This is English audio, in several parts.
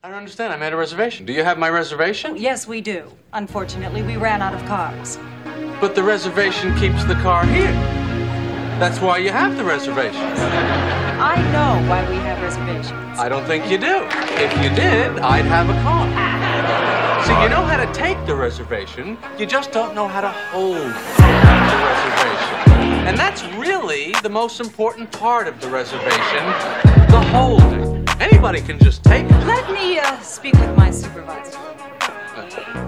I don't understand. I made a reservation. Do you have my reservation? Oh, yes, we do. Unfortunately, we ran out of cars. But the reservation keeps the car here. That's why you have the reservation. I know why we have reservations. I don't think you do. If you did, I'd have a car. See, you know how to take the reservation, you just don't know how to hold the reservation. And that's really the most important part of the reservation the holding. Anybody can just take it. Let me uh, speak with my supervisor.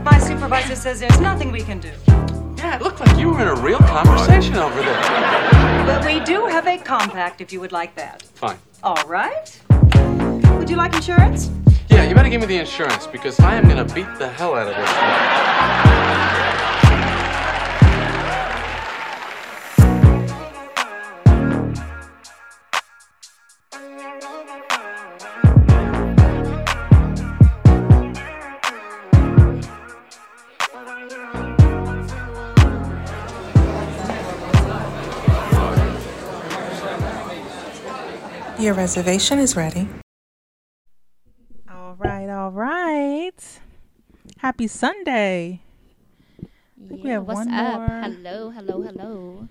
My supervisor says there's nothing we can do. Yeah, it looked like you were in a real conversation over there. But we do have a compact if you would like that. Fine. All right. Would you like insurance? Yeah, you better give me the insurance because I am gonna beat the hell out of this Your reservation is ready. All right, all right. Happy Sunday. think we have what's one up? more. Hello, hello, hello.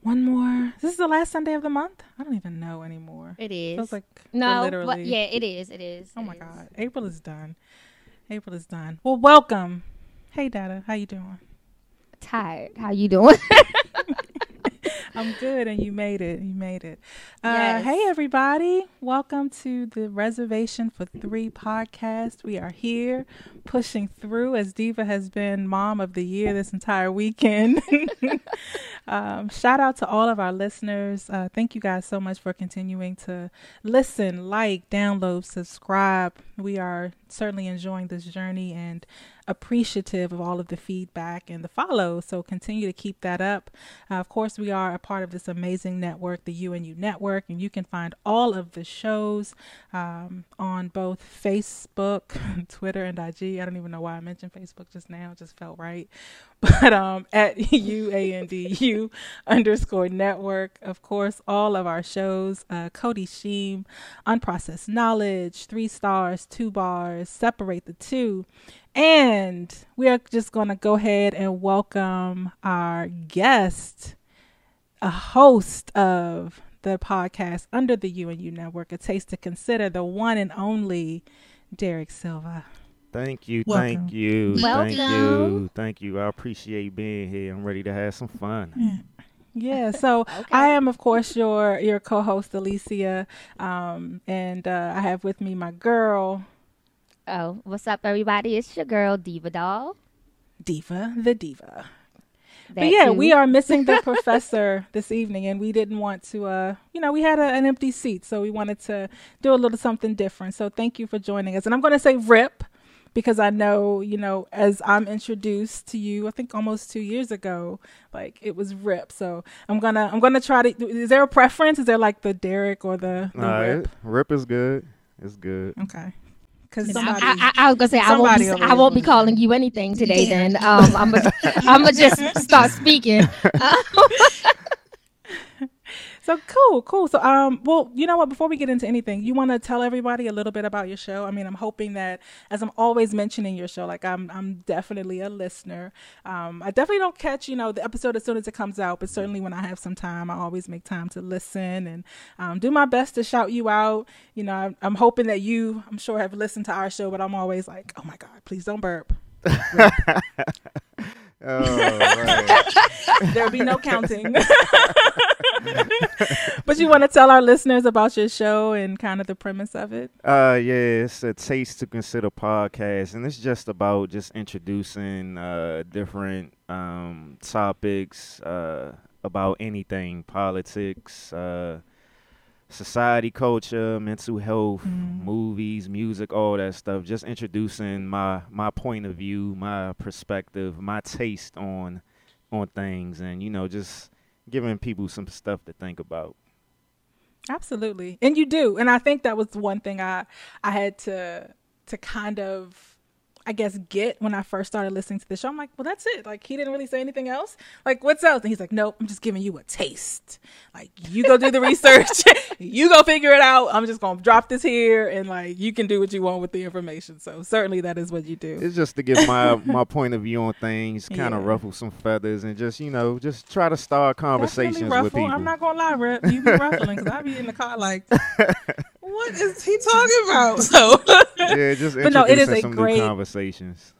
One more. This is the last Sunday of the month? I don't even know anymore. It is. Feels like no, literally. but yeah, it is. It is. Oh it my is. God. April is done. April is done. Well, welcome. Hey, Dada. How you doing? Tired. How you doing? I'm good, and you made it. You made it. Uh, Yes. Hey, everybody. Welcome to the Reservation for Three podcast. We are here pushing through as Diva has been mom of the year this entire weekend. um, shout out to all of our listeners. Uh, thank you guys so much for continuing to listen, like, download, subscribe. We are certainly enjoying this journey and appreciative of all of the feedback and the follow. So continue to keep that up. Uh, of course, we are a part of this amazing network, the UNU Network, and you can find all of the shows um, on both Facebook, Twitter, and IG. I don't even know why I mentioned Facebook just now; it just felt right. But um, at UANDU underscore network, of course, all of our shows, uh, Cody Sheem, Unprocessed Knowledge, Three Stars, Two Bars, Separate the Two. And we are just going to go ahead and welcome our guest, a host of the podcast under the UNU network, A Taste to Consider, the one and only Derek Silva. Thank you, Welcome. thank you, thank you, Welcome. thank you. I appreciate being here. I'm ready to have some fun. Yeah, so I am, of course, your your co-host Alicia, um, and uh, I have with me my girl Oh, what's up, everybody? It's your girl Diva Doll. Diva, the Diva. That But yeah, too. we are missing the professor this evening, and we didn't want to. Uh, you know, we had a, an empty seat, so we wanted to do a little something different. So thank you for joining us, and I'm going to say Rip because I know, you know, as I'm introduced to you, I think almost two years ago, like it was Rip. So I'm gonna, I'm gonna try to. Is there a preference? Is there like the Derek or the, the Nah, Rip? it- Rip is good. It's good. Okay, because I, somebody. I, I, I was gonna say I won't be, I won't be calling you anything today. Then um, I'm gonna I'm gonna just start speaking. So cool, cool. So um well, you know what, before we get into anything, you want to tell everybody a little bit about your show? I mean, I'm hoping that as I'm always mentioning your show, like I'm I'm definitely a listener. Um I definitely don't catch, you know, the episode as soon as it comes out, but certainly when I have some time, I always make time to listen and um, do my best to shout you out. You know, I'm, I'm hoping that you, I'm sure have listened to our show, but I'm always like, "Oh my god, please don't burp." Oh, right. There'll be no counting. but you want to tell our listeners about your show and kind of the premise of it? uh, yeah, it's a taste to consider podcast, and it's just about just introducing uh different um topics uh about anything politics, uh society, culture, mental health, mm-hmm. movies, music, all that stuff. Just introducing my my point of view, my perspective, my taste on on things, and you know, just giving people some stuff to think about. Absolutely. And you do. And I think that was one thing I I had to to kind of I guess get when I first started listening to the show. I'm like, well, that's it. Like he didn't really say anything else. Like what's else? And he's like, nope, I'm just giving you a taste. Like you go do the research, you go figure it out. I'm just gonna drop this here, and like you can do what you want with the information. So certainly that is what you do. It's just to give my my point of view on things, kind of Yeah. ruffle some feathers, and just you know, just try to start conversations Definitely with people. I'm not gonna lie, Rip. You be ruffling because I be in the car like, what is he talking about? So yeah, just But no, it is a great- new conversations.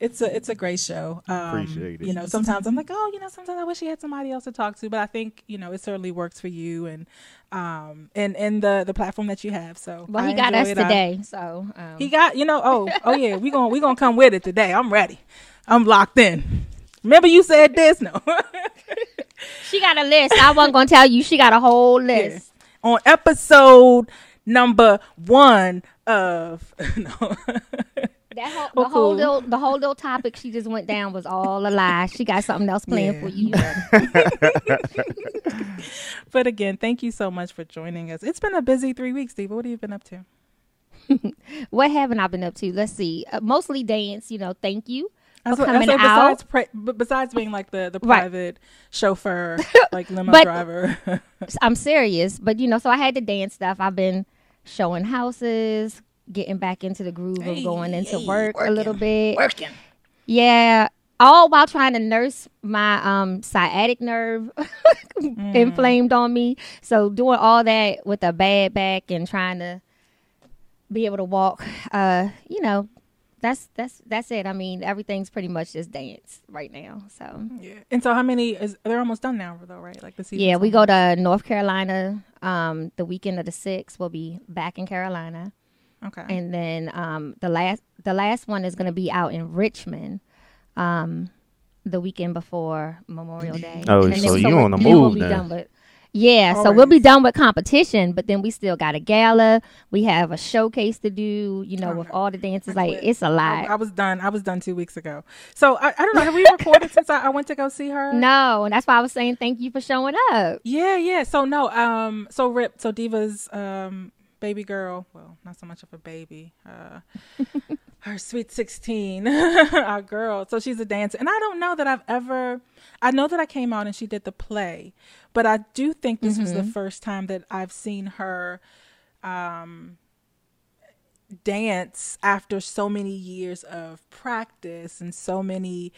it's a it's a great show. Um, Appreciate it. You know, sometimes I'm like, oh, you know, sometimes I wish he had somebody else to talk to, but I think you know it certainly works for you and um and and the the platform that you have. So Well, I he got us enjoyed, uh, today, so um, he got you know oh oh yeah we gonna we gonna come with it today. I'm ready. I'm locked in. Remember you said this no she got a list. I wasn't gonna tell you. She got a whole list. on episode number one of no. That whole, the whole cool. little the whole little topic she just went down was all a lie. She got something else planned Yeah. for you. but again, thank you so much for joining us. It's been a busy three weeks, Steve. What have you been up to? what haven't I been up to? Let's see. Uh, mostly dance. You know. Thank you for what, coming that's what- out. besides, besides being like the, the Right. private chauffeur, like limo But- driver. I'm serious, but you know, so I had the dance stuff. I've been showing houses, getting back into the groove of going into work a little bit. Working. Yeah, all while trying to nurse my um sciatic nerve inflamed on me. So doing all that with a bad back and trying to be able to walk, uh, you know, that's that's that's it. I mean, everything's pretty much just dance right now. So Yeah. And so, how many is they're almost done now, though, right? Like the season. yeah, we go to North Carolina um the weekend of the sixth. We'll be back in Carolina. Okay. and then um, the last the last one is going to be out in Richmond, um, the weekend before Memorial Day. Oh, And then so you on the then we'll move be then. done yeah, so we'll be done with competition, but then we still got a gala. We have a showcase to do, you know, with all the dances. Like it's a lot. I was done. I was done two weeks ago. So I, I don't know. Have we recorded since I, I went to go see her? no, and that's why I was saying thank you for showing up. Yeah, yeah. So no, um, so Rip, so Diva's um baby girl, well, not so much of a baby, uh, her sweet sixteen, our girl. So she's a dancer, and I don't know that I've ever. I know that I came out and she did the play, but I do think this was the first time that I've seen her, um, dance after so many years of practice and so many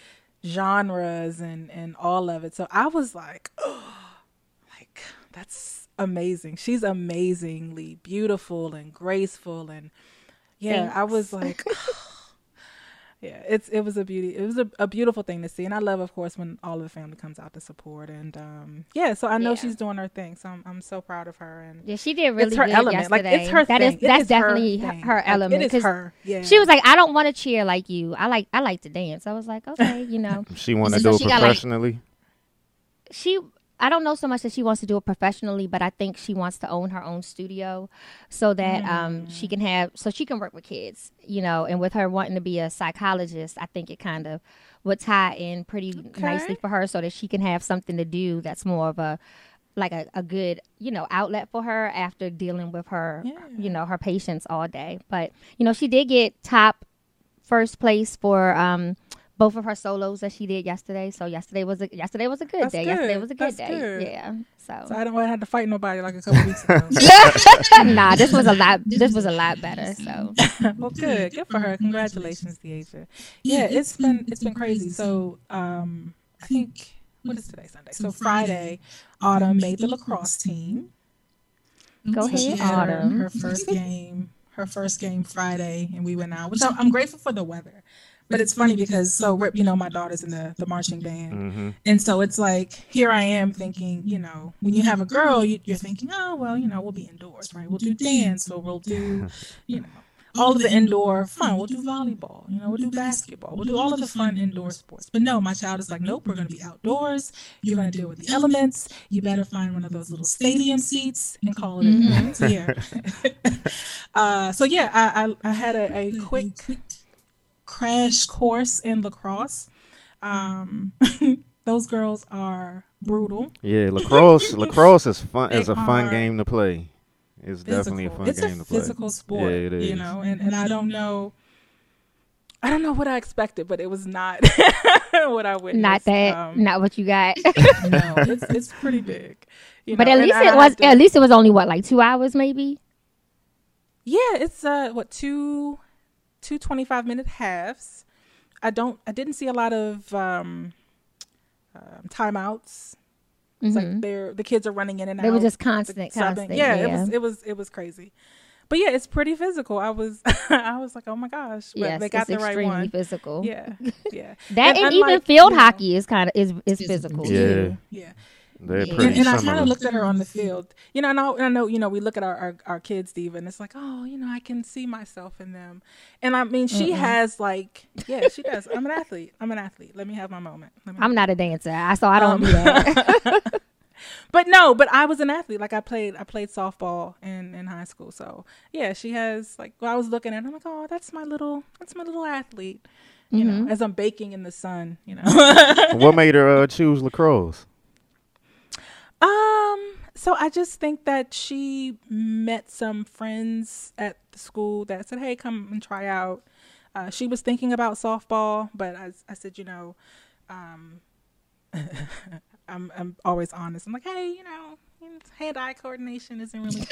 genres and and all of it. So I was like, oh, like that's amazing. She's amazingly beautiful and graceful and yeah, I was like yeah, it's it was a beauty. It was a, a beautiful thing to see, and I love, of course, when all of the family comes out to support. And um, yeah, so I know Yeah. she's doing her thing, so I'm, I'm so proud of her. And Yeah, she did really it's her good element, like yesterday. it's her That thing. is- that's is definitely her, thing. her Like, element. It is 'cause her. Yeah, She was like, I don't want to cheer like you. I like I like to dance. I was like, okay, you know. She want to So do it she got, like- she I don't know so much that she wants to do it professionally, but I think she wants to own her own studio so that um she can have so she can work with kids, you know, and with her wanting to be a psychologist, I think it kind of would tie in pretty nicely for her so that she can have something to do that's more of a like a, a good, you know, outlet for her after dealing with her, you know, her patients all day. But, you know, she did get top first place for um both of her solos that she did yesterday. So yesterday was a yesterday was a good That's day. Yesterday was a good That's day. good. Yeah. So, So I don't want to have to fight nobody like a couple weeks ago. nah, this was a lot. This was a lot better. So well, good, good for her. Congratulations, Deasia. Yeah, it's been it's been crazy. So um, I think what is today? Sunday. So Friday, Autumn made the lacrosse team. go So ahead, had her, Autumn. her first game, her first game Friday, and we went out. Which I'm, I'm grateful for the weather. But it's funny because so Rip, you know, my daughter's in the the marching band, Mm-hmm. and so it's like here I am thinking, you know, when you have a girl, you, you're thinking, oh well, you know, we'll be indoors, right? We'll do dance, or we'll do, you know, all of the indoor fun. We'll do volleyball, you know, we'll do basketball, we'll do all of the fun indoor sports. But no, my child is like, nope, we're going to be outdoors. You're going to deal with the elements. You better find one of those little stadium seats and call it a day. So yeah. uh, so yeah, I, I, I had a, a quick crash course in lacrosse. Um, those girls are brutal. Yeah, lacrosse. lacrosse is fun. Is a fun game to play. It's definitely a fun it's game a to play. It's a physical sport. Yeah, it is. You know, and, and I don't know. I don't know what I expected, but it was not what I witnessed. Not that, Um, not what you got. no, it's it's pretty big. you but know, at least I it had was. to- At least it was only what, like two hours, maybe. Yeah, it's uh what two two 25 minute halves. I don't I didn't see a lot of um, um timeouts. It's like they're the kids are running in and out. Mm-hmm. They were just constant, constant. Yeah, Yeah, it was it was it was crazy. But yeah, it's pretty physical. I was I was like, "Oh my gosh." But yes, they got it's the right extremely one. physical. Yeah. Yeah. That and, even unlike, field you know- hockey is kind of is is physical. Yeah. Yeah. They're pretty and, and I kind of looked at her on the field, you know. And I, and I know, you know, we look at our, our our kids, Steve, and it's like, oh, you know, I can see myself in them. And I mean, she has like, yeah, she does. I'm an athlete. I'm an athlete. Let me have my moment. Let me I'm not a dancer, I so I Um, don't do that. but no, but I was an athlete. Like I played, I played softball in in high school. So yeah, she has like. Well, I was looking at, her, I'm like, oh, that's my little, that's my little athlete. You know, as I'm baking in the sun. You know. what made her uh, choose lacrosse? Um, so I just think that she met some friends at the school that said, "Hey, come and try out." Uh, she was thinking about softball, but I, I said, you know, um, I'm I'm always honest. I'm like, hey, you know, hand-eye coordination isn't really.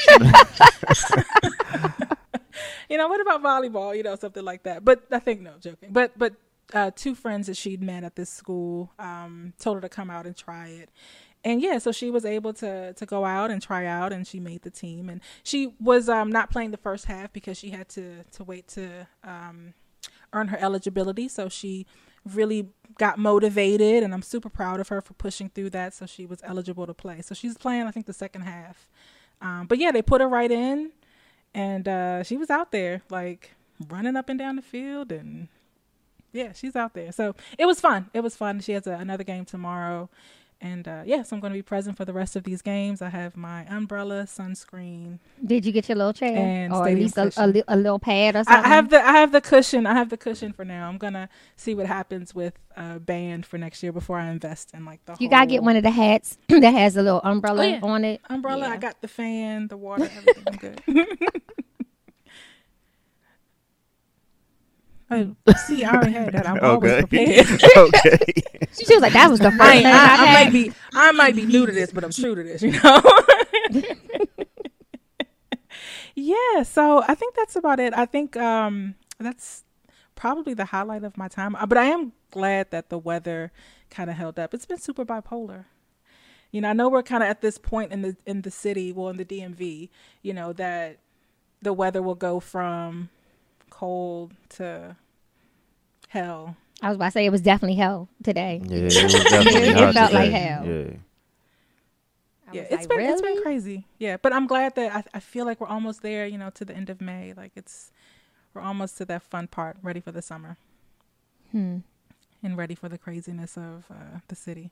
you know, what about volleyball? You know, something like that. But I think no, joking. But but uh, two friends that she'd met at this school um, told her to come out and try it. And yeah, so she was able to to go out and try out, and she made the team. And she was um, not playing the first half because she had to to wait to um, earn her eligibility. So she really got motivated, and I'm super proud of her for pushing through that. So she was eligible to play. So she's playing, I think, the second half. Um, but yeah, they put her right in, and uh, she was out there like running up and down the field, and yeah, she's out there. So it was fun. It was fun. She has a, another game tomorrow. And uh, yeah, so I'm going to be present for the rest of these games. I have my umbrella, sunscreen. Did you get your little chair And or at least a, a, a little pad or something? I have the I have the cushion. I have the cushion for now. I'm gonna see what happens with uh, band for next year before I invest in like the. you gotta get one of the hats that has a little umbrella Oh, yeah. on it. umbrella. Yeah. I got the fan, the water, everything. I'm good. Oh, see, I already had that. I'm always Okay. prepared. okay. She was like, "That was the first I, thing I, I, I might be I might be new to this, but I'm true to this, you know. yeah, so I think that's about it. I think um that's probably the highlight of my time. Uh, But I am glad that the weather kind of held up. It's been super bipolar. You know, I know we're kind of at this point in the in the city, well in the DMV, you know, that the weather will go from cold to hell I was about to say it was definitely hell today. Yeah, it was definitely It hot felt like today. hell. Yeah. I yeah, was it's like, been it's been crazy. Yeah, but I'm glad that I, I feel like we're almost there. You know, to the end of May. Like it's we're almost to that fun part, ready for the summer, Hmm. and ready for the craziness of uh, the city.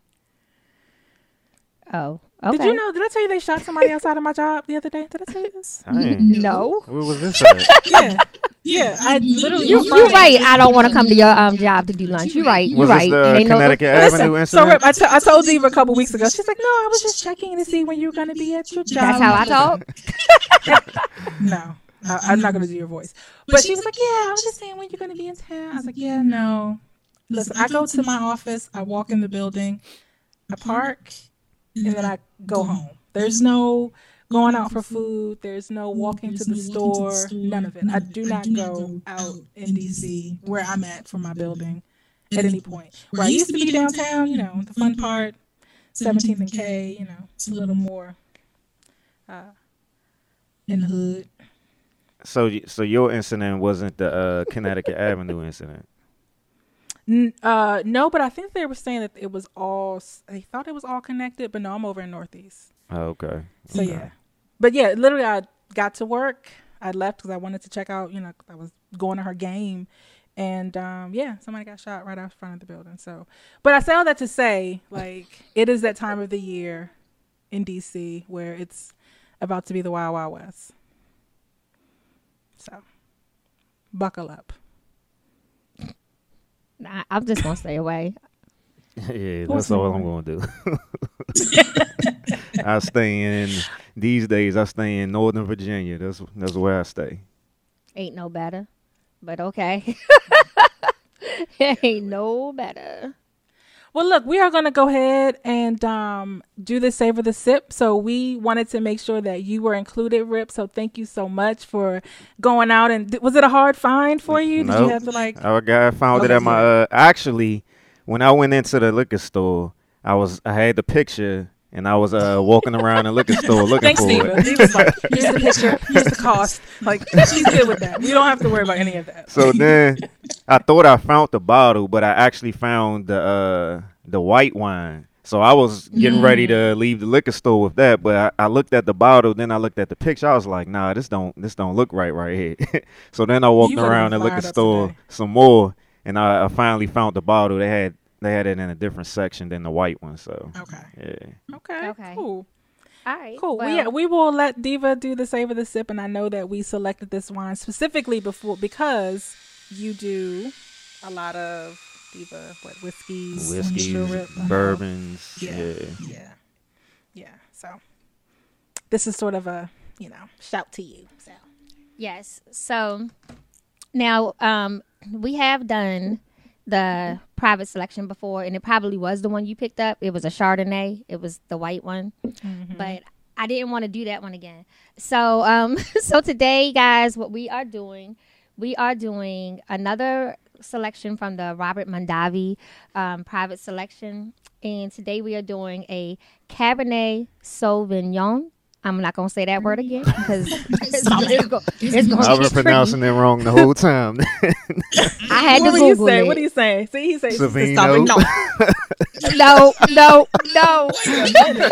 Oh, okay. Did you know? Did I tell you they shot somebody outside of my job the other day? Did I tell you this? Dang. No. Where was this at? yeah, yeah. I literally. You was you fine. right. I don't want to come to your um job to do lunch. You're right. You Was right. this the Ain't no- Connecticut Listen, Avenue so? Rip, I, t- I told Diva a couple weeks ago. She's like, "No, I was just checking to see when you were going to be at your job." That's how I talk. No, I, I'm not gonna do your voice. But she was like, "Yeah, I was just saying when you're gonna be in town." I was like, "Yeah, no." Listen, I go to my office, I walk in the building, I park, and then I go home. There's no going out for food. There's no walking to the store. None of it. I do not go out in DC where I'm at for my building at any point. Where I used to be downtown, you know, the fun part, 17th and K, you know, it's a little more uh, in the hood. So, so your incident wasn't the uh, Connecticut Avenue incident. N- uh, no, but I think they were saying that it was all. They thought it was all connected, but no, I'm over in Northeast. Oh, okay. So Okay. yeah, but yeah, literally, I got to work. I left because I wanted to check out. You know, I was going to her game, and um, yeah, somebody got shot right out front of the building. So, but I say all that to say, like, it is that time of the year in DC where it's about to be the Wild Wild West. So, buckle up. Nah, I'm just gonna stay away. yeah, that's all I'm gonna do. I stay in these days. I stay in Northern Virginia. That's that's where I stay. Ain't no better. But okay. ain't no better. Well, look, we are going to go ahead and um, do the savor the sip. So we wanted to make sure that you were included, Rip. So thank you so much for going out and th- was it a hard find for you? Did you have to like? Our guy found it at my. Uh, actually, when I went into the liquor store, I was I had the picture and I was uh walking around the liquor store looking Thanks, for Steve. it. He was like, here's the picture, here's the cost. Like she's good with that. We don't have to worry about any of that. So then I thought I found the bottle, but I actually found the uh the white wine. So I was getting ready to leave the liquor store with that, but I, I looked at the bottle, then I looked at the picture. I was like, "Nah, this don't this don't look right right here." so then I walked You around the liquor store today. some more, and I, I finally found the bottle. They had they had it in a different section than the white one. So Okay. yeah, Okay. Okay. Cool. All right. Cool. Well, we we will let Diva do the savor the sip, and I know that we selected this wine specifically before because you do a lot of Diva what whiskeys, whiskeys, syrup, uh-huh. bourbons, Yeah. yeah. Yeah, yeah. So this is sort of a you know shout to you. So Yes. So now um, we have done the private selection before, and it probably was the one you picked up. It was a Chardonnay. It was the white one, but I didn't want to do that one again. So um, so today, guys, what we are doing, we are doing another selection from the Robert Mondavi um, private selection, and today we are doing a Cabernet Sauvignon. I'm not gonna say that word again because it's, it's, go, it's gonna I've been pronouncing it wrong the whole time. I had what to do you Google say? it. What do you say? See, he says Savino. no, no, no. Savino.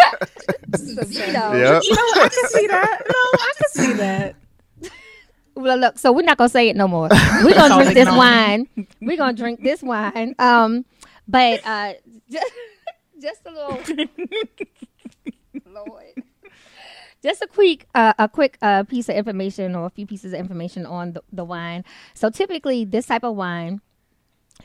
yep. You know. I can see that. No, I can see that. Well, look, so we're not gonna say it no more. We're gonna drink this wine. We're gonna drink this wine. Um, but uh, just, just a little, Lord, just a quick, uh, a quick uh, piece of information or a few pieces of information on the, the wine. So typically, this type of wine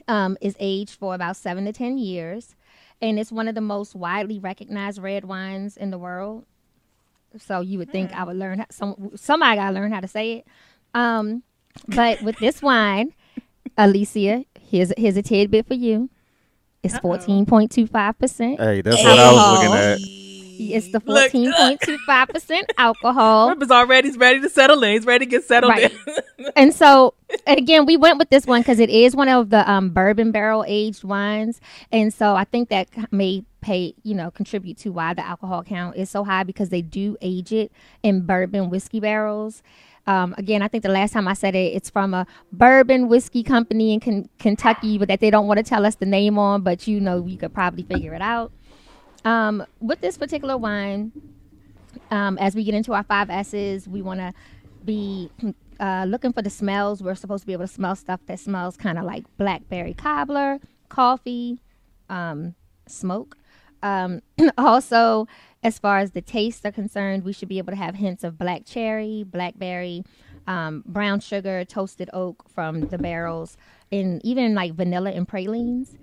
um, is aged for about seven to ten years, and it's one of the most widely recognized red wines in the world. So you would think I would learn how, some somebody got to learn how to say it. Um, but with this wine, Alicia, here's here's a tidbit for you. It's fourteen point two five percent. Hey, that's what I was looking Alcohol. It's the fourteen point two five percent alcohol. Rip is already ready to settle in. He's ready to get settled Right. in. and so again we went with this one because it is one of the um, bourbon barrel aged wines and so i think that may pay you know contribute to why the alcohol count is so high because they do age it in bourbon whiskey barrels um, again, I think the last time I said it, it's from a bourbon whiskey company in Ken- Kentucky, but that they don't want to tell us the name on. But you know, you could probably figure it out. Um, with this particular wine, um, as we get into our five S's, we want to be uh, looking for the smells. We're supposed to be able to smell stuff that smells kind of like blackberry cobbler, coffee, um, smoke. Um, also, as far as the tastes are concerned, we should be able to have hints of black cherry, blackberry, um, brown sugar, toasted oak from the barrels, and even like vanilla and pralines.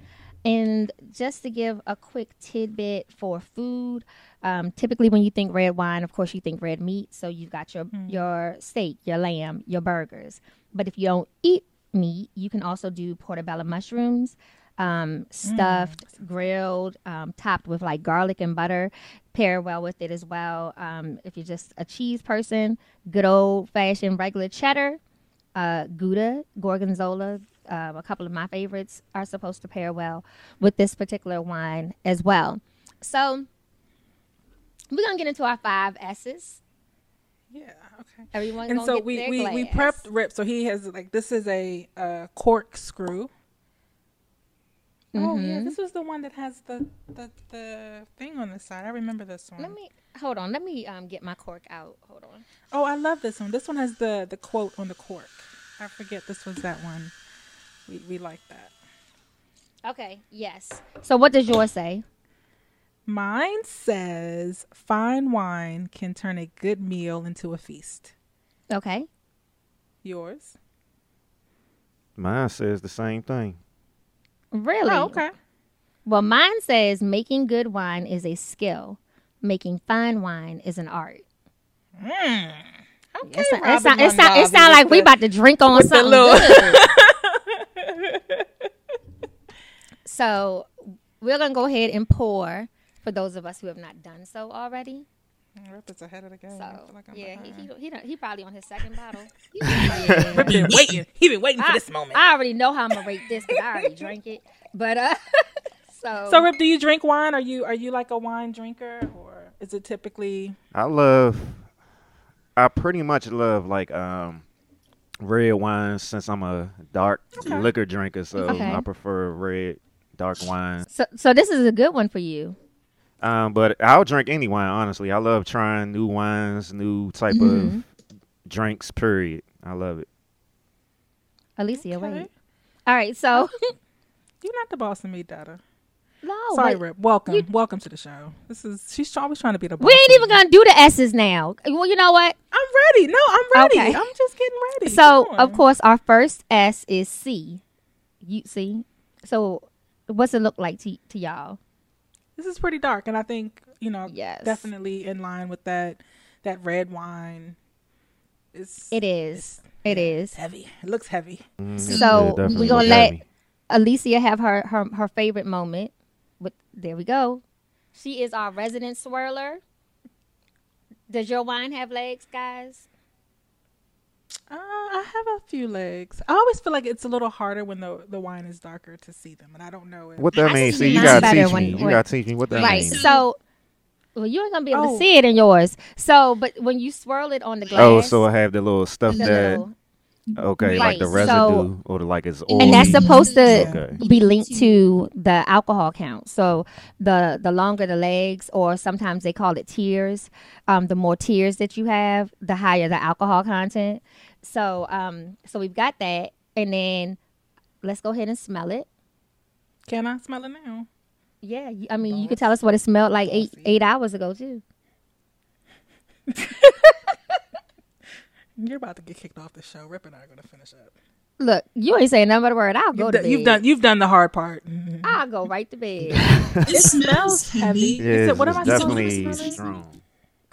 And just to give a quick tidbit for food, um, typically when you think red wine, of course you think red meat. So you've got your your steak, your lamb, your burgers. But if you don't eat meat, you can also do portobello mushrooms, um, stuffed, grilled, um, topped with like garlic and butter. Pair well with it as well. Um, if you're just a cheese person, good old fashioned regular cheddar, uh, Gouda, Gorgonzola, um, a couple of my favorites are supposed to pair well with this particular wine as well. So we're gonna get into our five S's. Yeah. Okay. Everyone's and so get we their we, we prepped Rip. So he has like this is a uh, corkscrew. Oh yeah, this was the one that has the, the the thing on the side. I remember this one. Let me hold on. Let me um get my cork out. Hold on. Oh, I love this one. This one has the the quote on the cork. I forget this was that one. We we like that. Okay. Yes. So what does yours say? Mine says fine wine can turn a good meal into a feast. Okay. Yours? Mine says the same thing. Really? Oh, okay. Well, mine says making good wine is a skill. Making fine wine is an art. Mm. Okay. It sound, it Robin sound, it sound, it Mondavi like we the- about to drink on something little- good. So we're gonna go ahead and pour for those of us who have not done so already. Rip is ahead of the game. I So feel like I'm yeah, he, he he he probably on his second bottle. Rip been waiting. He been waiting for I, this moment. I already know how I'm gonna rate this because I already drank it. But uh, so so, Rip, do you drink wine? Are you are you like a wine drinker, or is it typically? I love. I pretty much love like um, red wines since I'm a dark liquor drinker, so Okay. I prefer red dark wine. so so this is a good one for you. Um, but I'll drink any wine. Honestly, I love trying new wines, new type Mm-hmm. of drinks. Period. I love it. Alicia, Okay. wait. All right, so You're not the boss of me, Dada. no, Sorry, but Rip. Welcome, welcome to the show. This is she's always trying to be the boss. we ain't even gonna do the S's now. Well, you know what? I'm ready. No, I'm ready. Okay. I'm just getting ready. So of course our first S is C. You see. So what's it look like to to y'all? this is pretty dark, and I think you know, Yes. definitely in line with that that red wine. It's It is. It is. heavy. It looks heavy. Mm, So, yeah, definitely we gonna let- heavy. Alicia have her her her favorite moment. With there we go. She is our resident swirler. Does your wine have legs, guys? Uh, I have a few legs. I always feel like it's a little harder when the the wine is darker to see them, and I don't know if What that I means? see See, you gotta teach me. You gotta teach me what that right. means. So, well, you ain't gonna be able Oh. to see it in yours. So, but when you swirl it on the glass, Oh, so I have the little stuff the that little- okay, like the residue so- or the, like it's oil. and that's supposed to Okay. be linked to the alcohol count. So the the longer the legs, or sometimes they call it tears. Um, the more tears that you have, the higher the alcohol content. So um, so we've got that, and then let's go ahead and smell it. can I smell it now? Yeah, you- I mean, you could tell us what it smelled like eight eight hours ago too. You're about to get kicked off the show. Rip and I are going to finish up. Look, you ain't saying nothing but a word. I'll go You've to done, bed. you've done you've done the hard part. I'll go right to bed. It smells heavy. Yeah, Is it's, what am I it's definitely smelling? strong.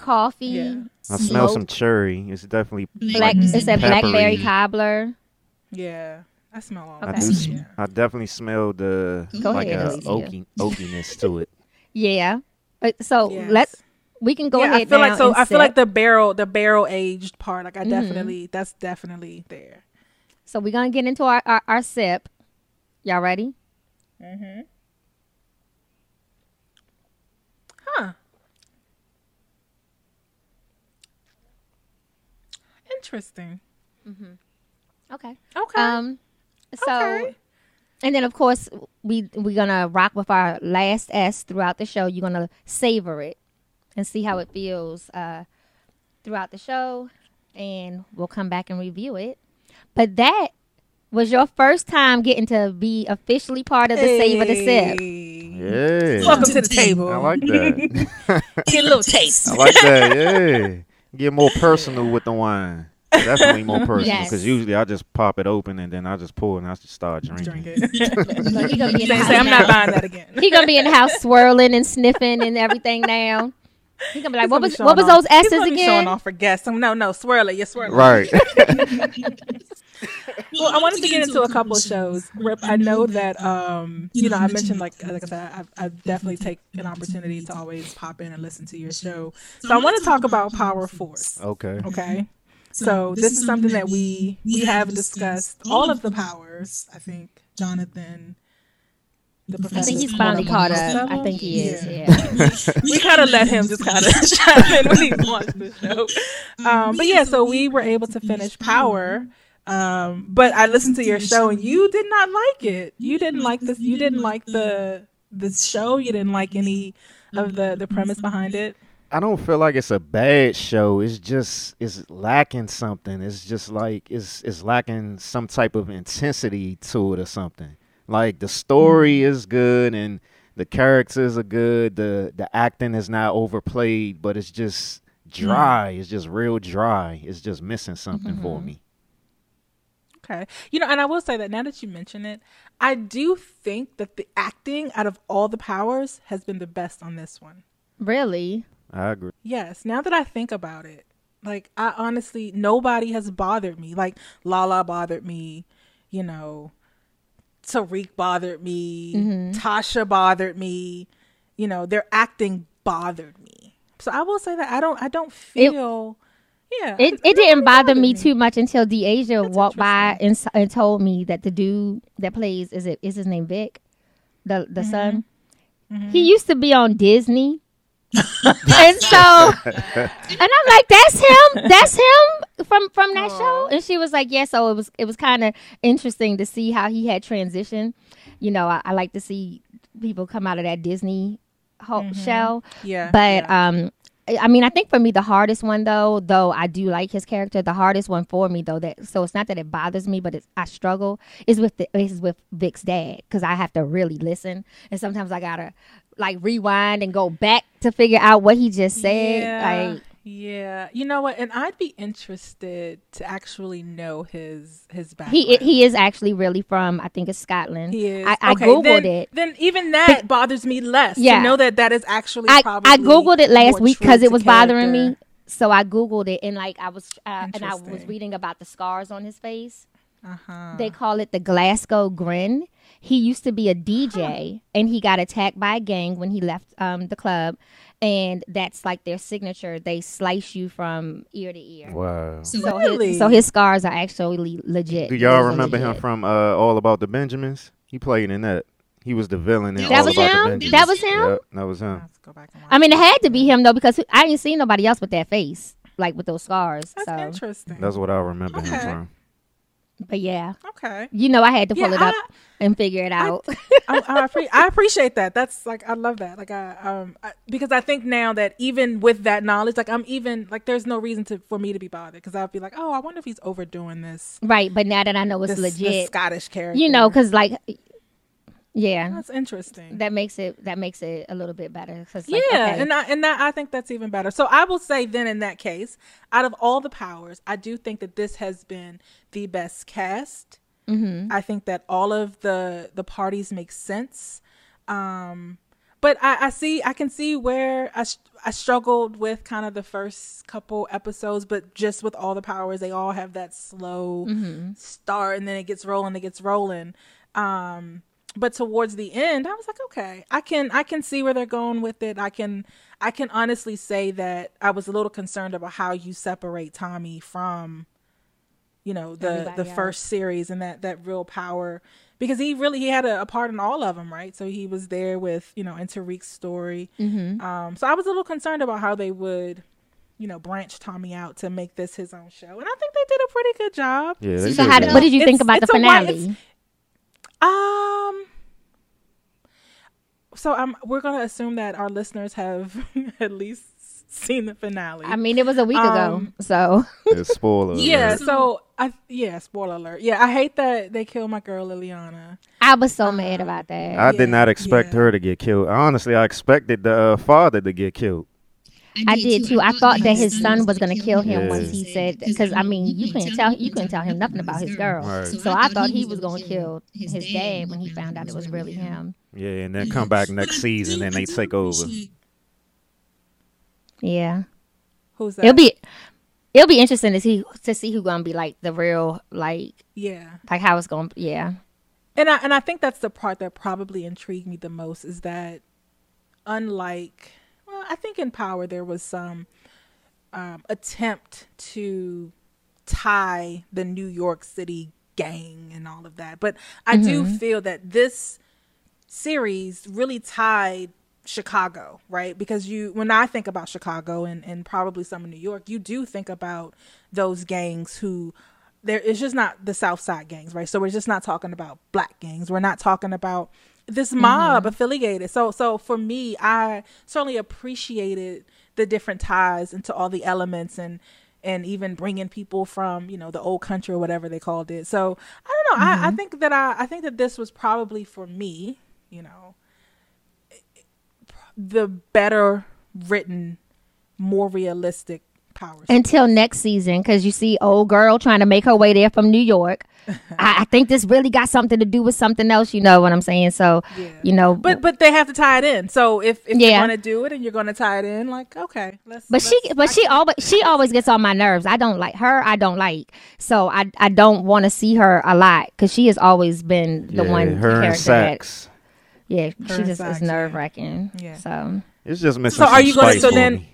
Coffee. Yeah. I smell some cherry. It's definitely Black. like It's a blackberry cobbler. Yeah, I smell all I, Okay. do, that. sm- Yeah. I definitely smell the Go like ahead, a oaky, oakiness to it. Yeah. So Yes. let's we can go yeah, ahead. I feel like so. and I feel like the barrel, the barrel aged part. Like I Mhm. definitely, that's definitely there. So we're gonna get into our our, our sip. Y'all ready? Huh. Interesting. Mm-hmm. Okay. Okay. Um. So. Okay. And then of course we we're gonna rock with our last S throughout the show. You're gonna savor it and see how it feels uh, throughout the show, and we'll come back and review it. But that was your first time getting to be officially part of the savor the sip. Yeah, Welcome to the table. I like that. Get a little taste. I like that. Yeah, get more personal with the wine. Definitely more personal Yes. because usually I just pop it open and then I just pour and I just start drinking. Drink it. Look, he gonna be in the Say, house say, I'm now. not buying that again. He gonna be in the house swirling and sniffing and everything now. He gonna be like, He's what be was showing what was off- those he's S's gonna be Showing off for guests. No, no, swirl it. You're swirling. Right. Well, I wanted to get into a couple of shows. Rip, I know that um, you know, I mentioned like like I said, I, I definitely take an opportunity to always pop in and listen to your show. So I want to talk about Power Force. okay. Okay. So this is something that we we have discussed all of the powers. I think Jonathan, the professor. I professor. think he's is finally one of caught most up. I think he is. Yeah. Yeah. we kind of let him just kind of chime in when he watched the show. Um, but yeah, so we were able to finish Power. Um, but I listened to your show and you did not like it. You didn't like this. You didn't like the the show. You didn't like any of the the premise behind it. I don't feel like it's a bad show. It's just it's lacking something. It's just like it's it's lacking some type of intensity to it or something. Like the story mm. is good and the characters are good. The the acting is not overplayed, but it's just mm. dry. It's just real dry. It's just missing something for mm-hmm. me. Okay. You know, and I will say that now that you mention it, I do think that the acting out of all the powers has been the best on this one. Really? I agree. Yes. Now that I think about it, like I honestly nobody has bothered me. Like Lala bothered me, you know. Tariq bothered me, Mm-hmm. Tasha bothered me. You know, their acting bothered me. So I will say that I don't I don't feel yeah. It I- it didn't bother bother me too much until Deasia That's walked by and, and told me that the dude that plays is it is his name Vic, the the son. He used to be on Disney. and so and I'm like, that's him. That's him from from that show. And she was like, yeah. So it was it was kind of interesting to see how he had transitioned. You know, I, I like to see people come out of that Disney ho- shell. Yeah, But yeah. um, I I mean, I think for me the hardest one though, though I do like his character. The hardest one for me though, that so it's not that it bothers me, but it's, I struggle is with the is with Vic's dad because I have to really listen, and sometimes I gotta like rewind and go back to figure out what he just said. Yeah, Like, yeah. You know what? And I'd be interested to actually know his his background. he he is actually really from I think it's Scotland. He is. I, I Okay, googled then, it. Then even that bothers me less. Yeah. To know that that is actually I, probably I googled it last week because it was bothering me. So I googled it and like I was uh, and I was reading about the scars on his face. Uh-huh. They call it the Glasgow grin. He used to be a DJ and he got attacked by a gang when he left um, the club, and that's like their signature. They slice you from ear to ear. Wow. So Really? his, so his scars are actually legit. Do y'all Those are remember him from uh, All About the Benjamins? He played in that. He was the villain in That All was About him? the Benjamins. That was him? Yep, that was him. Let's go back and watch I mean, it had to be him though because I didn't see nobody else with that face, like with those scars. That's so, interesting. That's what I remember him Okay. from. But yeah, okay. you know, I had to pull Yeah, it up and figure it out. I, I, I appreciate that. That's like I love that. Like I um I, because I think now that even with that knowledge, like I'm even like there's no reason to for me to be bothered because I'd be like, oh, I wonder if he's overdoing this. right, but now that I know it's This, this legit, Scottish character. you know, because like, yeah, that's interesting. that makes it that makes it a little bit better. like, yeah, okay. and I, and that I think that's even better. So I will say then in that case, out of all the powers, I do think that this has been the best cast. Mm-hmm. I think that all of the the parties make sense. Um, but I, I see I can see where I I struggled with kind of the first couple episodes, but just with all the powers, they all have that slow start, and then it gets rolling, it gets rolling. Um, but towards the end, I was like, okay, I can I can see where they're going with it. I can I can honestly say that I was a little concerned about how you separate Tommy from you know the Everybody the else. first series and that that real power because he really he had a, a part in all of them right so he was there with you know in Tariq's story Mm-hmm. um so I was a little concerned about how they would you know branch Tommy out to make this his own show and I think they did a pretty good job Yeah, they so did how that. what did you think It's- about the it's a finale? it's- um. So um, we're gonna assume that our listeners have at least seen the finale. I mean, it was a week ago, Um, so It's spoiler. yeah. alert. So I yeah. Spoiler alert. Yeah, I hate that they killed my girl Liliana. I was so mad about that. I did not expect yeah. her to get killed. Honestly, I expected the uh, father to get killed. I did too. I thought that his son was gonna kill him Yeah. once he said because I mean you couldn't tell you couldn't tell him nothing about his girl. Right. So I thought he was gonna kill his dad when he found out it was really him. Yeah, and then come back next season and they take over. Yeah, Who's that? it'll be it'll be interesting to see to see who gonna be like the real like yeah. like how it's gonna yeah And I and I think that's the part that probably intrigued me the most is that unlike well, I think in Power there was some um, attempt to tie the New York City gang and all of that. But I do feel that this series really tied Chicago, right? Because you when I think about Chicago and, and probably some in New York, you do think about those gangs who there it's just not the South Side gangs, right? So we're just not talking about black gangs. We're not talking about this mob mm-hmm. affiliated. So so for me, I certainly appreciated the different ties into all the elements and and even bringing people from you know the old country or whatever they called it. So I don't know. I, I mm-hmm. think that I I think that this was probably for me, you know, the better written, more realistic power. until next season because you see old girl trying to make her way there from New York. I, I think this really got something to do with something else. You know what I'm saying? So, Yeah. you know, But but they have to tie it in. So if, if Yeah. you're gonna do it and you're gonna tie it in, like okay, let's. But she, let's- but I she can- always, she always gets on my nerves. I don't like her. I don't like. So I, I don't want to see her a lot because she has always been the yeah, one her and character that, Saxe. yeah, she and just Saxe, is nerve wracking. Yeah. So It's just missing. So are you gonna- so then- me.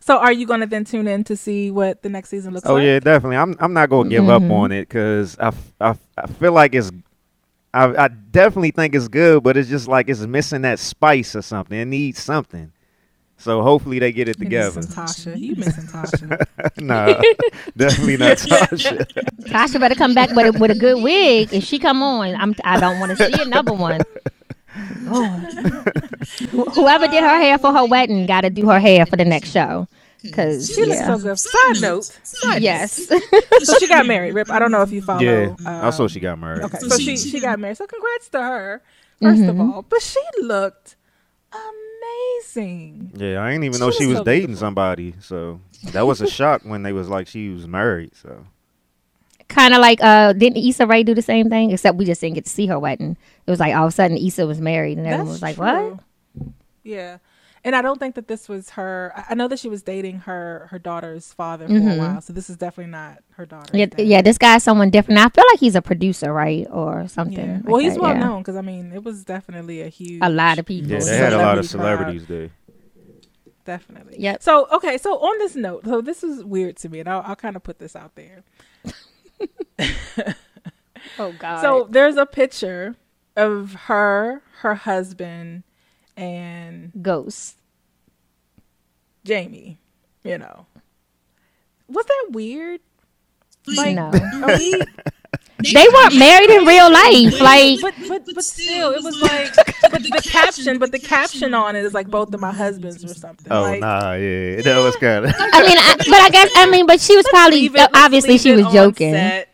So are you gonna then tune in to see what the next season looks Oh like? Oh yeah, definitely. I'm I'm not gonna give Mm-hmm. up on it because I. I feel like it's. I, I definitely think it's good, but it's just like it's missing that spice or something. It needs something. So hopefully they get it You together. missing Tasha. You missing Tasha. nah, definitely not Tasha. Tasha better come back with a, with a good wig. If she come on, I'm I don't want to see another one. Lord. Wh- Whoever did her hair for her wedding got to do her hair for the next show. Cause She looks so good. Side note. Side yes. So she got married. Rip. I don't know if you follow. yeah, um, I saw she got married. Okay, so she she got married. So congrats to her, 1st of Mm-hmm. all. But she looked amazing. Yeah, I didn't even She know she was so dating beautiful. somebody. So that was a shock when they was like she was married. So kind of like uh, didn't Issa Rae do the same thing? Except we just didn't get to see her wedding. It was like all of a sudden Issa was married, and everyone was like, "What?" Yeah. And I don't think that this was her. I- I know that she was dating her her daughter's father for a while, so this is definitely not her daughter. Mm-hmm. Yeah, yeah, this guy's someone different. I feel like he's a producer, right, or something. Yeah. like Well, he's that, well yeah. known because I mean, it was definitely a huge. A lot of people. yeah, they had a lot of crowd. celebrities there. Definitely. Yeah. So okay, so on this note, so this is weird to me, and I'll, I'll kind of put this out there. Oh God. So there's a picture of her, her husband, and Ghost. Jamie. You know, was that weird? Like, no, are we? They weren't married in real life. Like, But but but still, it was like, but the caption, but the caption on it is like both of my husbands or something. Oh like, nah, yeah, that was kind of. I mean, I, but I guess I mean, but she was probably it- obviously she was joking. set.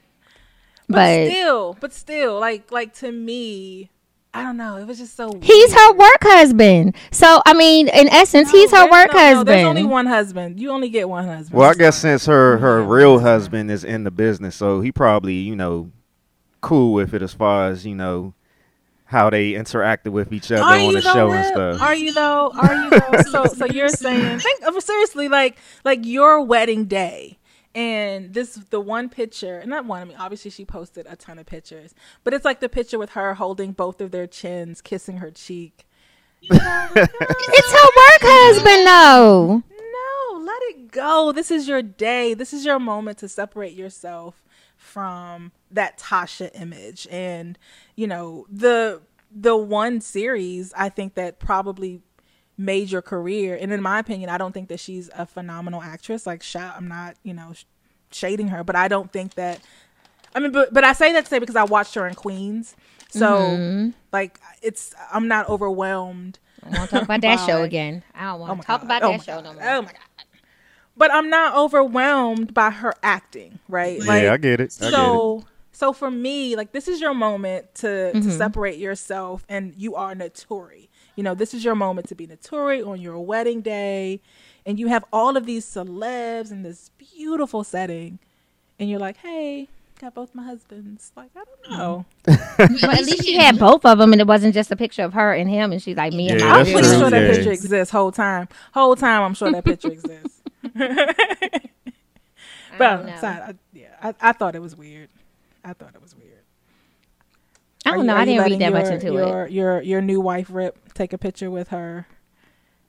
But, But still, but still, like like to me, I don't know. It was just so. He's her work husband. So I mean, in essence, he's her work no- no, husband. there's only one husband. You only get one husband. Well, I guess since her her real husband is in the business, so he probably you know cool with it as far as you know how they interacted with each other Are on you the though, show and stuff. Are you though? Are you though? so so you're saying think of seriously like like your wedding day. And this the one picture, and not one. I mean, obviously she posted a ton of pictures, but it's like the picture with her holding both of their chins, kissing her cheek. it's her work husband, though. No, let it go. This is your day. This is your moment to separate yourself from that Tasha image. And, you know, the the one series I think that probably made your career. And in my opinion, I don't think that she's a phenomenal actress. Like, sh- I'm not, you know, sh- shading her, but I don't think that. I mean, but but I say that to say because I watched her in Queens, so mm-hmm. like it's I'm not overwhelmed. I want to talk about that show again. I don't want Oh to my talk God. about Oh that my show God. no oh more. Oh my god! But I'm not overwhelmed by her acting, right? yeah, I get it. I get it. So so for me, like this is your moment to Mm-hmm. to separate yourself, and you are Naturi. You know, this is your moment to be Naturi on your wedding day, and you have all of these celebs in this beautiful setting, and you're like, hey. Got both my husbands. Like I don't know. But at least she had both of them, and it wasn't just a picture of her and him. And she's like, "Me and Yeah, my I'm pretty true, sure that picture exists whole time. Whole time, I'm sure that picture exists. I But don't know. aside, I, yeah, I, I thought it was weird. I thought it was weird. I don't you- know. I didn't read letting that much into your, it. Your your new wife, Rip, take a picture with her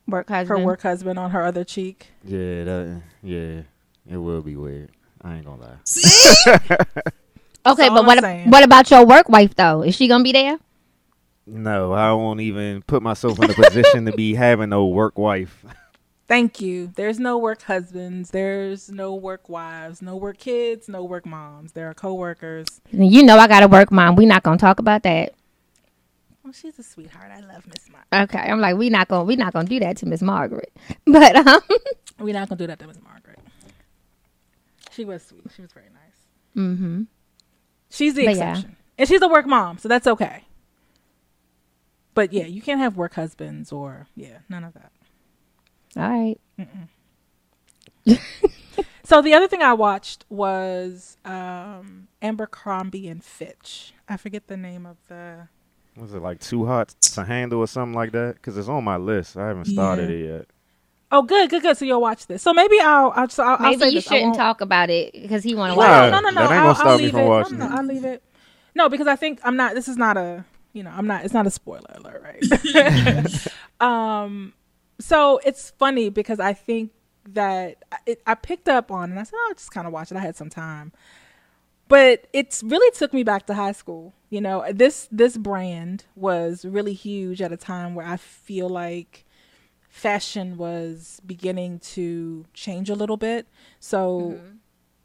Work her husband. work husband on her other cheek. Yeah, that, yeah, it will be weird. I ain't gonna lie. Okay, but I'm what saying. what about your work wife though? Is she gonna be there? No, I won't even put myself in a position to be having no work wife. Thank you. There's no work husbands. There's no work wives. No work kids. No work moms. There are coworkers. You know I got a work mom. We not gonna talk about that. Oh, she's a sweetheart. I love Miss Margaret. Okay, I'm like we not gonna we not gonna do that to Miss Margaret. But um, We're not gonna do that to Miss Margaret. She was sweet. She was very nice. mm-hmm. She's the But yeah. exception. And she's a work mom, so that's okay. But yeah, you can't have work husbands or yeah, none of that. All right. so the other thing I watched was um, Abercrombie and Fitch. I forget the name of the. Was it like too hot to handle or something like that? Because it's on my list. I haven't started Yeah. it yet. Oh, good, good, good. So you'll watch this. So maybe I'll. I'll, so I'll, I'll Maybe say you this. Shouldn't talk about it because he want to watch. No, no, no, no. That ain't I'll, gonna I'll stop me leave from it. watching No, no, it. I'll leave it. No, because I think I'm not. This is not a. You know, I'm not. It's not a spoiler alert, right? um, so it's funny because I think that it, I picked up on, and I said, "Oh, I'll just kind of watch it." I had some time, but it's really took me back to high school. You know, this this brand was really huge at a time where I feel like fashion was beginning to change a little bit. So mm-hmm.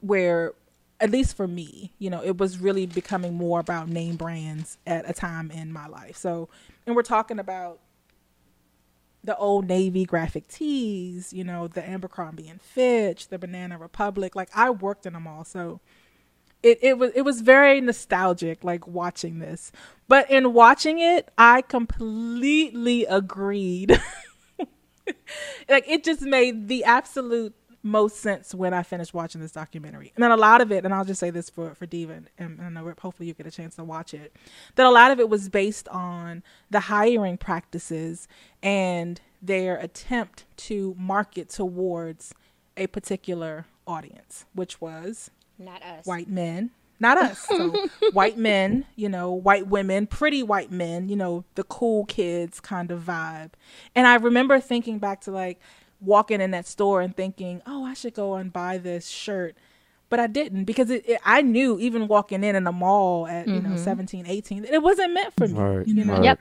where at least for me, you know, it was really becoming more about name brands at a time in my life. So, and we're talking about the old Navy graphic tees, you know, the Abercrombie and Fitch, the Banana Republic. Like I worked in them all, so it, it was it was very nostalgic, like watching this. But in watching it, I completely agreed. like it just made the absolute most sense when I finished watching this documentary. And then a lot of it, and I'll just say this for for Diva, and, and I know hopefully you get a chance to watch it. That a lot of it was based on the hiring practices and their attempt to market towards a particular audience, which was Not us. white men, not us. So white men, you know, white women, pretty white men, you know, the cool kids kind of vibe. And I remember thinking back to like walking in that store and thinking, "Oh, I should go and buy this shirt." But I didn't because it, it, I knew even walking in in the mall at, you know, 17, 18, it wasn't meant for me. Right. You know, right. Yep.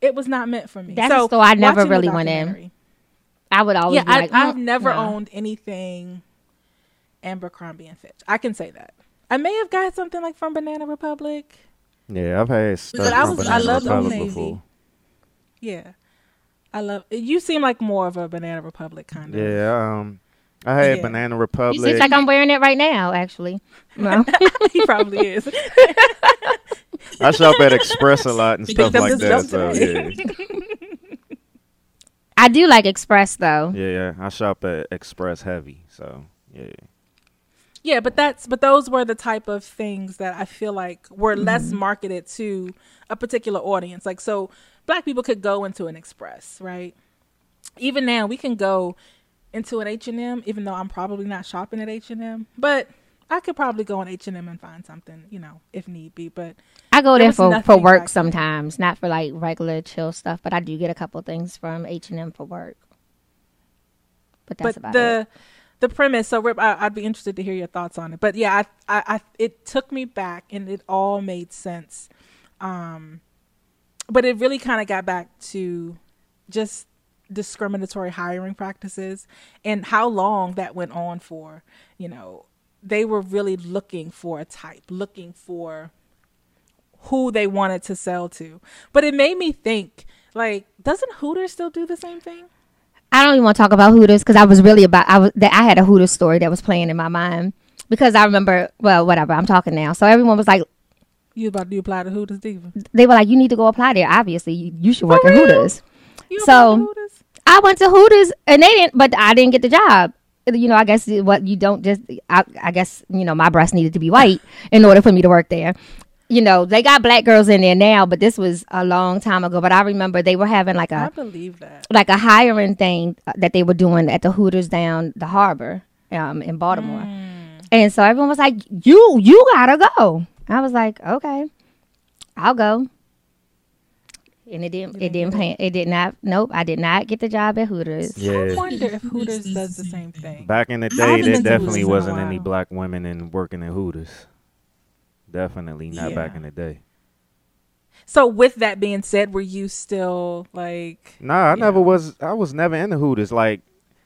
it was not meant for me. That's so a store I never really went in. I would always Yeah, be I, like, I've "Mm, never no." owned anything Abercrombie and Fitch. I can say that. I may have got something like from Banana Republic. Yeah, I've had stuff But I from was- I Banana loved Old Republic Navy. before. Yeah. I love you seem like more of a Banana Republic kind of. Yeah, um, I had Yeah. Banana You Republic. seem like I'm wearing it right now, actually. No. he probably is. I shop at Express a lot and He stuff like that. So yeah, I do like Express though. yeah, yeah. I shop at Express heavy. So yeah, yeah, but that's but those were the type of things that I feel like were Mm-hmm. less marketed to a particular audience. Like so black people could go into an Express, right? Even now we can go into an H&M even though I'm probably not shopping at H&M, but I could probably go on H&M and find something, you know, if need be, but I go There there for, for work then. sometimes, not for like regular chill stuff, but I do get a couple things from H and M for work. But that's but about the it. the premise so Rip, I, i'd be interested to hear your thoughts on it but yeah I, I i it took me back and it all made sense um but it really kind of got back to just discriminatory hiring practices and how long that went on for you know. They were really looking for a type looking for who they wanted to sell to. But it made me think like doesn't hooters still do the same thing? I don't even want to talk about Hooters because I was really about I was that I had a Hooters story that was playing in my mind. Because I remember well whatever I'm talking now. So everyone was like you about to apply to hooters diva they were like you need to go apply there. Obviously you, you should work at real? Hooters. You So- Hooters? I went to Hooters and they didn't, but I didn't get the job. You know, I guess what you don't just, I, I guess, you know, my breast needed to be white in order for me to work there. You know, they got black girls in there now, but this was a long time ago. But I remember they were having like I a, believe that. like a hiring thing uh, that they were doing at the Hooters down the harbor um, in Baltimore. And so everyone was like, you, you gotta go. I was like, okay, I'll go. And it didn't, it didn't pay, it did not, nope, I did not get the job at Hooters. I wonder if Hooters does the same thing. Back in the day, there definitely Hooters in a wasn't any black women in working at Hooters. Definitely not back in the day. So with that being said, were you still like Nah, I Yeah. never was. I was never in the Hooters. Like,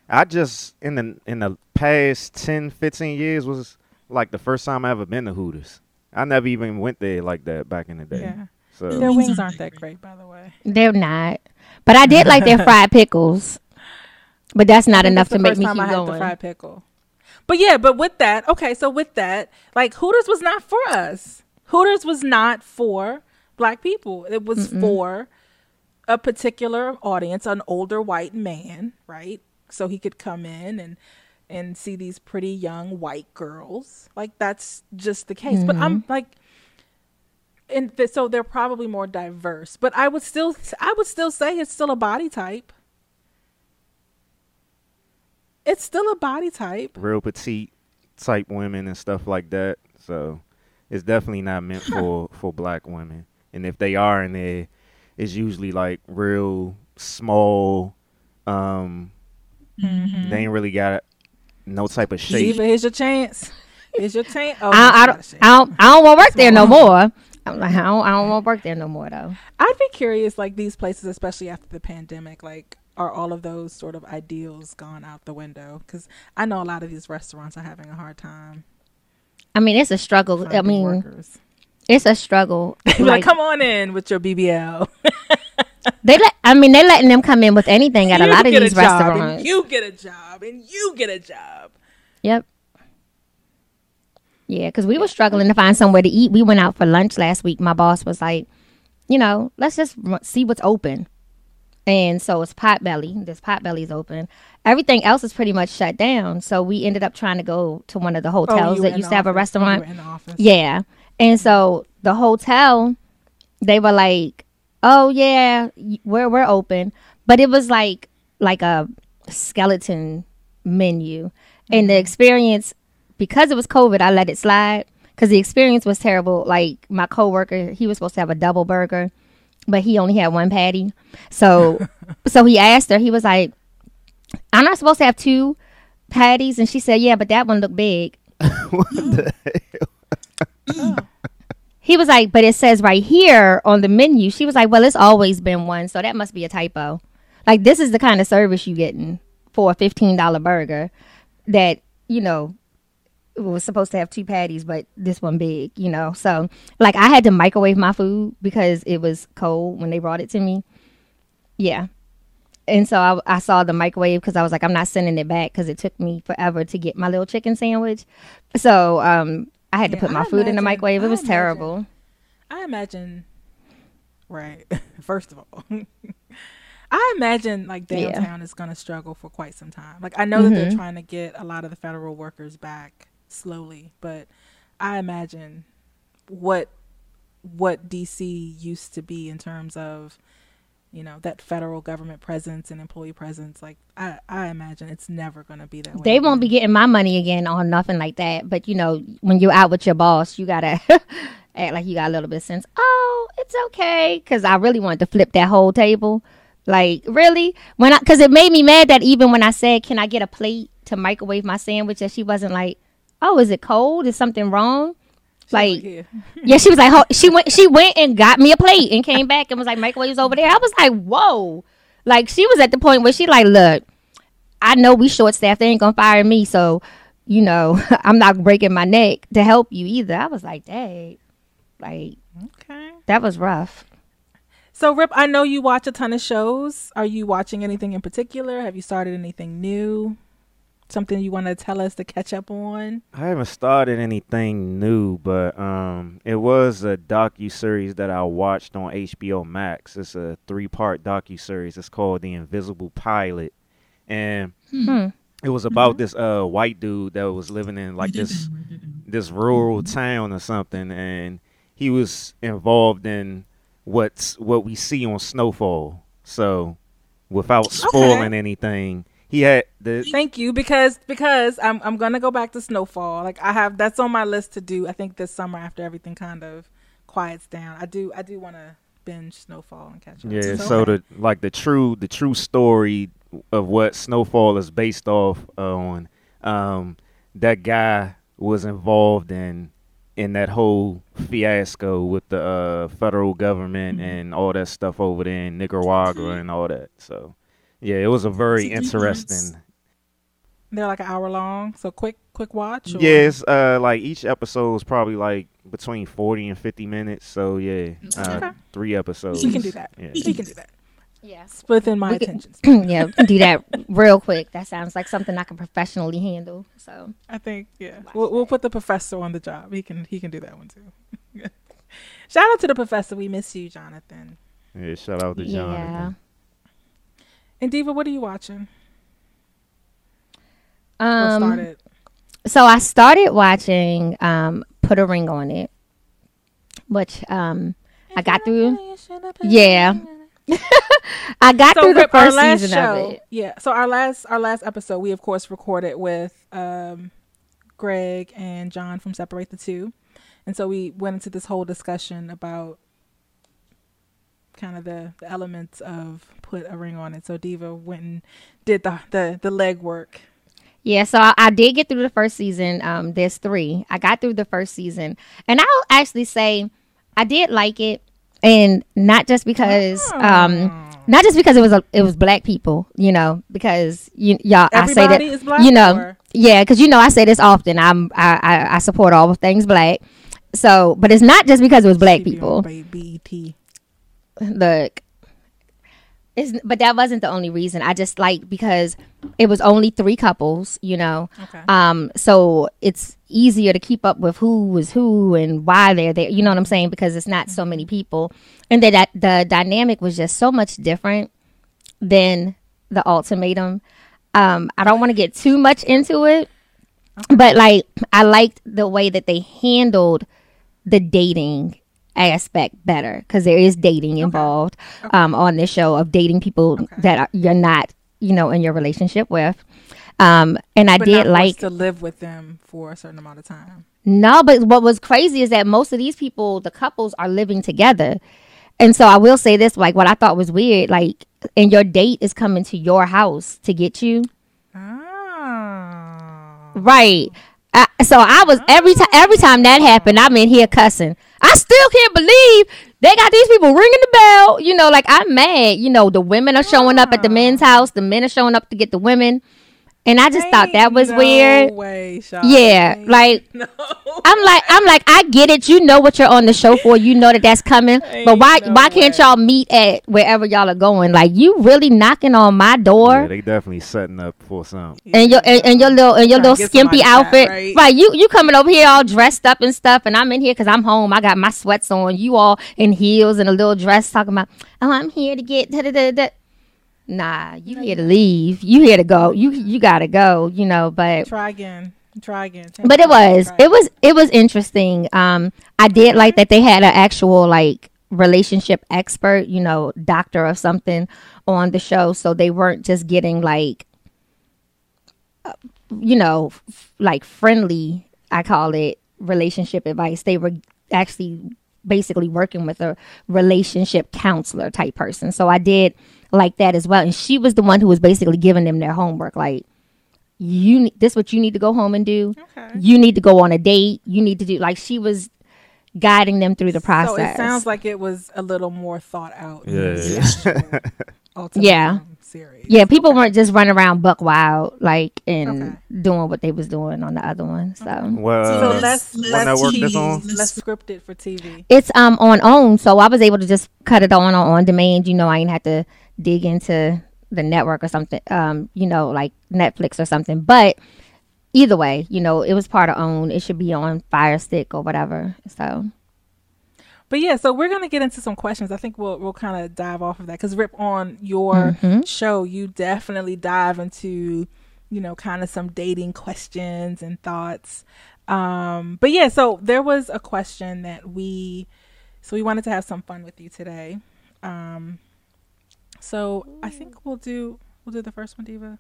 I just in the in the past 10, 15 years was like the first time I ever been to Hooters. I never even went there like that back in the day. Yeah. So Their wings aren't that great, by the way. They're not. But I did like their fried pickles. But that's not I think enough that's to the make first me time keep I had going. the fried pickle. But yeah, but with that, okay, so with that, like Hooters was not for us. Hooters was not for black people. It was for a particular audience, an older white man, right? So he could come in and and see these pretty young white girls. Like that's just the case. But I'm like and th- so they're probably more diverse. But I would still I would still say it's still a body type. It's still a body type. real petite type women and stuff like that. So it's definitely not meant for for black women. And if they are in there, it's usually like real small. Um, they ain't really got no type of shape. Ziva, here's your chance. Here's your chance. Oh, I, I don't, not a shame. I don't, I don't want to work there no more. I'm like, I don't, I don't want to work there no more though. I'd be curious, like these places, especially after the pandemic, like are all of those sort of ideals gone out the window? Because I know a lot of these restaurants are having a hard time. I mean, it's a struggle. I mean, workers. it's a struggle. like, like, come on in with your BBL. they let, I mean, they're letting them come in with anything at a lot of get these a job, restaurants. And you get a job, and you get a job. Yep. Yeah, because we were struggling to find somewhere to eat. We went out for lunch last week. My boss was like, you know, let's just see what's open. And so it's Potbelly. This Potbelly's open. Everything else is pretty much shut down. So we ended up trying to go to one of the Oh, hotels you were that used to have a office. Oh, you restaurant. were in the office. Yeah. And so the hotel, they were like, "Oh yeah, we're we're open," but it was like like a skeleton menu, and the mm. experience because it was COVID, I let it slide. Because the experience was terrible. Like my coworker, he was supposed to have a double burger, but he only had one patty. So so he asked her, he was like, "I'm not supposed to have two patties," and she said, "Yeah, but that one looked big." Mm. Oh. He was like, but it says right here on the menu. She was like, well, it's always been one, so that must be a typo. Like this is the kind of service you getting for a fifteen dollar burger that you know was supposed to have two patties, but this one big, you know. So like I had to microwave my food because it was cold when they brought it to me. Yeah. And so I, I saw the microwave because I was like, I'm not sending it back because it took me forever to get my little chicken sandwich. So um, I had to Yeah, put my I food in the microwave. It I was imagine. terrible. I imagine, right? First of all, I imagine like Yeah. downtown is going to struggle for quite some time. Like I know that they're Mhm. trying to get a lot of the federal workers back slowly, but I imagine what what DC used to be in terms of you know that federal government presence and employee presence. Like I, I imagine it's never going to be that way. They won't be getting my money again on nothing like that. But you know, when you're out with your boss, you gotta act like you got a little bit of sense. Oh, it's okay, because I really wanted to flip that whole table. Like really, when I because it made me mad that even when I said, "Can I get a plate to microwave my sandwich?" that she wasn't like, "Oh, is it cold? Is something wrong?" Like, here. yeah, she was like, "Ho-" she went, she went and got me a plate and came back and was like, "Microwave's over there." I was like, "Whoa!" Like she was at the point where she like, "Look, I know we short staffed. They ain't gonna fire me, so you know I'm not breaking my neck to help you either." I was like, "Dang, like Okay. that was rough." So, Rip, I know you watch a ton of shows. Are you watching anything in particular? Have you started anything new? Something you want to tell us to catch up on? I haven't started anything new, but um, it was a docu series that I watched on HBO Max. It's a three-part docu series. It's called The Invisible Pilot, and Hmm. it was about this uh white dude that was living in like this this rural town or something, and he was involved in what's what we see on Snowfall. So, without spoiling anything, he had the Thank you, because because I'm I'm gonna go back to Snowfall. Like I have that's on my list to do. I think this summer after everything kind of quiets down. I do I do want to binge Snowfall and catch up. Yeah, so the like the true the true story of what Snowfall is based off on, um, that guy was involved in in that whole fiasco with the uh, federal government and all that stuff over there in Nicaragua and all that. So yeah, it was a very interesting. they're like an hour long. So quick quick watch. Or? Yeah, it's uh like each episode is probably like between forty and fifty minutes. So yeah, uh, Okay. three episodes. we can do that. Yeah. We can do that. Yeah, within my We can- attention. yeah, do that real quick. That sounds like something I can professionally handle. So I think yeah. We'll we'll put the professor on the job. He can he can do that one too. Shout out to the professor. We miss you, Jonathan. Yeah, shout out to John. yeah. And Diva, what are you watching? Um, started? so I started watching um, Put a Ring on It, which um, I got through. Yeah. I got So through the first season show, of it. yeah. So our last our last episode, we of course recorded with um, Greg and John from Separate the Two, and so we went into this whole discussion about kind of the, the elements of put a ring on it. So Diva went and did the the the leg work. Yeah, so I, I did get through the first season. Um, there's three. I got through the first season, and I'll actually say I did like it, and not just because, um, not just because it was a, it was black people, you know, because you y'all I say that Everybody is black, you know, or- yeah, because you know I say this often. I'm I, I I support all things black. So, but it's not just because it was black people. BET. Look it's but that wasn't the only reason. I just like because it was only three couples you know? Okay. um so it's easier to keep up with who was who and why they're there you know what i'm saying? Because it's not so many people. And that that the dynamic was just so much different than the ultimatum. Um i don't want to get too much into it but like i liked the way that they handled the dating aspect better because there is dating involved um, on this show of dating people that are, you're not you know in your relationship with um, and i But did like to live with them for a certain amount of time. no but what was crazy is that most of these people the couples are living together and so i will say this like what i thought was weird like and your date is coming to your house to get you Ah. Right. I, so I was every time every time that happened, I'm in here cussing. I still can't believe they got these people ringing the bell. You know, like I'm mad. You know, the women are showing up at the men's ah. house, the men are showing up to get the women, and I just thought that was no weird. Way, Yeah, like no. I'm like I'm like I get it. You know what you're on the show for. You know that that's coming. But why no why can't y'all meet at wherever y'all are going? Like you really knocking on my door. Yeah, they definitely setting up for something. and your and, and your little and your Trying little skimpy somebody fat, outfit, right? You you coming over here all dressed up and stuff, and I'm in here because I'm home. I got my sweats on. You all in heels and a little dress, talking about, oh, I'm here to get. Da, da, da, da. Nah, you here to leave. You here to go. You you gotta go. You know, but Try again. Try again. but it was it was it was interesting. Um, I did like that they had an actual like relationship expert, you know, doctor of something on the show, so they weren't just getting like, uh, you know, f- like friendly. I call it relationship advice. They were actually basically working with a relationship counselor type person. So I did like that as well. And she was the one who was basically giving them their homework, like you ne- this what you need to go home and do. Okay. You need to go on a date. You need to do like she was guiding them through the process. So it sounds like it was a little more thought out. than Yeah. the actual Ultimate Yeah. um, Series. yeah, people weren't just running around buck wild like and Okay. doing what they was doing on the other one. So Well, So uh, less, what less network TV, this on? less scripted for TV. it's um on own, so I was able to just cut it on on, on demand. You know, I ain't have to dig into the network or something. Um, you know, like Netflix or something. But either way, you know, it was part of own. It should be on Fire Stick or whatever. So But yeah, so we're gonna get into some questions. I think we'll we'll kind of dive off of that because Rip on your Mm-hmm. show, you definitely dive into you know kind of some dating questions and thoughts. Um, but yeah, so there was a question that we so we wanted to have some fun with you today. Um, so I think we'll do we'll do the first one, Diva.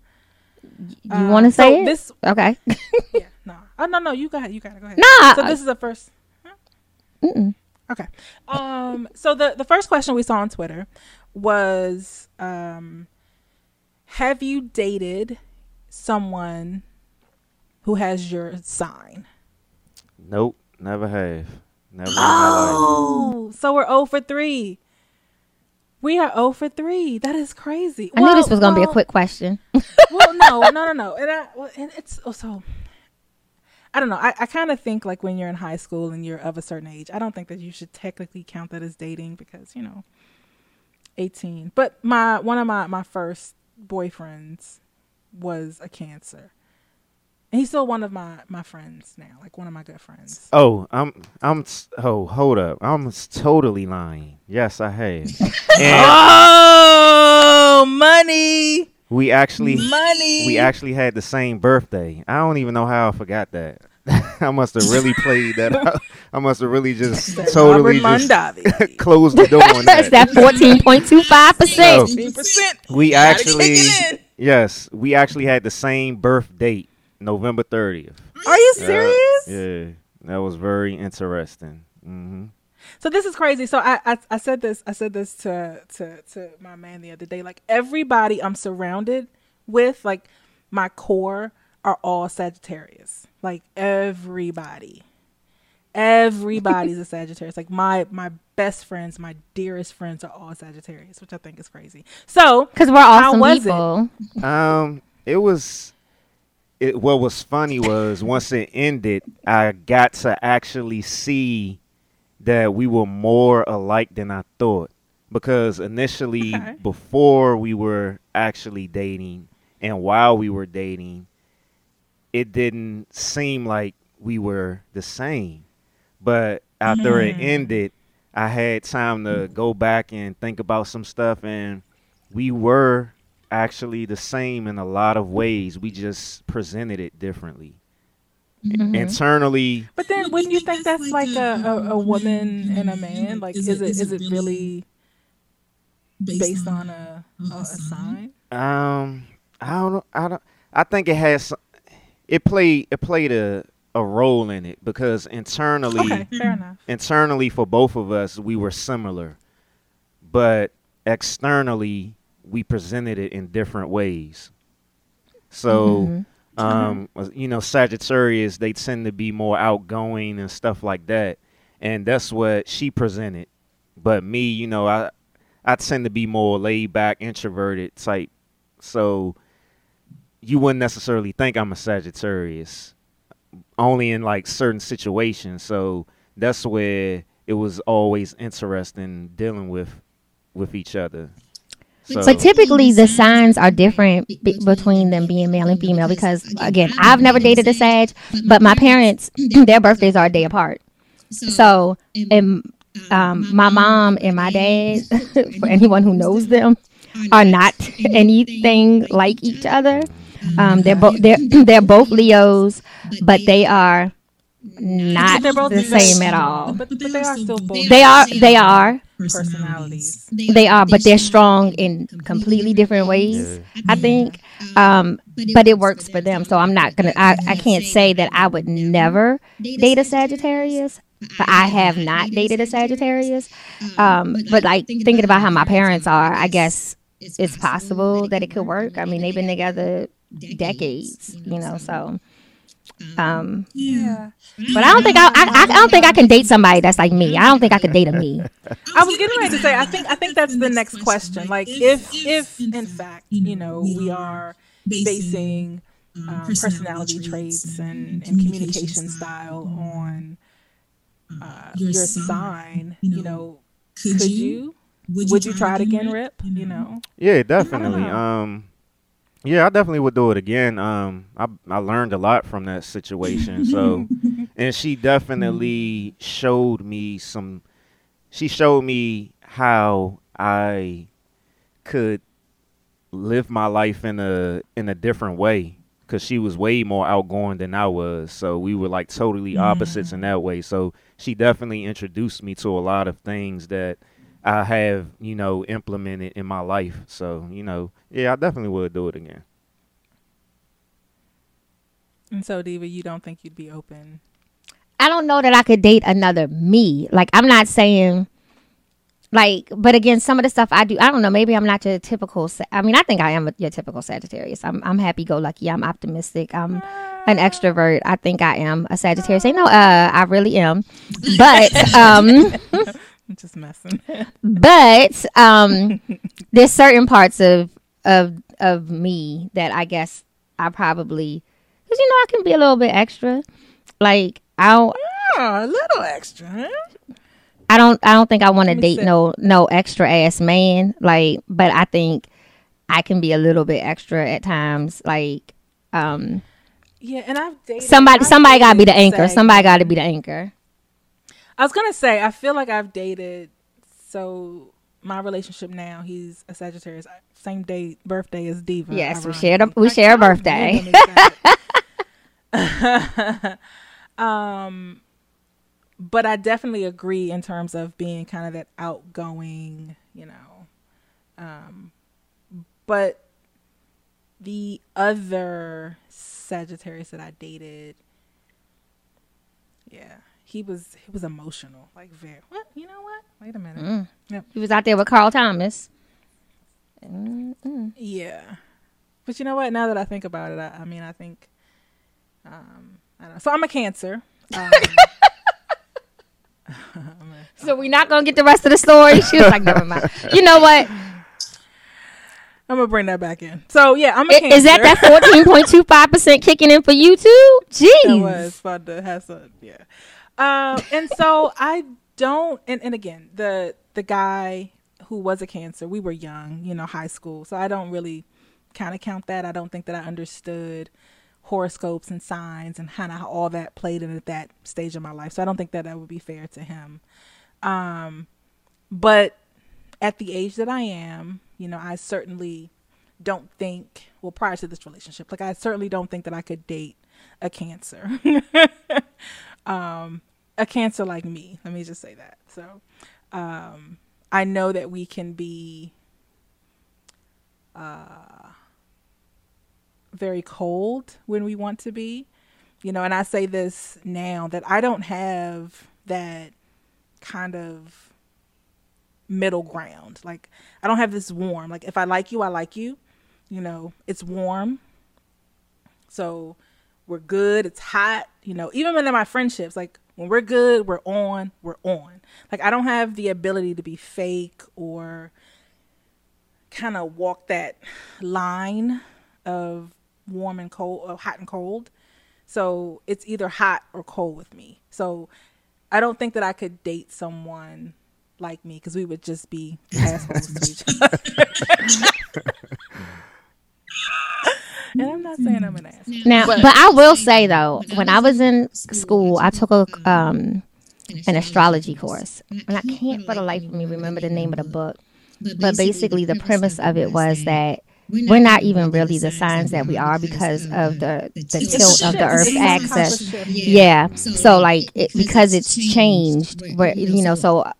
you Uh, want to so say it? this? okay. Yeah, no, oh no, no, you got it, you got it. Go ahead. Nah. So this is the first. Mm-mm. Okay. Um. So the the first question we saw on Twitter was, um, have you dated someone who has your sign? Nope, never have. Never in my. Oh, so we're 0 for three. We are 0 for three. That is crazy. I knew this was gonna be a quick question. well, no, no, no, no. And I, well, and it's oh, also, I don't know. I, I kind of think like when you're in high school and you're of a certain age, I don't think that you should technically count that as dating because you know, 18. But my one of my my first boyfriends was a Cancer, and he's still one of my my friends now, like one of my good friends. Oh, I'm I'm s- oh hold up. I'm totally lying. Yes, I have. and Oh, money! We actually Money. we actually had the same birthday. I don't even know how I forgot that. I must have really played that out. I must have really just totally Robert just Mondavi. closed the door on That's that. that fourteen point two five percent. So- 15%. We actually kick it in. yes, we actually had the same birth date, November 30th. Are you Yeah, serious? Yeah, that was very interesting. hmm So this is crazy. So I, I I said this I said this to to to my man the other day. Like everybody I'm surrounded with, like my core are all Sagittarius. Like everybody. Everybody's a Sagittarius. Like my my best friends, my dearest friends are all Sagittarius, which I think is crazy. So Because we're awesome was it? people. Um, it was. It what was funny was once it ended, I got to actually see that we were more alike than I thought. Because initially, Okay. before we were actually dating, and while we were dating, it didn't seem like we were the same. But after it hmm. ended, I had time to go back and think about some stuff, and we were actually the same in a lot of ways. We just presented it differently. Mm-hmm. Internally, but then wouldn't you think that's like a, a, a woman and a man? Like is it is it really based on a a, a sign? um, I don't know. I don't. I think it has. It played. It played a a role in it because internally, Okay, fair enough. internally for both of us, we were similar, but externally, we presented it in different ways. So, um, you know, Sagittarius, they tend to be more outgoing and stuff like that, and that's what she presented. But me, you know, I I tend to be more laid back, introverted type. So, you wouldn't necessarily think I'm a Sagittarius only in like certain situations. So that's where it was always interesting dealing with with each other. So, But typically, the signs are different be- between them being male and female because, again, I've never dated a Sag, but my parents, their birthdays are a day apart. So, and, um, my mom and my dad, for anyone who knows them, are not anything like each other. Um, they're both they're they're both Leos, but they are not the same at all. But, but they are still both They are they are personalities. they are, but they're strong in completely different ways. I think, um, but it works for them. So I'm not gonna. I, I can't say that I would never date a Sagittarius. But I have not dated a Sagittarius. Um, but like thinking about how my parents are, I guess it's possible that it could work. I mean, they've been together decades, you know. So, um, Yeah. but I don't think I, I, I don't think I can date somebody that's like me. I don't think I could date a me. I was getting ready to say I think I think that's the next question. Like if if in fact, you know, we are basing um, personality traits and, and communication style on uh, your sign, you know, could you would you try it again, Rip? You know? yeah, definitely. know. Um, yeah, I definitely would do it again. Um, I I learned a lot from that situation. So, and she definitely showed me some. She showed me how I could live my life in a in a different way because she was way more outgoing than I was. So we were like totally opposites in that way. So she definitely introduced me to a lot of things that I have, you know, implemented in my life. So, you know, yeah, I definitely would do it again. And so Diva, you don't think you'd be open. I don't know that I could date another me. Like I'm not saying like but again some of the stuff I do I don't know maybe I'm not your typical I mean I think I am a, your typical Sagittarius. I'm I'm happy go lucky. I'm optimistic. I'm an extrovert. I think I am a Sagittarius. Ain't no uh I really am. But um I'm just messing. but um there's certain parts of of of me that I guess I probably cuz you know I can be a little bit extra. Like I don't oh, a little extra. Huh? I don't I don't think I want to date see. no no extra ass man like but I think I can be a little bit extra at times like um Yeah, and I've dated somebody I've somebody got to be the anchor Sag somebody got to be the anchor I was gonna say I feel like I've dated so my relationship now, he's a Sagittarius. Same day birthday as Diva. Yes, we shared a- we Like, share a birthday. women is that- um, but I definitely agree in terms of being kind of that outgoing, you know. Um, but the other Sagittarius that I dated, yeah, he was he was emotional, like very. What you know what? Wait a minute. He was out there with Carl Thomas. Yeah, but you know what? Now that I think about it, I, I mean, I think, um, I don't know. So I'm a Cancer. Um, So we're not gonna get the rest of the story. She was like, never mind. You know what? I'm gonna bring that back in. So yeah, I'm a. Is that that fourteen point two five percent kicking in for you too? Jeez. was about to have some yeah um and so i don't and, and again the the guy who was a cancer we were young you know high school. So i don't really kind of count that. I don't think that i understood horoscopes and signs and kind of how all that played in at that stage of my life. So i don't think that that would be fair to him. Um but at the age that i am you know i certainly don't think well prior to this relationship like i certainly don't think that i could date a cancer um a cancer like me. Let me just say that. So um i know that we can be uh very cold when we want to be you know and i say this now that i don't have that kind of middle ground. Like i don't have this warm. Like if i like you i like you you know it's warm. So we're good it's hot you know even when in my friendships like when we're good we're on we're on. Like i don't have the ability to be fake or kind of walk that line of warm and cold of hot and cold. So it's either hot or cold with me. So i don't think that i could date someone like me because we would just be assholes to each other and i'm not saying i'm an asshole Now, but, I will say though, when I was in school, I took a um an astrology course, and I can't for the life of me remember the name of the book. But basically, the premise of it was that we're not even really the signs that we are because of the the tilt of the Earth's It's some type of axis. Yeah. So like it, because it's changed, where you know, so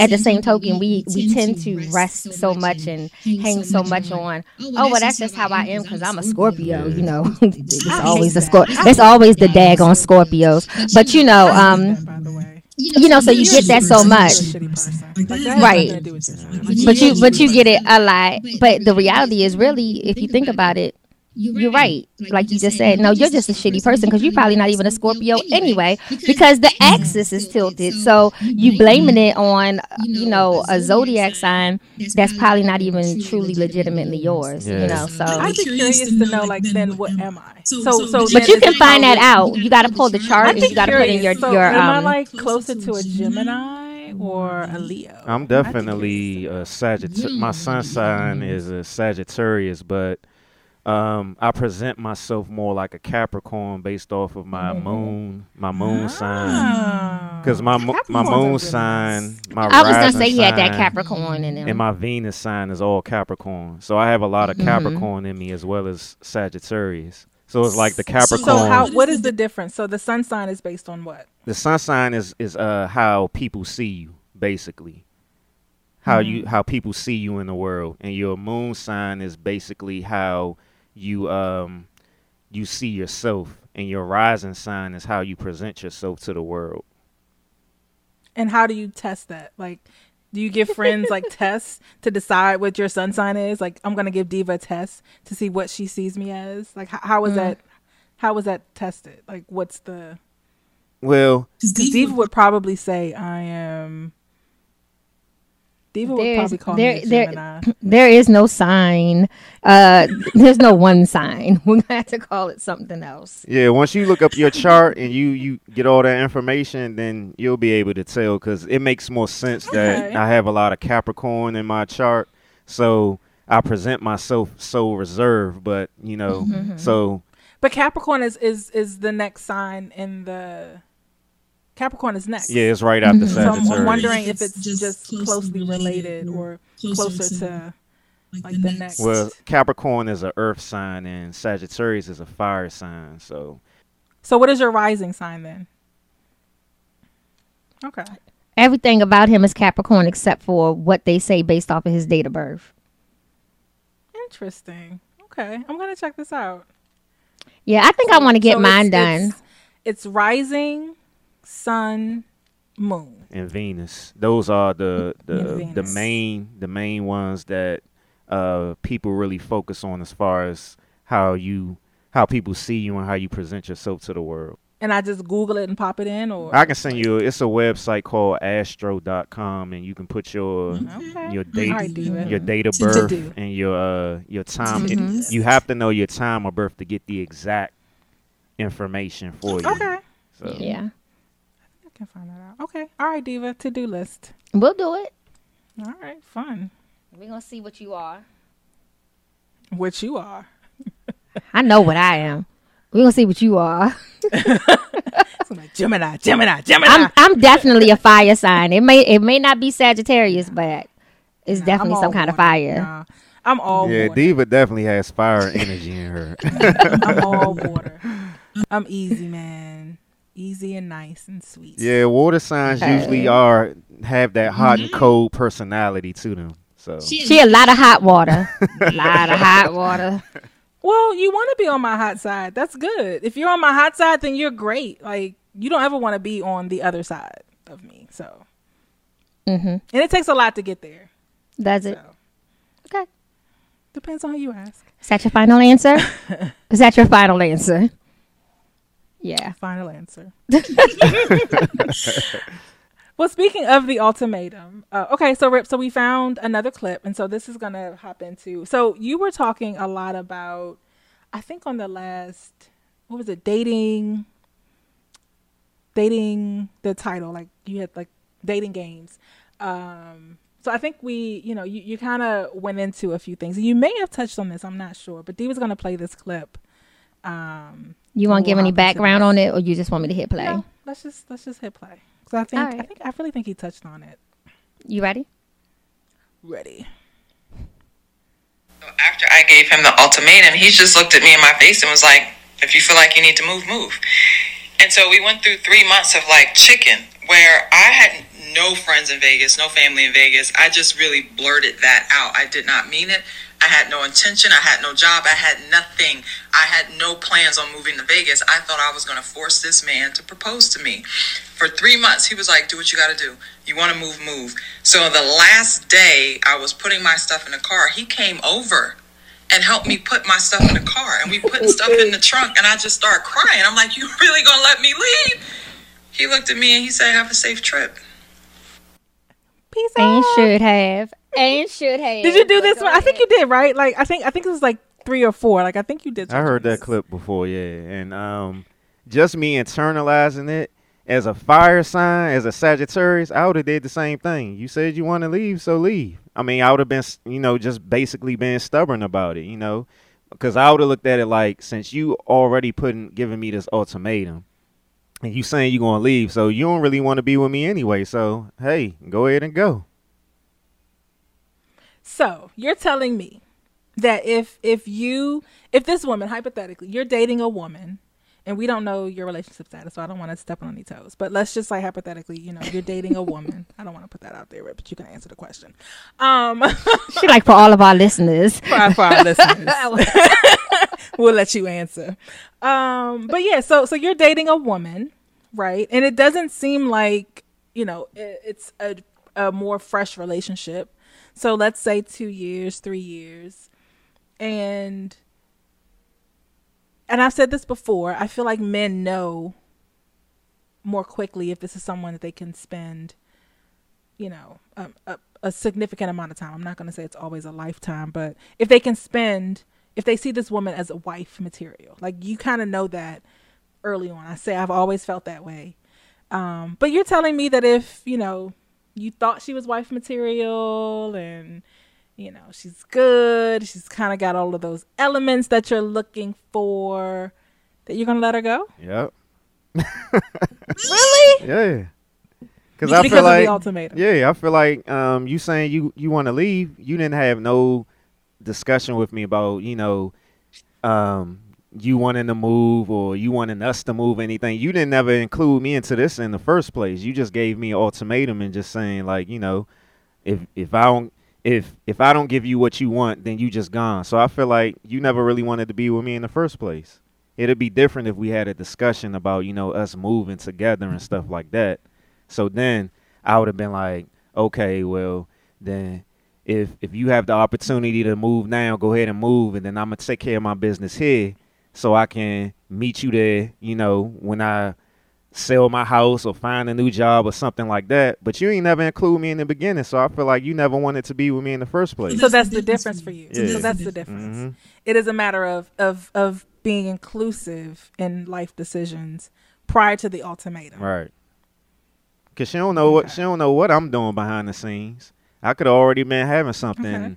at the same token, we we tend to rest so much and hang so much on. Oh well, that's just how I am because I'm a Scorpio. You know, it's always the Scor. It's always the dag on Scorpios. But you know, um, by the way you know, so you get that so much. shitty person like that has Right. nothing to do with your sign. Like, But you but you get it a lot. But the reality is really, if you think about it, you're right. Like you just said, no, you're just a shitty person because you're probably not even a Scorpio anyway because the axis is tilted. So you blaming it on, you know, a zodiac sign that's probably not even truly legitimately yours. You know, so. I'd be curious to know, like, then what am I? So, so, But you can find that out. You got to pull the chart and you got to put in your curious. So your am I um. like closer to a Gemini or a Leo? I'm definitely a Sagittarius. My sun sign is a Sagittarius, but um, I present myself more like a Capricorn based off of my moon, my moon sign. Ah. Because my mo- my moon sign, my I was gonna rising say he had that Capricorn in him. and my Venus sign is all Capricorn. So I have a lot of Capricorn in me as well as Sagittarius. So it's like the Capricorn. So how? What is the difference? So the sun sign is based on what? the sun sign is is uh how people see you basically how you how people see you in the world and your moon sign is basically how you um you see yourself and your rising sign is how you present yourself to the world And how do you test that? Like, do you give friends like tests to decide what your sun sign is? Like, I'm gonna give Diva a test to see what she sees me as. Like, how, how is that? How was that tested? Like, what's the? well Because Diva would probably say I am. Diva would There's- probably call there- me a there- There is no sign. Uh, there's no one sign. We're gonna have to call it something else. yeah once you look up your chart and you you get all that information then you'll be able to tell because it makes more sense that Okay. i have a lot of capricorn in my chart so i present myself so reserved but you know so But Capricorn is is is the next sign in the Capricorn is next. Yeah, it's right after Mhm. So I'm, Sagittarius. I'm wondering if If it's it's just, just closely closely related related or or closer, closer to, to, like the next. Well, Capricorn is an earth sign and Sagittarius is a fire sign. So So what is your rising sign then? Okay. Everything about him is Capricorn except for what they say based off of his date of birth. Interesting. Okay. I'm gonna check this out. Yeah, I think I want to get So mine it's- done. It's, it's rising, sun, moon. and Venus, those are the the the main the main ones that uh people really focus on as far as how you how people see you and how you present yourself to the world. And I just Google it and pop it in, or I can send you. It's a website called Astro.com, and you can put your Okay. your date, All right, your date of birth, and your uh your time. It- Mhm. you have to know your time of birth to get the exact information for you. Okay. So, Yeah, I can find that out. Okay. All right, Diva. To do list. we'll do it. All right. Fun. We're gonna see what you are. What you are. I know what I am. We're gonna see what you are. Gemini, Gemini, Gemini. I'm I'm definitely a fire sign. It may it may not be Sagittarius, but it's Nah, definitely some all kind of fire. Nah, I'm all yeah, water. Diva definitely has fire energy in her. I'm all water. I'm easy, man. Easy and nice and sweet. yeah, water signs usually are have that hot and cold personality to them. So She a lot of hot water. a lot of hot water. Well, you want to be on my hot side. That's good. If you're on my hot side, then you're great. Like you don't ever want to be on the other side of me. So, Mm-hmm. and it takes a lot to get there. Does it? So Okay. depends on who you ask. Is that your final answer? Is that your final answer? Yeah. Final answer. well, speaking of the ultimatum, uh, okay, so Rip, so we found another clip, and so this is gonna hop into. So you were talking a lot about, I think on the last, what was it, dating, dating the title, like you had like dating games. Um, so I think we, you know, you, you kind of went into a few things. You may have touched on this, I'm not sure, but Dee was gonna play this clip. Um, You want to give any background on it, or you just want me to hit play? no, let's just let's just hit play. So I think I think I really think he touched on it. You ready? Ready. So After I gave him the ultimatum, he just looked at me in my face and was like, if you feel like you need to move, move. And so we went through three months of like chicken, where I had no friends in Vegas, no family in Vegas. I just really blurted that out. I did not mean it. I had no intention. I had no job. I had nothing. I had no plans on moving to Vegas. I thought I was going to force this man to propose to me. For three months, he was like, Do what you got to do. You want to move, move. So the last day I was putting my stuff in the car, he came over and helped me put my stuff in the car. And we put stuff in the trunk, and I just started crying. I'm like, You really going to let me leave? He looked at me and he said, Have a safe trip. Peace Ain't out. should have. Ain't should have. Did you do this one? I think you did, right? Like I think I think it was like three or four. Like I think you did. I heard that clip before, yeah, and um, just me internalizing it as a fire sign, as a Sagittarius, I would have did the same thing. You said you want to leave, so leave. I mean, I would have been, you know, just basically being stubborn about it, you know, because I would have looked at it like, since you already putting giving me this ultimatum, and you saying you're gonna leave, so you don't really want to be with me anyway. So hey, go ahead and go. So you're telling me that if if you if this woman hypothetically you're dating a woman and we don't know your relationship status, so I don't want to step on any toes. But let's just say hypothetically, you know, you're dating a woman. I don't want to put that out there, but you can answer the question. Um, She like for all of our listeners. for, our- for our listeners, we'll let you answer. Um, but yeah, so so you're dating a woman, right? And it doesn't seem like you know it, it's a a more fresh relationship. So let's say two years, three years, and and I've said this before. I feel like men know more quickly if this is someone that they can spend, you know, um, a, a significant amount of time. I'm not going to say it's always a lifetime, but if they can spend, if they see this woman as a wife material, like you kind of know that early on. I say I've always felt that way. Um, but you're telling me that if, you know, you thought she was wife material and, you know, she's good, she's kind of got all of those elements that you're looking for, that you're going to let her go? Yep. really? Yeah. Cause I feel of like the ultimatum. yeah, I feel like um, you saying you you want to leave. You didn't have no discussion with me about you know um, you wanting to move or you wanting us to move anything. You didn't ever include me into this in the first place. You just gave me an ultimatum and just saying like you know if if I don't if if I don't give you what you want, then you just gone. So I feel like you never really wanted to be with me in the first place. It'd be different if we had a discussion about you know us moving together and stuff like that. So then I would have been like, okay, well then if if you have the opportunity to move now, go ahead and move, and then I'm gonna take care of my business here, so I can meet you there. You know when I sell my house or find a new job or something like that. But you ain't never include me in the beginning, so I feel like you never wanted to be with me in the first place. So that's the difference for you. Yeah. So that's the difference. Mhm. It is a matter of of of being inclusive in life decisions prior to the ultimatum. Right. Cause she don't know what she don't know what I'm doing behind the scenes. I could have already been having something Okay.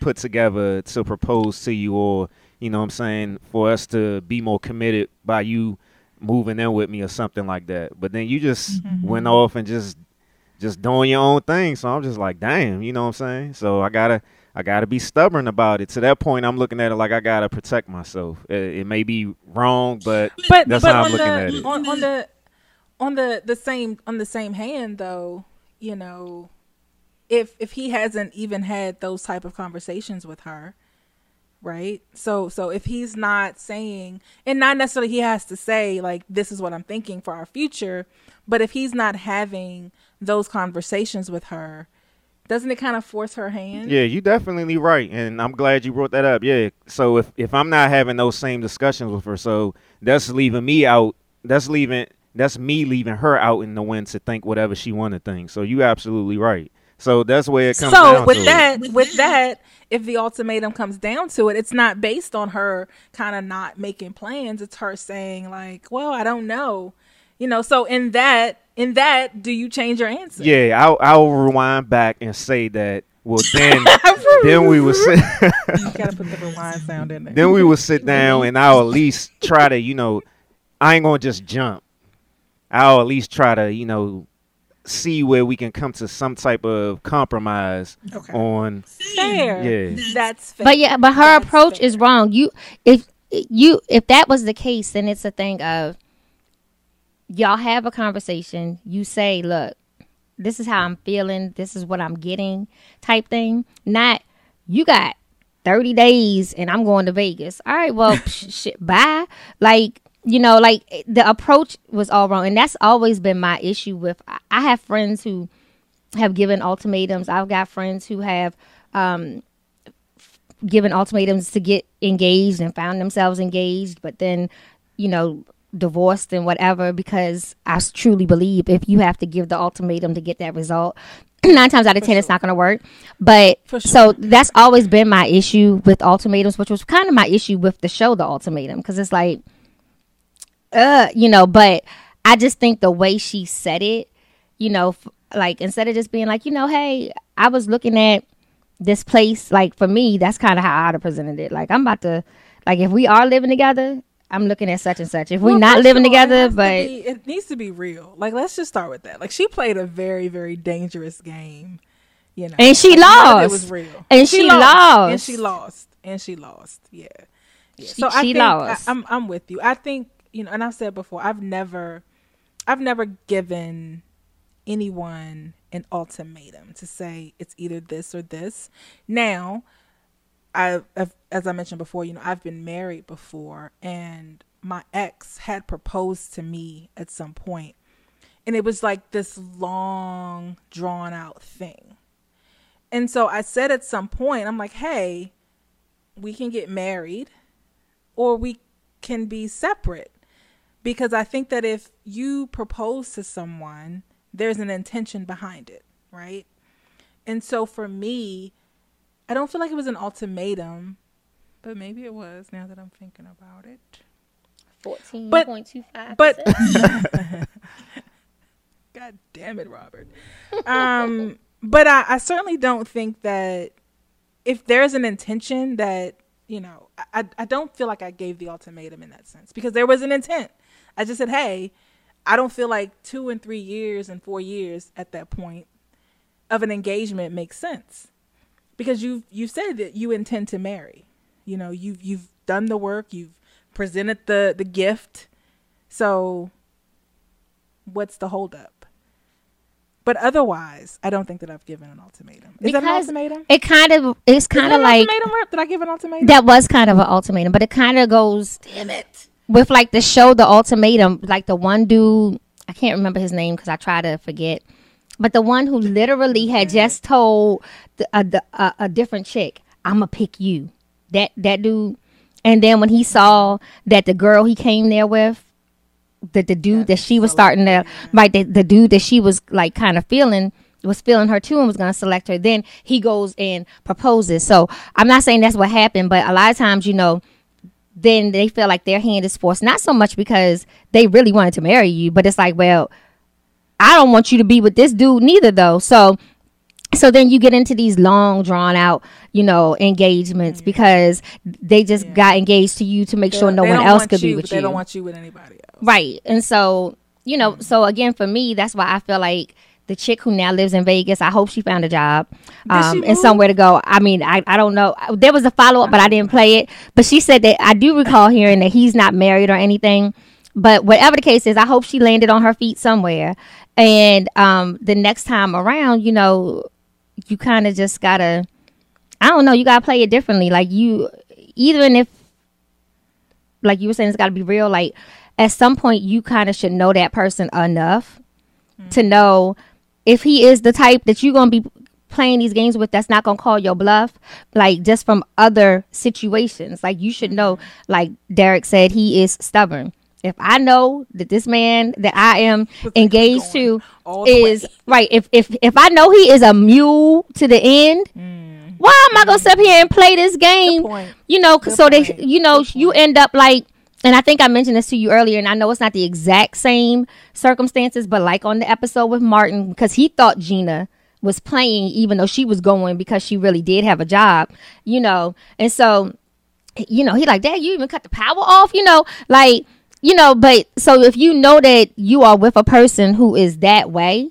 put together to propose to you, or you know, what I'm saying for us to be more committed by you moving in with me or something like that. But then you just Mm-hmm. went off and just just doing your own thing. So I'm just like, damn, you know what I'm saying? So I gotta I gotta be stubborn about it. To that point, I'm looking at it like I gotta protect myself. It, it may be wrong, but But That's but how I'm looking the at it. on, on the on the the same on the same hand though, you know, if if he hasn't even had those type of conversations with her, right? So so if he's not saying and not necessarily he has to say like this is what I'm thinking for our future, but if he's not having those conversations with her, doesn't it kind of force her hand? Yeah, you definitely right, and I'm glad you brought that up. Yeah, so if if I'm not having those same discussions with her, so that's leaving me out. That's leaving. That's me leaving her out in the wind to think whatever she want to think. So you absolutely right. So that's where it comes so down with to. that with that if the ultimatum comes down to it it's not based on her kind of not making plans it's her saying like well i don't know you know so in that in that do you change your answer Yeah, I'll, I'll rewind back and say that. Well, then then we would sit. you gotta put the rewind sound in there then we would sit down and I'll at least try to, you know, I ain't gonna just jump. I'll at least try to, you know, see where we can come to some type of compromise Okay. on. fair Yeah. that's fair But yeah, but her That's approach fair. is wrong. You if you if that was the case, then it's a thing of y'all have a conversation. You say, "Look, this is how I'm feeling. This is what I'm getting," type thing. Not you got 30 days and I'm going to Vegas. All right, well, psh, shit, bye. Like you know, like the approach was all wrong, and that's always been my issue with. I- have friends who have given ultimatums. I've got friends who have um, given ultimatums to get engaged and found themselves engaged, but then, you know, divorced and whatever because I truly believe if you have to give the ultimatum to get that result, nine times out of ten it's not going to work. But For sure. so that's always been my issue with ultimatums, which was kind of my issue with the show, The Ultimatum, because it's like, uh, you know, but I just think the way she said it, you know, f- like instead of just being like, you know, hey, I was looking at this place, like for me, that's kind of how I'd have presented it. Like I'm about to, like if we are living together, I'm looking at such and such. If we're not living it together, to but be- it needs to be real like let's just start with that like she played a very very dangerous game you know And she lost. it was real And she lost. and she lost and she lost yeah, yeah. She- so I she think lost. I, I'm I'm with you I think you know and I've said before I've never I've never given anyone an ultimatum to say it's either this or this now I, as I mentioned before, you know, I've been married before, and my ex had proposed to me at some point, and it was like this long, drawn out thing. And so I said at some point, I'm like, hey, we can get married, or we can be separate, because I think that if you propose to someone, there's an intention behind it, right? And so for me, I don't feel like it was an ultimatum, but maybe it was now that I'm thinking about it. fourteen But- point two five. But God damn it, Robert. Um, but I, I certainly don't think that if there's an intention that you know, I I don't feel like I gave the ultimatum in that sense because there was an intent. I just said, hey, I don't feel like two and three years and four years at that point of an engagement makes sense because you've you've said that you intend to marry. You know, you've you've done the work, you've presented the the gift. So what's the holdup? But otherwise, I don't think that I've given an ultimatum. Is that an ultimatum? It kind of it's kind of like ultimatum, Rip? Did I give an ultimatum? that was kind of an ultimatum, but it kind of goes Damn it. With like the show the ultimatum like the one dude i can't remember his name because i try to forget but the one who literally had just told the, a, the, a, a different chick i'm gonna pick you. That that dude. And then when he saw that the girl he came there with the, the dude that she was starting to right the, the dude that she was like kind of feeling was feeling her too and was going to select her then he goes and proposes. So i'm not saying that's what happened but a lot of times you know then they feel like their hand is forced. Not so much because they really wanted to marry you, but it's like, well, I don't want you to be with this dude neither, though. So, so then you get into these long, drawn out, you know, engagements because they just got engaged to you to make sure no one else could you, be with They you. They don't want you with anybody else. Right. And so, you know, mm-hmm. so again, for me, that's why I feel like the chick who now lives in Vegas, I hope she found a job um, and somewhere to go. I mean, I, I don't know. There was a follow up, but I didn't play it. But she said that I do recall hearing that he's not married or anything. But whatever the case is, I hope she landed on her feet somewhere. And um, the next time around, you know, you kind of just gotta, I don't know, you gotta play it differently. Like you, even if like you were saying, it's got to be real. Like at some point, you kind of should know that person enough to know if he is the type that you're gonna be playing these games with. That's not gonna call your bluff. Like just from other situations, like you should know. Like Derek said, he is stubborn. If I know that this man that I am engaged to is way. right, if if if I know he is a mule to the end, why am I gonna sit here and play this game? You know, Good so they, point. you know, you end up like, and I think I mentioned this to you earlier, and I know it's not the exact same circumstances, but like on the episode with Martin, because he thought Gina was playing, even though she was going because she really did have a job, you know, and so, you know, he like, Dad, you even cut the power off, you know, like, you know, but so if you know that you are with a person who is that way,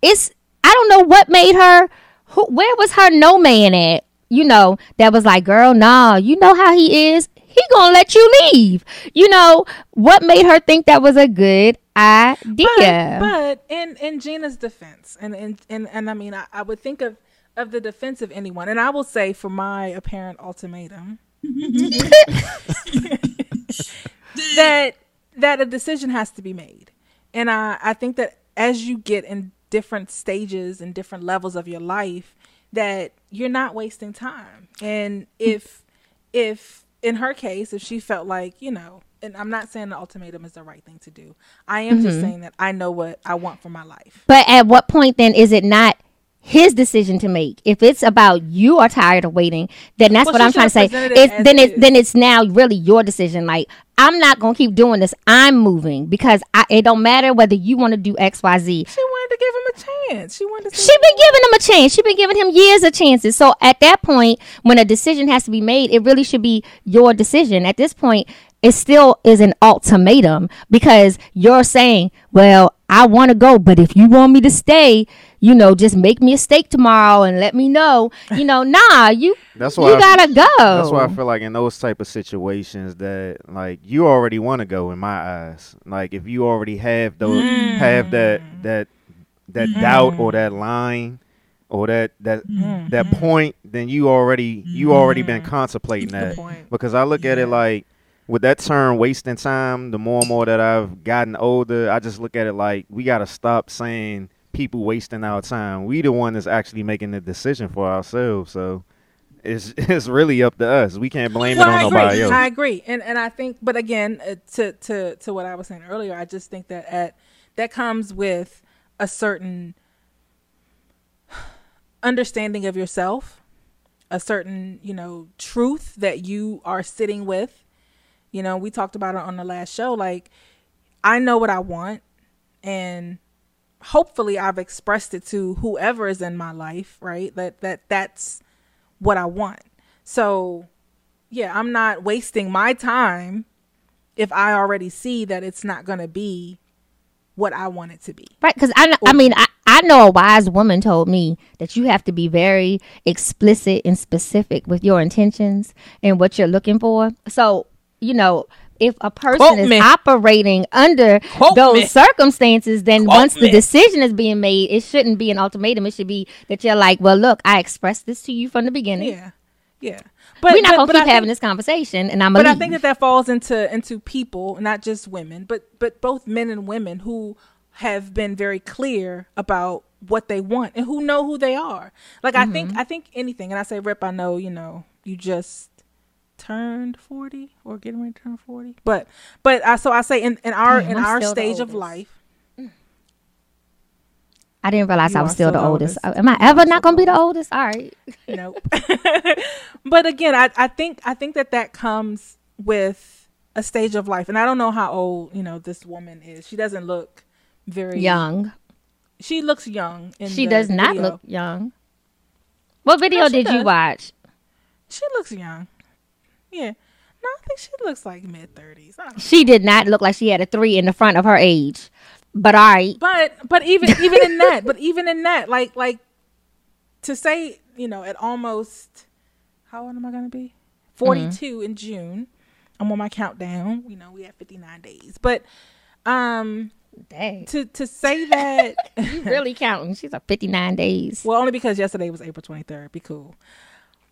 it's I don't know what made her who where was her no man at? You know, that was like, girl, nah, you know how he is. Gonna let you leave. You know, what made her think that was a good idea? But, but in in Gina's defense, and and and, and I mean, I, I would think of of the defense of anyone, and I will say for my apparent ultimatum that that a decision has to be made, and I I think that as you get in different stages and different levels of your life, that you're not wasting time, and if if in her case, if she felt like, you know, and I'm not saying the ultimatum is the right thing to do. I am just mm-hmm. saying that I know what I want for my life. But at what point then is it not his decision to make? If it's about you are tired of waiting, then that's Well, what I'm trying to say. it It's then it it's then it's now really your decision. Like I'm not gonna keep doing this. I'm moving because I, it don't matter whether you want to do X Y Z. She wanted to give him a chance. She wanted to. She been giving him a chance. She been giving him years of chances. So at that point, when a decision has to be made, it really should be your decision. At this point, it still is an ultimatum because you're saying, "Well, I want to go, but if you want me to stay, you know, just make me a steak tomorrow and let me know." You know, nah, you That's why you I- gotta go. That's why I feel like in those type of situations that like you already want to go in my eyes. Like if you already have those mm. have that that that mm-hmm. doubt or that line or that that that mm-hmm. point, then you already you already been mm-hmm. contemplating that. point. Because I look at it like with that term wasting time, the more and more that I've gotten older, I just look at it like we gotta stop saying people wasting our time. We the one that's actually making the decision for ourselves. So it's it's really up to us. We can't blame Well, it on I nobody agree. else. I agree, and and I think, but again, uh, to to to what I was saying earlier, I just think that at that comes with a certain understanding of yourself, a certain you know truth that you are sitting with. You know, we talked about it on the last show. Like, I know what I want, and hopefully, I've expressed it to whoever is in my life. Right? That that that's what I want. So yeah, I'm not wasting my time if I already see that it's not going to be what I want it to be. Right, because I, I mean, I, I know a wise woman told me that you have to be very explicit and specific with your intentions and what you're looking for. So, you know, if a person Quote is me. operating under Quote those me. circumstances, then Quote once me. the decision is being made, it shouldn't be an ultimatum. It should be that you're like, well, look, I expressed this to you from the beginning. Yeah, yeah. But We're not but- gonna but keep I think- having this conversation, and I'm. but I think that that falls into into people, not just women, but but both men and women who have been very clear about what they want and who know who they are. Like I Mm-hmm. think I think anything, and I say, Rip, I know you know you just turned forty or getting ready to turn forty, but but I so I say in in our Damn, in I'm our stage of life, I didn't realize You I was still still the the oldest. oldest. Am I ever not gonna be the oldest? All right. Nope. but again, I, I think I think that that comes with a stage of life, and I don't know how old you know this woman is. She doesn't look very Young. She looks young. In She the does not video. look young. What video No, she did you watch? She looks young. Yeah. No, I think she looks like mid thirties. She did not look like she had a three in the front of her age. But all right. But but even even in that, but even in that, like like to say, you know, at almost how old am I gonna be? 42 in June. I'm on my countdown. You know, we have 59 days. But um Dang. to to say that You really counting. She's a 59 days. well, only because yesterday was April 23rd. Be cool.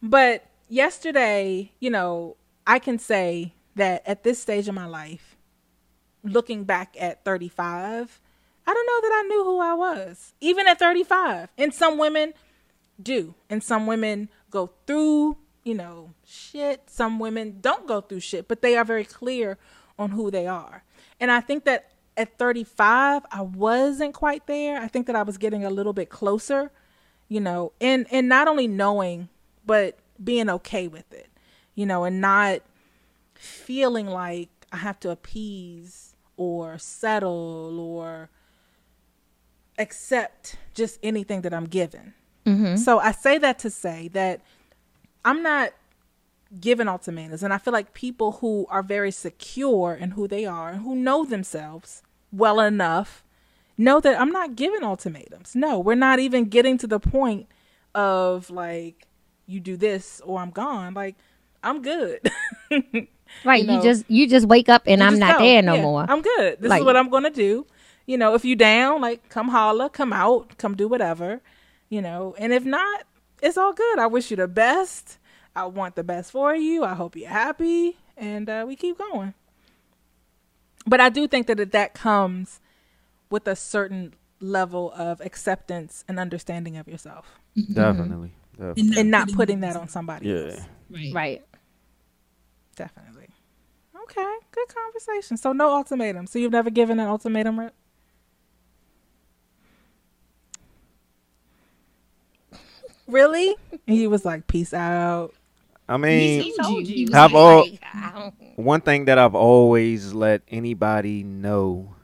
But yesterday, you know, I can say that at this stage of my life, looking back at 35, I don't know that I knew who I was, even at 35. And some women do. And some women go through, you know, shit. Some women don't go through shit, but they are very clear on who they are. And I think that at 35, I wasn't quite there. I think that I was getting a little bit closer, you know, and and not only knowing, but being okay with it, you know, and not feeling like I have to appease or settle or accept just anything that I'm given. Mm-hmm. So I say that to say that I'm not given ultimatums, and I feel like people who are very secure in who they are and who know themselves well enough know that I'm not giving ultimatums. No, we're not even getting to the point of like you do this or I'm gone. Like I'm good. Right. you You, just you just wake up and You I'm not go, there no yeah, more. I'm good. This Like- is what I'm gonna do. You know, if you down, like come holla, come out, come do whatever. You know, and if not, it's all good. I wish you the best. I want the best for you. I hope you're happy, and uh, we keep going. But I do think that that comes with a certain level of acceptance and understanding of yourself, Definitely. Uh, definitely. and not putting that on somebody else. Yeah. Right. right. Definitely. Okay, good conversation. So no ultimatum. So you've never given an ultimatum, Rip? Really? And he was like, "Peace out." I mean, He told you. I've Like, al- I don't- one thing that I've always let anybody know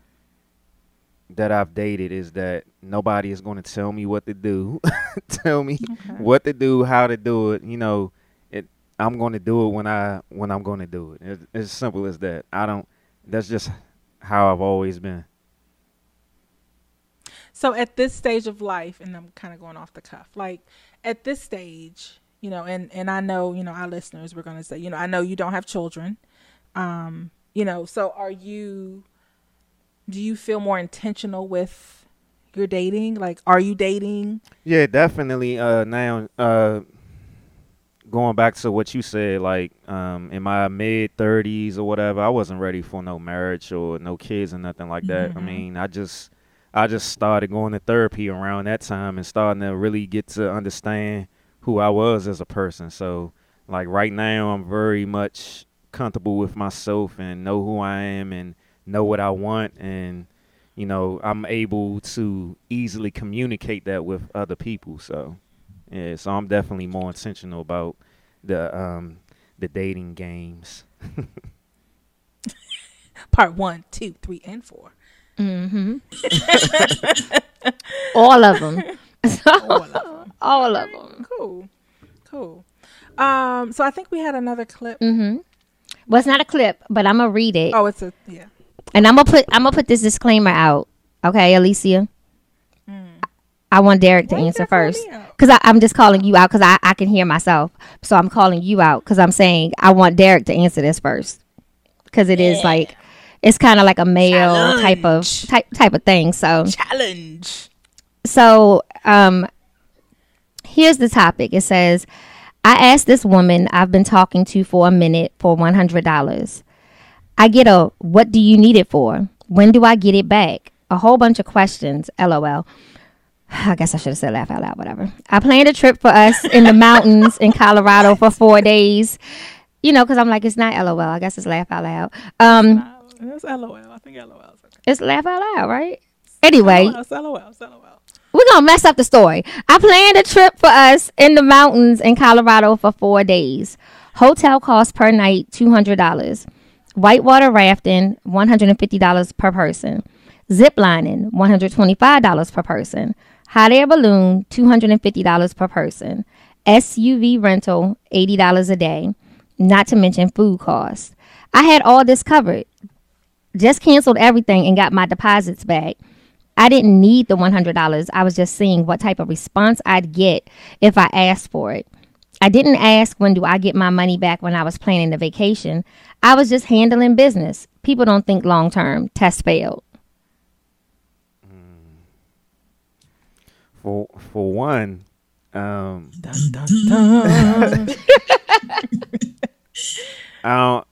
that I've dated is that nobody is going to tell me what to do, tell me what to do, how to do it. You know, it. I'm going to do it when I when I'm going to do it. It's as simple as that. I don't. That's just how I've always been. So at this stage of life, and I'm kind of going off the cuff, like at this stage, you know, and and I know, you know, our listeners, we're gonna say, you know, I know you don't have children, um, you know, so are you? Do you feel more intentional with your dating? Like, are you dating? Yeah, definitely. Uh, now, uh, going back to what you said, like, um, in my mid thirties or whatever, I wasn't ready for no marriage or no kids or nothing like that. I mean, I just, I just started going to therapy around that time and starting to really get to understand who I was as a person. So, like, right now, I'm very much comfortable with myself and know who I am and know what I want and you know, I'm able to easily communicate that with other people. So, yeah, so I'm definitely more intentional about the um the dating games. Part one, two, three, and four. all of them. All of them. all of them. Cool, cool. Um, so I think we had another clip. Mm-hmm. Well, it's not a clip, but I'm gonna read it, Oh, it's a yeah. And I'm gonna put I'm gonna put this disclaimer out. Okay, Alicia. I want Derek to Why answer first because I'm just calling you out because I, I can hear myself. So I'm calling you out because I'm saying I want Derek to answer this first because it is like it's kind of like a male type of type type of thing. So Challenge. so um here's the topic it says i asked this woman i've been talking to for a minute for $100 i get a what do you need it for when do i get it back a whole bunch of questions lol i guess i should have said laugh out loud whatever i planned a trip for us in the mountains in colorado for four days you know because i'm like it's not lol i guess it's laugh out loud um It's LOL. I think LOL. is okay. it's laugh out loud right anyway LOL. It's LOL. It's LOL. we're gonna mess up the story. I planned a trip for us in the mountains in Colorado for four days. Hotel cost per night two hundred dollars. Whitewater rafting one hundred and fifty dollars per person. Zip lining one hundred twenty five dollars per person. Hot air balloon two hundred and fifty dollars per person. SUV rental eighty dollars a day. Not to mention food costs. I had all this covered. Just canceled everything and got my deposits back. I didn't need the $100. I was just seeing what type of response I'd get if I asked for it. I didn't ask when do I get my money back when I was planning the vacation. I was just handling business. People don't think long term. Test failed. For for one, um, Dun, dun, dun. I don't.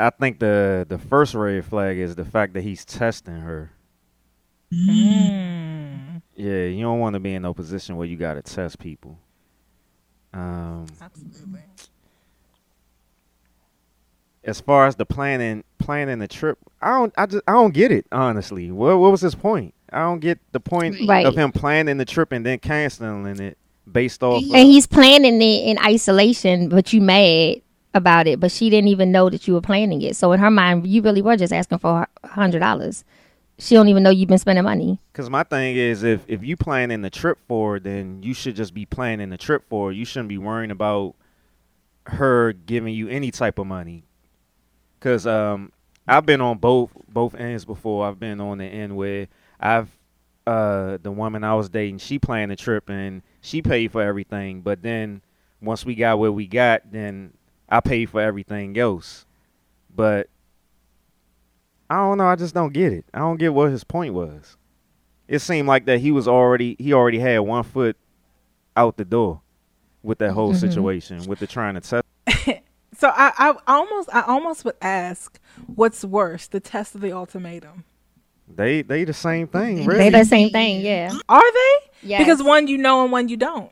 I think the the first red flag is the fact that he's testing her. Mm. Yeah, you don't want to be in no position where you got to test people. Um, Absolutely. As far as the planning planning the trip, I don't I just I don't get it honestly. What what was his point? I don't get the point Right. of him planning the trip and then canceling it based off. And he's planning it in isolation, but you mad about it. But she didn't even know that you were planning it. So in her mind, you really were just asking for a $100. She don't even know you've been spending money. Because my thing is, if if you planning the trip for, her, then you should just be planning the trip for. her. You shouldn't be worrying about her giving you any type of money. Because um, I've been on both both ends before. I've been on the end where I've uh the woman I was dating, she planned the trip and she paid for everything. But then once we got where we got, then I paid for everything else. But I don't know. I just don't get it. I don't get what his point was. It seemed like that he was already he already had one foot out the door with that whole situation with the trying to test. So I, I almost I almost would ask, what's worse, the test of the ultimatum? They they the same thing, They really. the same thing, yeah. Are they? Yes. Because one you know and one you don't.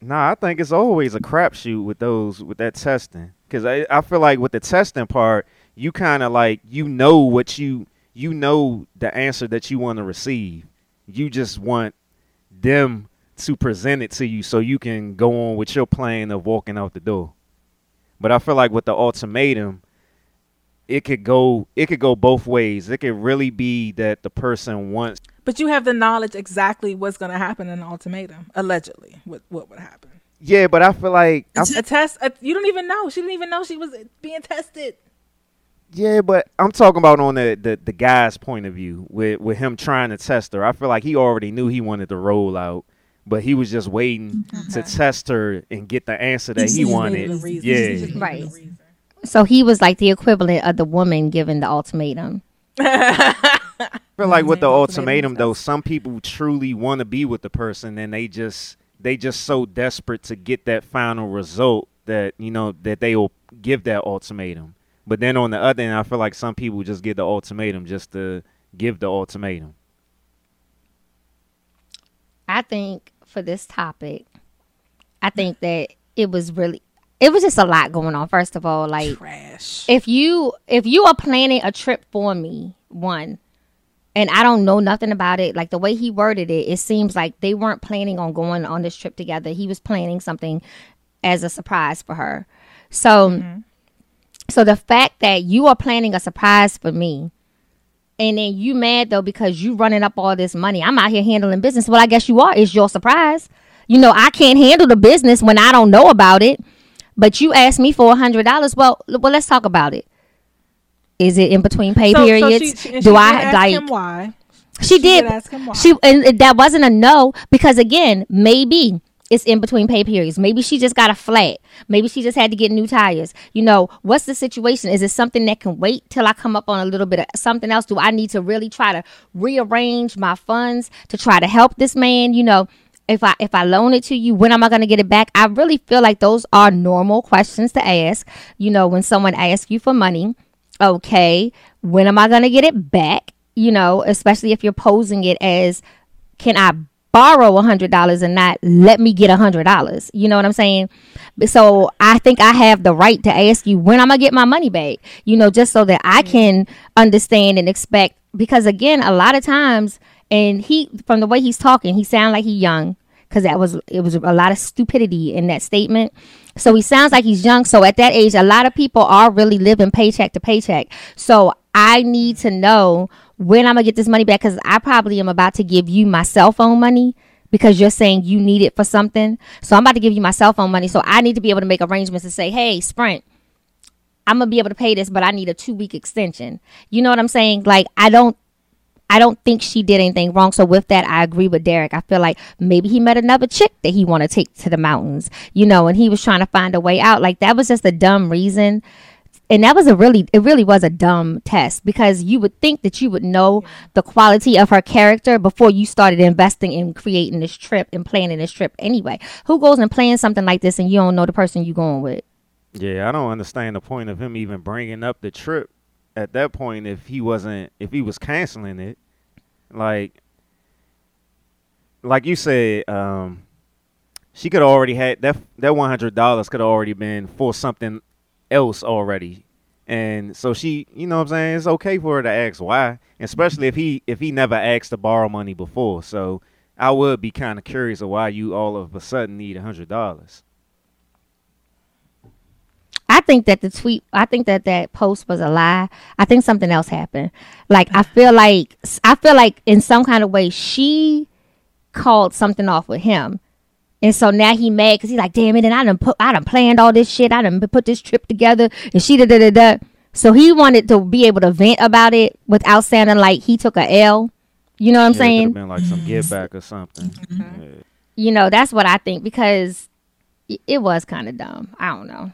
Nah, I think it's always a crapshoot with those with that testing. Cause I I feel like with the testing part, you kind of like you know what you you know the answer that you want to receive. You just want them to present it to you so you can go on with your plan of walking out the door. But I feel like with the ultimatum, it could go it could go both ways. It could really be that the person wants But you have the knowledge exactly what's going to happen in an ultimatum, allegedly, what what would happen. Yeah, but I feel like I A test, a, you don't even know. She didn't even know she was being tested. Yeah, but I'm talking about on the, the, the guy's point of view with with him trying to test her. I feel like he already knew he wanted to roll out, but he was just waiting to mm-hmm. test her and get the answer that he just wanted. needed. He Yeah, Right. So he was like the equivalent of the woman giving the ultimatum. I feel like with the Ultimatum ultimatum though, some people truly want to be with the person and they just they just so desperate to get that final result that you know that they will give that ultimatum. But then on the other end, I feel like some people just give the ultimatum just to give the ultimatum. I think for this topic, I think that it was really it was just a lot going on. First of all, like Trash. if you if you are planning a trip for me, one, and I don't know nothing about it, like the way he worded it, it seems like they weren't planning on going on this trip together. He was planning something as a surprise for her. So mm-hmm. so the fact that you are planning a surprise for me and then you mad though because you running up all this money. I'm out here handling business. Well, I guess you are. It's your surprise. You know, I can't handle the business when I don't know about it. But you asked me for a hundred dollars. Well, well, let's talk about it. Is it in between pay So- so periods? she- she- Do she I like? him why? She, did. did ask him why. She and that wasn't a no because again, maybe it's in between pay periods. Maybe she just got a flat. Maybe she just had to get new tires. You know, what's the situation? Is it something that can wait till I come up on a little bit of something else? Do I need to really try to rearrange my funds to try to help this man? You know, if I if I loan it to you, when am I going to get it back? I really feel like those are normal questions to ask. You know, when someone asks you for money, okay, when am I going to get it back? You know, especially if you're posing it as, can I borrow a hundred dollars and not let me get a hundred dollars? You know what I'm saying? So I think I have the right to ask you when I'm gonna get my money back. You know, just so that I mm-hmm. can understand and expect. Because again, a lot of times, and he from the way he's talking, he sound like he young because that was it was a lot of stupidity in that statement. So he sounds like he's young. So at that age, a lot of people are really living paycheck to paycheck. So I need to know when I'm gonna get this money back because I probably am about to give you my cell phone money because you're saying you need it for something. So I'm about to give you my cell phone money. So I need to be able to make arrangements to say, hey, Sprint. I'm gonna be able to pay this, but I need a two week extension. You know what I'm saying? Like I don't I don't think she did anything wrong. So with that, I agree with Derek. I feel like maybe he met another chick that he want to take to the mountains, you know, and he was trying to find a way out. Like that was just a dumb reason. And that was a really, it really was a dumb test because you would think that you would know the quality of her character before you started investing in creating this trip and planning this trip anyway. Who goes and plans something like this and you don't know the person you're going with? Yeah, I don't understand the point of him even bringing up the trip at that point if he wasn't if he was canceling it. Like like you said, um she could have already had that that one hundred dollars could have already been for something else already. And so she you know what I'm saying, it's okay for her to ask why. Especially if he if he never asked to borrow money before. So I would be kind of curious of why you all of a sudden need a hundred dollars. I think that the tweet, I think that that post was a lie. I think something else happened. Like I feel like I feel like in some kind of way she called something off with him, and so now he mad because he's like, damn it, and I done put, I done planned all this shit, I done put this trip together, and she da da da da. So he wanted to be able to vent about it without sounding like he took a L. You know what I'm Yeah, it saying? been like some give back or something. Mm-hmm. Yeah. You know, that's what I think because it- it was kind of dumb. I don't know.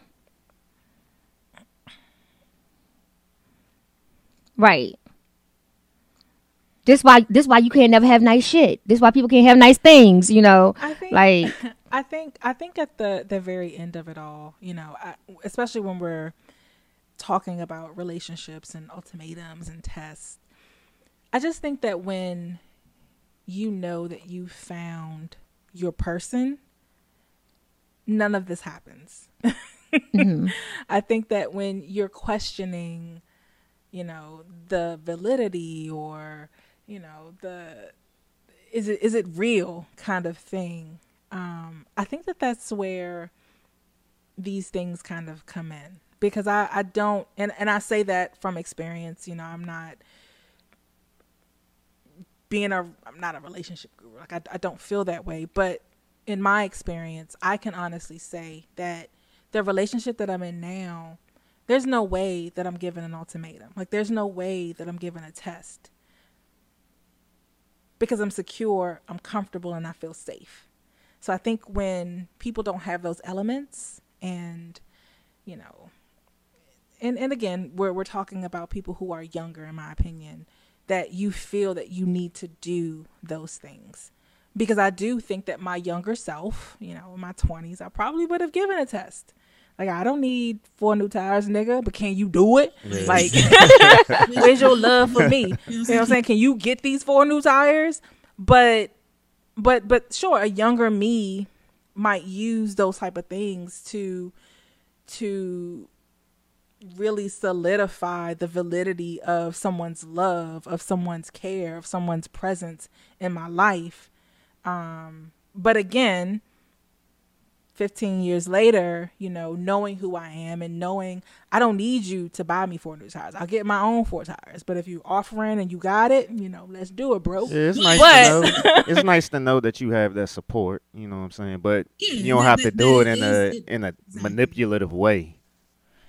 Right. This why this why you can't never have nice shit. This why people can't have nice things. You know, I think like I think I think at the the very end of it all, you know, I, especially when we're talking about relationships and ultimatums and tests, I just think that when you know that you found your person, none of this happens. Mm-hmm. I think that when you're questioning, you know, the validity or, you know, the is it is it real kind of thing, um, I think that that's where these things kind of come in because I, I don't and, and I say that from experience, you know, I'm not being a I'm not a relationship guru. Like I, I don't feel that way, but in my experience, I can honestly say that the relationship that I'm in now, there's no way that I'm given an ultimatum. Like there's no way that I'm given a test. Because I'm secure, I'm comfortable and I feel safe. So I think when people don't have those elements and you know and and again we're we're talking about people who are younger in my opinion that you feel that you need to do those things because I do think that my younger self, you know, in my 20s, I probably would have given a test. Like I don't need four new tires, nigga, but can you do it? Like where's your love for me? You know what I'm saying? Can you get these four new tires? But but but sure, a younger me might use those type of things to to really solidify the validity of someone's love, of someone's care, of someone's presence in my life. Um, but again, 15 years later, you know, knowing who I am and knowing I don't need you to buy me four new tires. I'll get my own four tires. But if you offering and you got it, you know, let's do it, bro. Yeah, it's nice But- to know. It's nice to know that you have that support. You know what I'm saying? But Yeah, you don't that- have to do it in a is- in a manipulative way.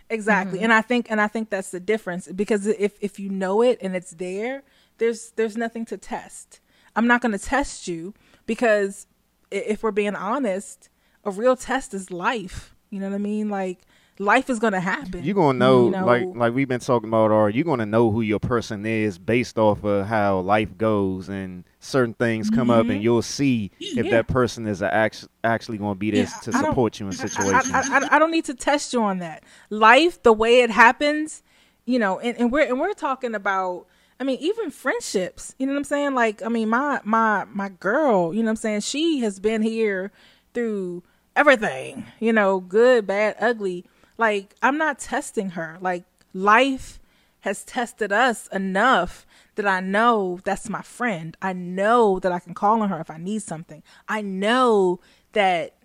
Exactly. And I think and I think that's the difference because if if you know it and it's there, there's there's nothing to test. I'm not going to test you because if we're being honest, a real test is life. You know what I mean? Like life is going to happen. You're gonna know, You know? like like we've been talking about, or you're gonna know who your person is based off of how life goes, and certain things come up, and you'll see if Mm-hmm. That person is a act- actually gonna be there Yeah, to I support you in situations. I, I, I don't need to test you on that. Life, the way it happens, you know, and, and we're and we're talking about. I mean, even friendships. You know what I'm saying? Like, I mean, my my my girl. You know what I'm saying? She has been here through everything. You know, good, bad, ugly. Like, I'm not testing her. Like, life has tested us enough that I know that's my friend. I know that I can call on her if I need something. I know that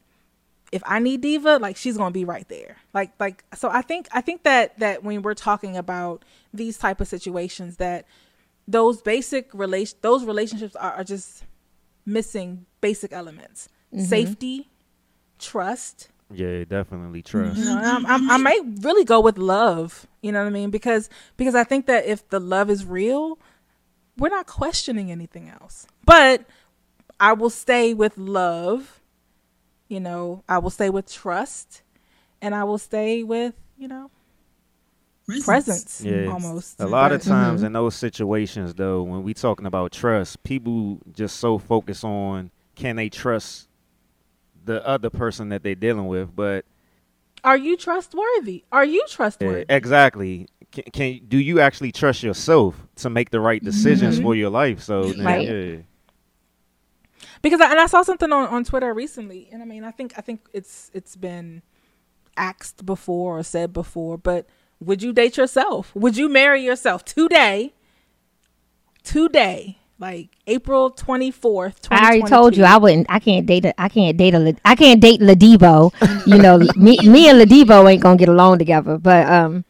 if I need diva, like she's gonna be right there. Like like so I think I think that that when we're talking about these type of situations that those basic relation those relationships are, are just missing basic elements. Mm-hmm. Safety, trust. yeah, definitely trust. You know, I'm, I'm, I might really go with love. You know what I mean? Because because I think that if the love is real, we're not questioning anything else. But I will stay with love. You know, I will stay with trust, and I will stay with you know presence. Yeah, almost A lot of But- times mm-hmm. in those situations, though, when we talking about trust, people just so focus on can they trust the other person that they're dealing with, but Are you trustworthy? Are you Yeah, trustworthy? exactly. Can, can do you actually trust yourself to make the right decisions Mm-hmm. for your life? So then, Right. yeah, because I, and I saw something on, on Twitter recently, and I mean, I think I think it's it's been asked before or said before, but would you date yourself? Would you marry yourself today? Today, like April twenty fourth. I already told you I wouldn't. I can't date. A, I can't date a. I can't date Ladivo. You know, me, me and Ladivo ain't gonna get along together. But um,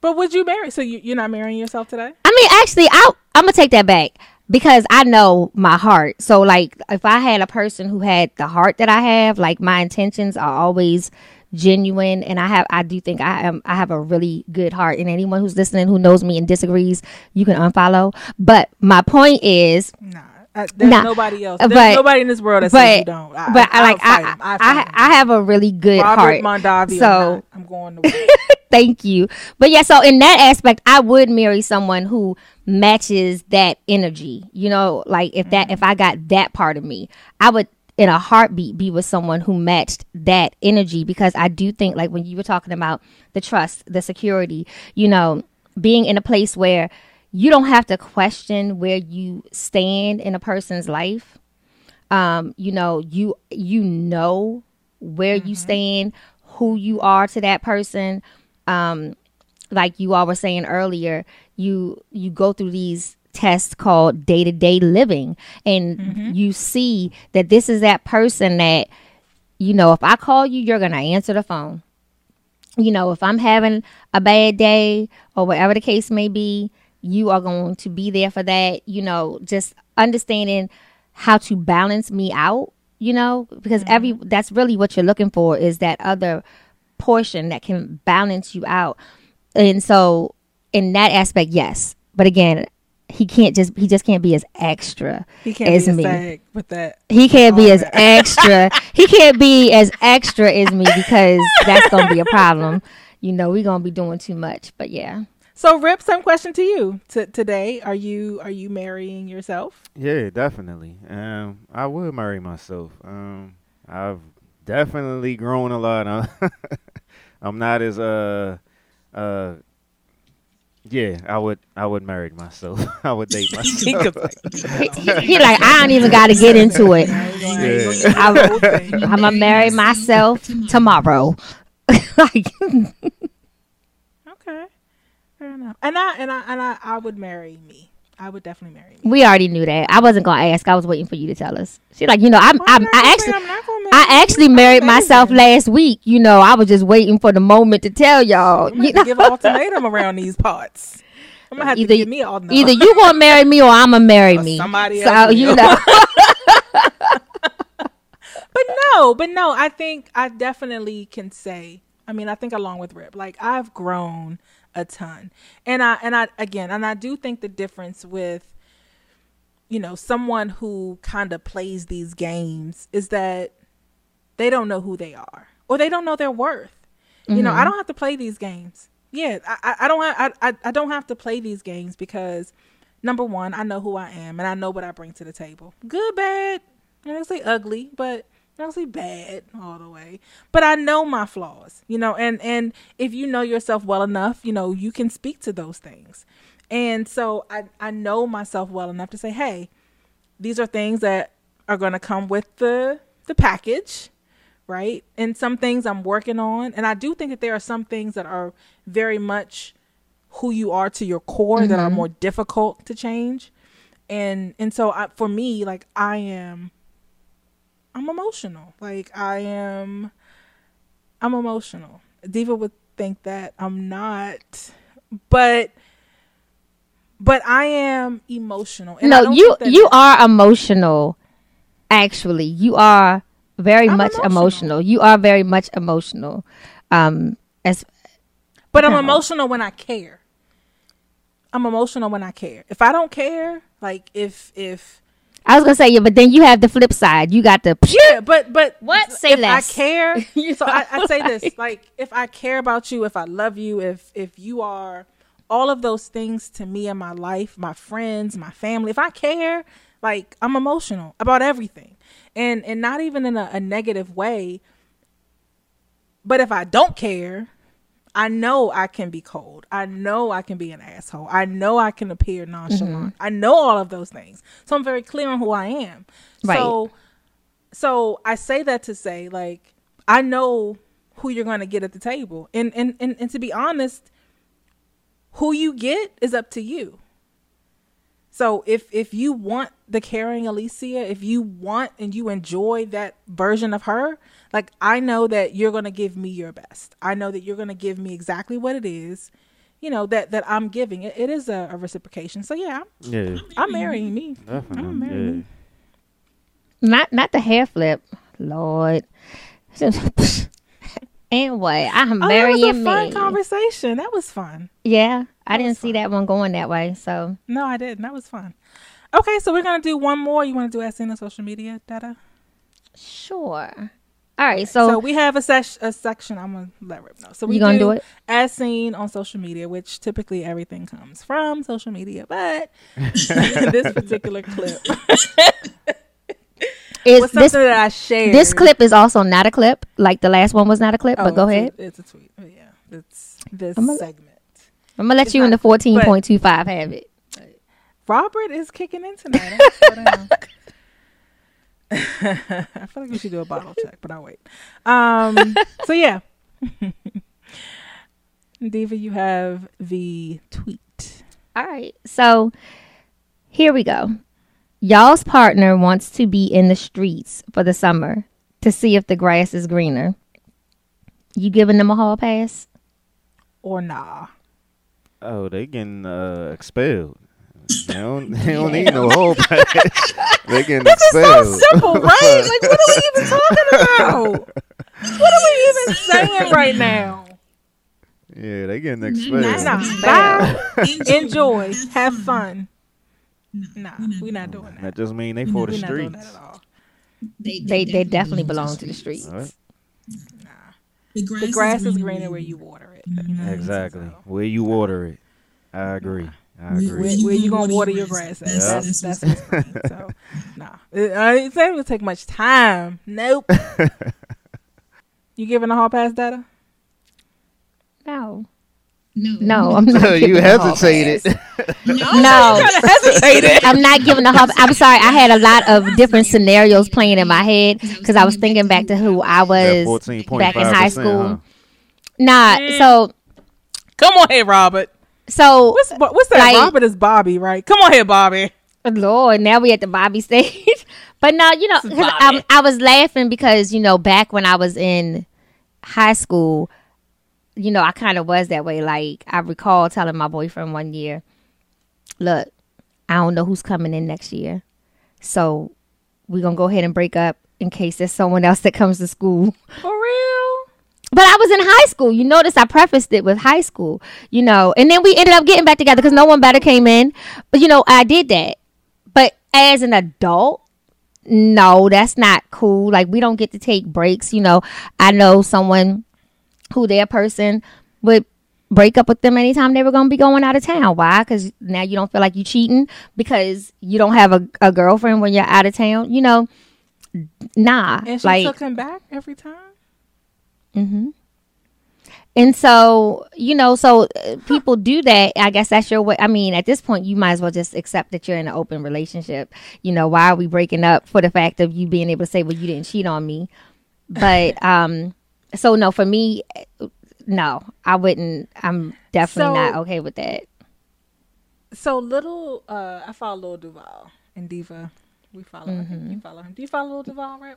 But would you marry? So you, you're not marrying yourself today? I mean, actually, I I'm gonna take that back because I know my heart. So like, if I had a person who had the heart that I have, like my intentions are always genuine, and I have I do think I am I have a really good heart. And anyone who's listening who knows me and disagrees, you can unfollow. But my point is, Nah. Uh, there's Nah, nobody else. but- There's nobody in this world that says you don't. I, but I, like I. I, I, have a really good Robert heart. Mondavi. So- I'm. Going to. Thank you. But yeah, so in that aspect, I would marry someone who matches that energy. You know, like if that if I got that part of me, I would in a heartbeat be with someone who matched that energy because I do think like when you were talking about the trust, the security, you know, being in a place where you don't have to question where you stand in a person's life. Um, you know, you you know where you stand, who you are to that person. Um, like you all were saying earlier, you you go through these tests called day to day living, and mm-hmm. you see that this is that person that you know. If I call you, you're gonna answer the phone. You know, if I'm having a bad day or whatever the case may be, you are going to be there for that. You know, just understanding how to balance me out. You know, because every mm-hmm. that's really what you're looking for is that other portion that can balance you out. And so in that aspect, yes. But again, he can't just he just can't be as extra He can't as be a me. with that. He can't be as that. extra. he can't be as extra as me because that's gonna be a problem. You know, we're gonna be doing too much. But yeah. So, Rip, some question to you t- today. Are you are you marrying yourself? yeah, definitely. Um, I would marry myself. Um, I've definitely grown a lot. I'm, I'm not as uh uh. Yeah, I would. I would marry myself. I would date myself. He, he like, I don't even gotta get into it. Yeah. I'm, I'm gonna marry myself tomorrow. like Okay, fair enough. And I and I and I, I would marry me. I would definitely marry me. we already knew that. I wasn't gonna ask. I was waiting for you to tell us. She's like, you know, I'm, I'm I'm I actually I'm not gonna marry I you. actually I'm married myself last week. You know, I was just waiting for the moment to tell y'all. You know? give an ultimatum around these parts. I'm gonna have Either- to give me all no. Either you gonna marry me or I'm gonna marry Or me. somebody so else you know, but no, but no. I think I definitely can say I mean, I think along with Rip, like I've grown a ton, and I and I again, and I do think the difference with you know someone who kind of plays these games is that they don't know who they are or they don't know their worth. You know, I mm-hmm. don't have to play these games. Yeah, I, I, I don't have I, I, I don't have to play these games because number one, I know who I am and I know what I bring to the table. Good, bad. I'm gonna say ugly, but Gonna say bad all the way. But I know my flaws, you know, and and if you know yourself well enough, you know, you can speak to those things. And so I I know myself well enough to say, hey, these are things that are gonna come with the the package right? And some things I'm working on. And I do think that there are some things that are very much who you are to your core that are mm-hmm. more difficult to change. And and so I, for me, like I am I'm emotional. Like I am I'm emotional. Diva would think that I'm not, but but I am emotional. And I no, don't you you are emotional. Actually, you are very I'm much emotional. emotional. You are very much emotional. Um, as But I'm emotional when I care. I'm emotional when I care. If I don't care, like if if I was gonna say, yeah, but then you have the flip side. You got the yeah, but but What? Say if less. I care, You so I, I say know, this like if I care about you, if I love you, if if you are all of those things to me in my life, my friends, my family. If I care, like I'm emotional about everything, and and not even in a, a negative way. But if I don't care, I know I can be cold. I know I can be an asshole. I know I can appear nonchalant. Mm-hmm. I know all of those things. So I'm very clear on who I am. Right. So so I say that to say like I know who you're going to get at the table. And, and and and to be honest, who you get is up to you. So if if you want the caring Alicia, if you want and you enjoy that version of her, like I know that you're going to give me your best. I know that you're going to give me exactly what it is, you know, that that I'm giving. It, it is a, a reciprocation. So yeah, I'm, Yeah, I'm marrying me. definitely. married. Yeah. not not the hair flip, Lord. anyway. I'm Oh, that marrying was a fun me. conversation. That was fun. Yeah, I didn't was see that one going that way. So No, I didn't. That was fun. Okay, so we're gonna do one more. You want to do as seen on social media data? sure. All right, So, so, we have a, sesh- a section. I'm gonna let Rip know. So we You gonna do it? as seen on social media, which typically everything comes from social media, but this particular clip is was this something that I shared. this clip is also not a clip, like the last one was not a clip. Oh, but go it's a- ahead. it's a tweet. Oh, yeah, it's this I'm a- segment. I'm gonna let it's you in the fourteen point two five have it. Robert is kicking in tonight. I, slow down. I feel like we should do a bottle check, but I'll wait. Um, so yeah, Diva, you have the tweet. All right. So here we go. Y'all's partner wants to be in the streets for the summer to see if the grass is greener. You giving them a hall pass? Or nah. Oh, they getting uh, expelled. They don't, they don't need no whole pass. they getting expelled. Simple, right? Like, what are we even talking about? What are we even saying right now? yeah, they getting expelled. Nah, bye. Enjoy, have fun. Nah, we're not doing that. That just mean they for the We're not doing streets. that at all. They they definitely belong to the streets. All right. The grass is greener where you water it. You know? Exactly. So, Where you water it. I agree. I agree. where, where you gonna water your grass at? Yeah. That's that's what's green. So, nah, it, uh, it's not gonna take much time. Nope. you giving a hall pass, data? No. No. No, I'm not. you giving a hall hesitated. pass. No, I'm not giving a hall. I'm sorry. I had a lot of different scenarios playing in my head because I was thinking back to who I was 14.5%, back in high school. huh? Nah. So Come on here, Robert. So What's what's that? Like- Robert is Bobby, right? Come on here, Bobby. Lord, now we at the Bobby stage. but no, you know. I, I was laughing because you know back when I was in high school, you know, I kind of was that way. Like I recall telling my boyfriend one year, "Look, I don't know who's coming in next year, so we're gonna go ahead and break up in case there's someone else that comes to school." For real? But I was in high school. You notice I prefaced it with high school, you know, and then we ended up getting back together because no one better came in. But you know, I did that. But as an adult, no, that's not cool. Like we don't get to take breaks. You know, I know someone who their person would break up with them anytime they were going to be going out of town. Why? Because now you don't feel like you cheating because you don't have a, a girlfriend when you're out of town. You know, nah. And she like, took him back every time. And so, you know, so uh, people do that. I guess that's your way. I mean, at this point, you might as well just accept that you're in an open relationship. You know, why are we breaking up for the fact of you being able to say, well, you didn't cheat on me? But, um, so no, for me, uh, no, I wouldn't. I'm definitely So- not okay with that. So little, uh, I follow Lil Duval and Diva. We follow him. You follow him. Do you follow Lil Duval, right?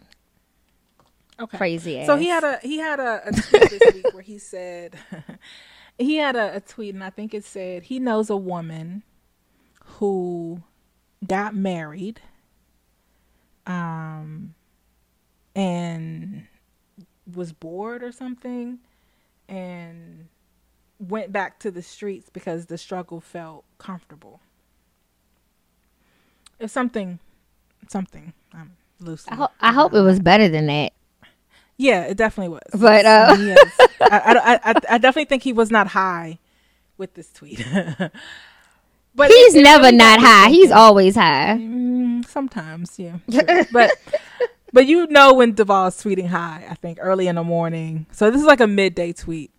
Okay. Crazy ass. So he had a he had a, a tweet this week where he said he had a, a tweet and I think it said he knows a woman who got married um and was bored or something and went back to the streets because the struggle felt comfortable. It's something something I'm loosely I, ho- I hope it was better than that. Yeah, it definitely was. But, uh, He is- I, I, I, I definitely think he was not high with this tweet. but He's it- never not high. He's always high. Mm, sometimes, yeah. but but you know when Duval's tweeting high, I think early in the morning. So this is like a midday tweet.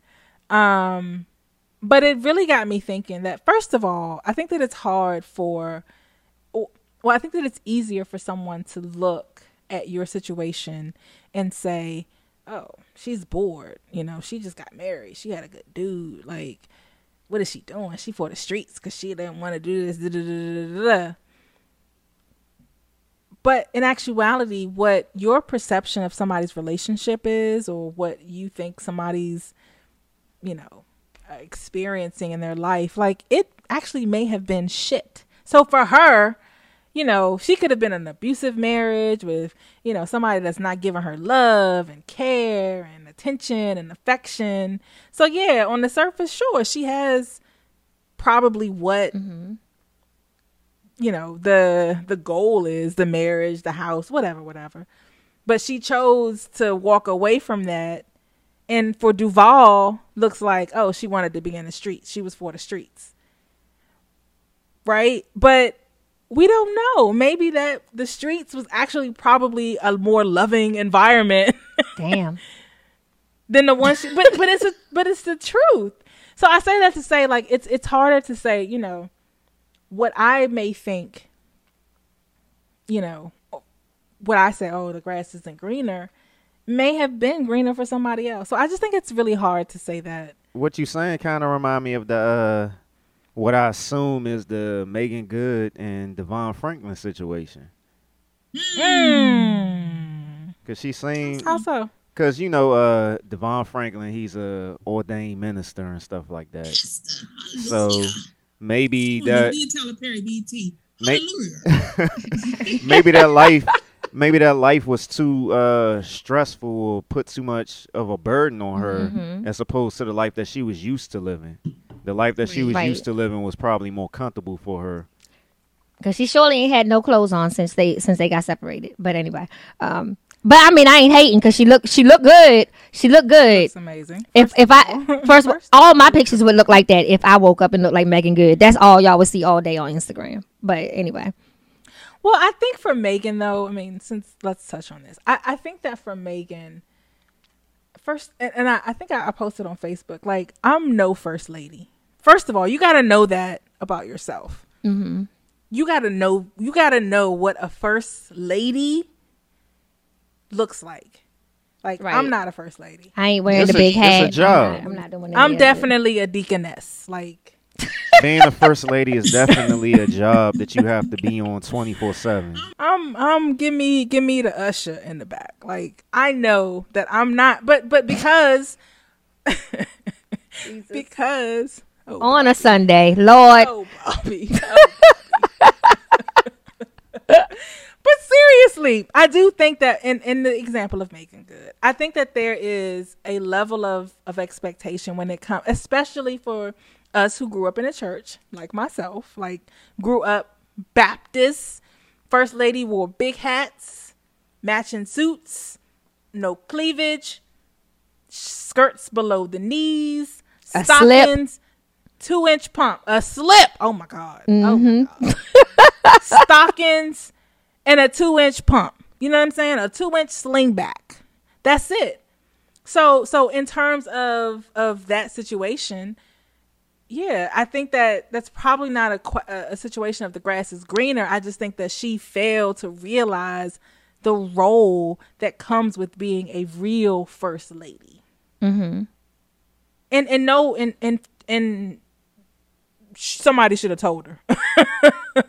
Um, but it really got me thinking that first of all, I think that it's hard for, well, I think that it's easier for someone to look at your situation and say, "Oh, she's bored. You know, she just got married. She had a good dude. Like, what is she doing? She for the streets because she didn't want to do this." Da, da, da. But in actuality, what your perception of somebody's relationship is, or what you think somebody's, you know, uh, experiencing in their life, like it actually may have been shit. So for her, you know, she could have been an abusive marriage with, you know, somebody that's not giving her love and care and attention and affection. So yeah, on the surface, sure, she has probably what mm-hmm. you know the the goal is the marriage the house whatever whatever. But she chose to walk away from that. And for duval looks like oh she wanted to be in the streets. She was for the streets. Right? But we don't know maybe that the streets was actually probably a more loving environment Damn. than the one she, but but it's a, but it's the truth. So I say that to say like it's it's harder to say, you know, what I may think, you know, what I say, oh, the grass isn't greener, may have been greener for somebody else. So I just think it's really hard to say that. What you saying kind of remind me of the uh, what I assume is the Meagan Good and DeVon Franklin situation. Mm. Cause she seemed, How so? cause you know, uh, DeVon Franklin, he's a ordained minister and stuff like that. So maybe that Hallelujah. Tyler Perry, BT. May- maybe that life maybe that life was too uh stressful or put too much of a burden on her Mm-hmm. as opposed to the life that she was used to living the life that she was Right. used to living was probably more comfortable for her Cause she surely ain't had no clothes on since they since they got separated. But anyway, um, but I mean I ain't hating because she look she look good. She look good. It's amazing. If if I first of all, all my pictures would look like that if I woke up and looked like Meagan Good. That's all y'all would see all day on Instagram. But anyway, Well, I think for Meagan though, I mean, since let's touch on this, I, I think that for Meagan, first, and, and I, I think I, I posted on Facebook, like I'm no first lady. First of all, you got to know that about yourself. Mm-hmm. You got to know. You got to know what a first lady looks like. Like Right. I'm not a first lady. I ain't wearing It's the a- big it's a hat. I'm job. not, I'm not doing. any I'm definitely a deaconess. Like being a first lady is definitely a job that you have to be on 24/7 I'm I'm give me give me the usher in the back. Like I know that I'm not but but because because oh, on a Sunday. Lord, oh Bobby. Oh, Bobby. but seriously, I do think that in, in the example of Meagan Good, I think that there is a level of, of expectation when it comes, especially for us who grew up in a church, like myself, like grew up Baptist. First lady wore big hats, matching suits, no cleavage, skirts below the knees, A slip. Two inch pump, a slip. Oh my god. Oh my god. stockings and a two inch pump. You know what I'm saying? A two inch sling back. That's it. So so in terms of of that situation, yeah, I think that that's probably not a a situation of the grass is greener. I just think that she failed to realize the role that comes with being a real first lady. Mm-hmm. And and no, and and and somebody should have told her.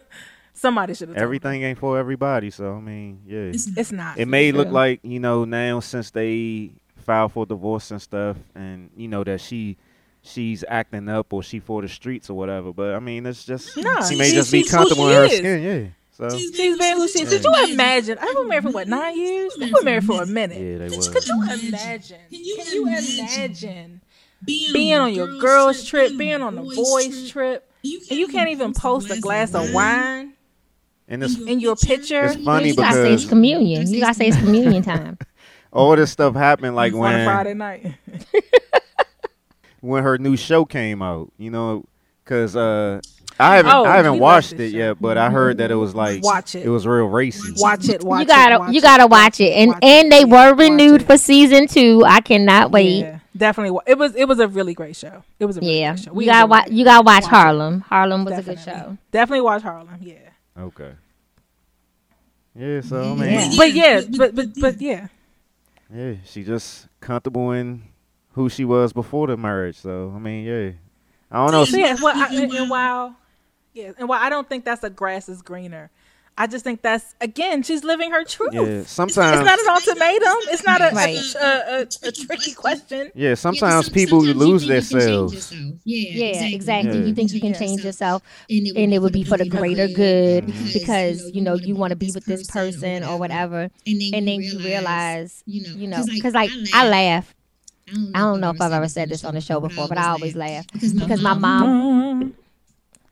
somebody should have. Everything ain't for everybody, so I mean, yeah. It's not. It may look like you know now since they filed for divorce and stuff, and you know that she she's acting up or she for the streets or whatever. But I mean, it's just Nah, she may she- just be comfortable she in her is. skin, yeah. So She's She's been who she. Could you imagine? I've been married for what nine years? They were married for a minute. yeah, they Could was. Could you Imagine. imagine? Can you Can you imagine imagine being, being on your girls trip, being on the boys boys trip, and you can't even post a glass of wine And it's in your picture? it's funny you gotta say it's communion. You gotta say it's communion time. all this stuff happened like on a when Friday night. when her new show came out, you know, because uh, I haven't Oh, I haven't watched it show. yet, but I heard that it was like Watch it. It was real racy. Watch it. Watch you gotta it, watch you it, gotta watch it, and watch and they were renewed for season two. I cannot wait. Yeah, definitely. It was. It was a really great show. It was a really Yeah, great show. you We gotta enjoyed watch. You gotta watch Watch it. Harlem. Harlem was a good show. Definitely watch Harlem. Yeah. Okay. Yeah, so I mean, Yeah. But yeah, but but but yeah. Yeah, she just comfortable in who she was before the marriage. So I mean, yeah, I don't know. So yeah, well, I, and, and while yeah, and while I don't think that's a grass is greener, I just think that's again she's living her truth. Yeah, sometimes It's sometimes. not an ultimatum. It's not a, a- Right. a, a, a tricky question. Yeah, sometimes people lose themselves. Yeah, Yeah, exactly. Yeah. You think you can change yourself, and and it would be for the greater good Mhm. because you know you want to be with this person or whatever, and then you realize, you know, because like I laugh. I don't know if I've ever said this on the show before, but I always laugh because my mom,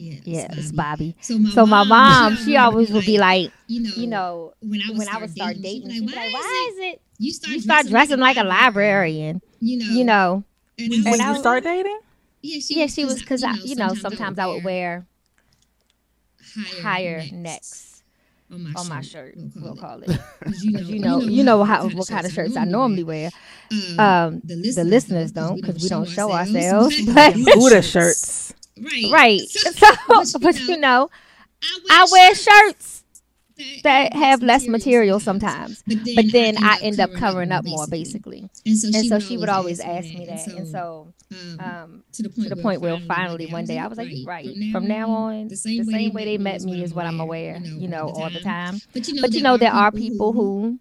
yeah, it's Bobby. So my mom, she always would be like, you know, when I when I would start dating, she'd be like, "Why is it you you start dressing like a librarian?" You know, and And When you I was- start dating? yeah, she was because I, you know, sometimes I would wear higher necks on my shirt. We'll call it. You You know, you know how what kind of shirts I normally wear. Um, the listeners don't because we don't show ourselves, but Buddha shirts. Right. right. So, but you know, I wear shirts that have less material sometimes, but then I end up covering up more basically. And so, And so she would always ask me that, and so um, to the to the point where finally one day I was like, right, from now on, the same way they met me is what I'm aware, you know, all the time. But you know, But you know, there are people who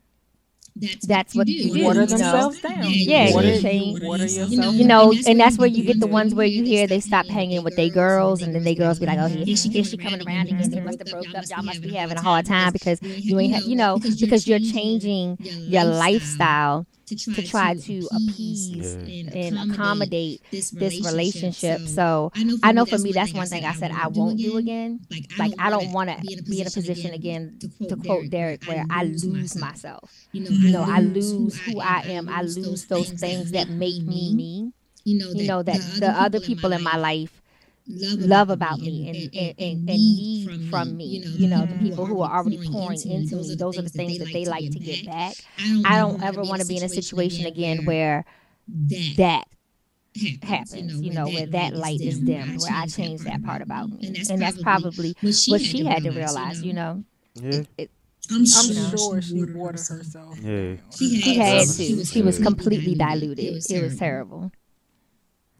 that's what you do, Water you know. themselves down. Yeah, water, you change- water yourself. you know, and that's where you get the ones where you hear they stop hanging with their girls, and then they girls be like, "Oh, here, here she coming around again. They must have broke up. Y'all must be having a hard time because you ain't, ha- you know, because you're changing your lifestyle to try to appease and accommodate this relationship. So I know for me, that's one thing I said I won't do again. Like I don't want to be in a position again, to quote Derek, where I lose myself. You know, I lose who I am. I lose those things that make me me. You know that the other people in my life love about me and, and, and, and need from me. You know, the people who are already pouring into me, those are the things that they like to get back. I don't ever want to be in a situation again where that happens, you know, where that light is dimmed, where I change that part about me. And that's probably what she had to realize, you know. Yeah, I'm I'm sure, sure she watered herself. yeah, She had to. She She was was completely diluted. It was terrible.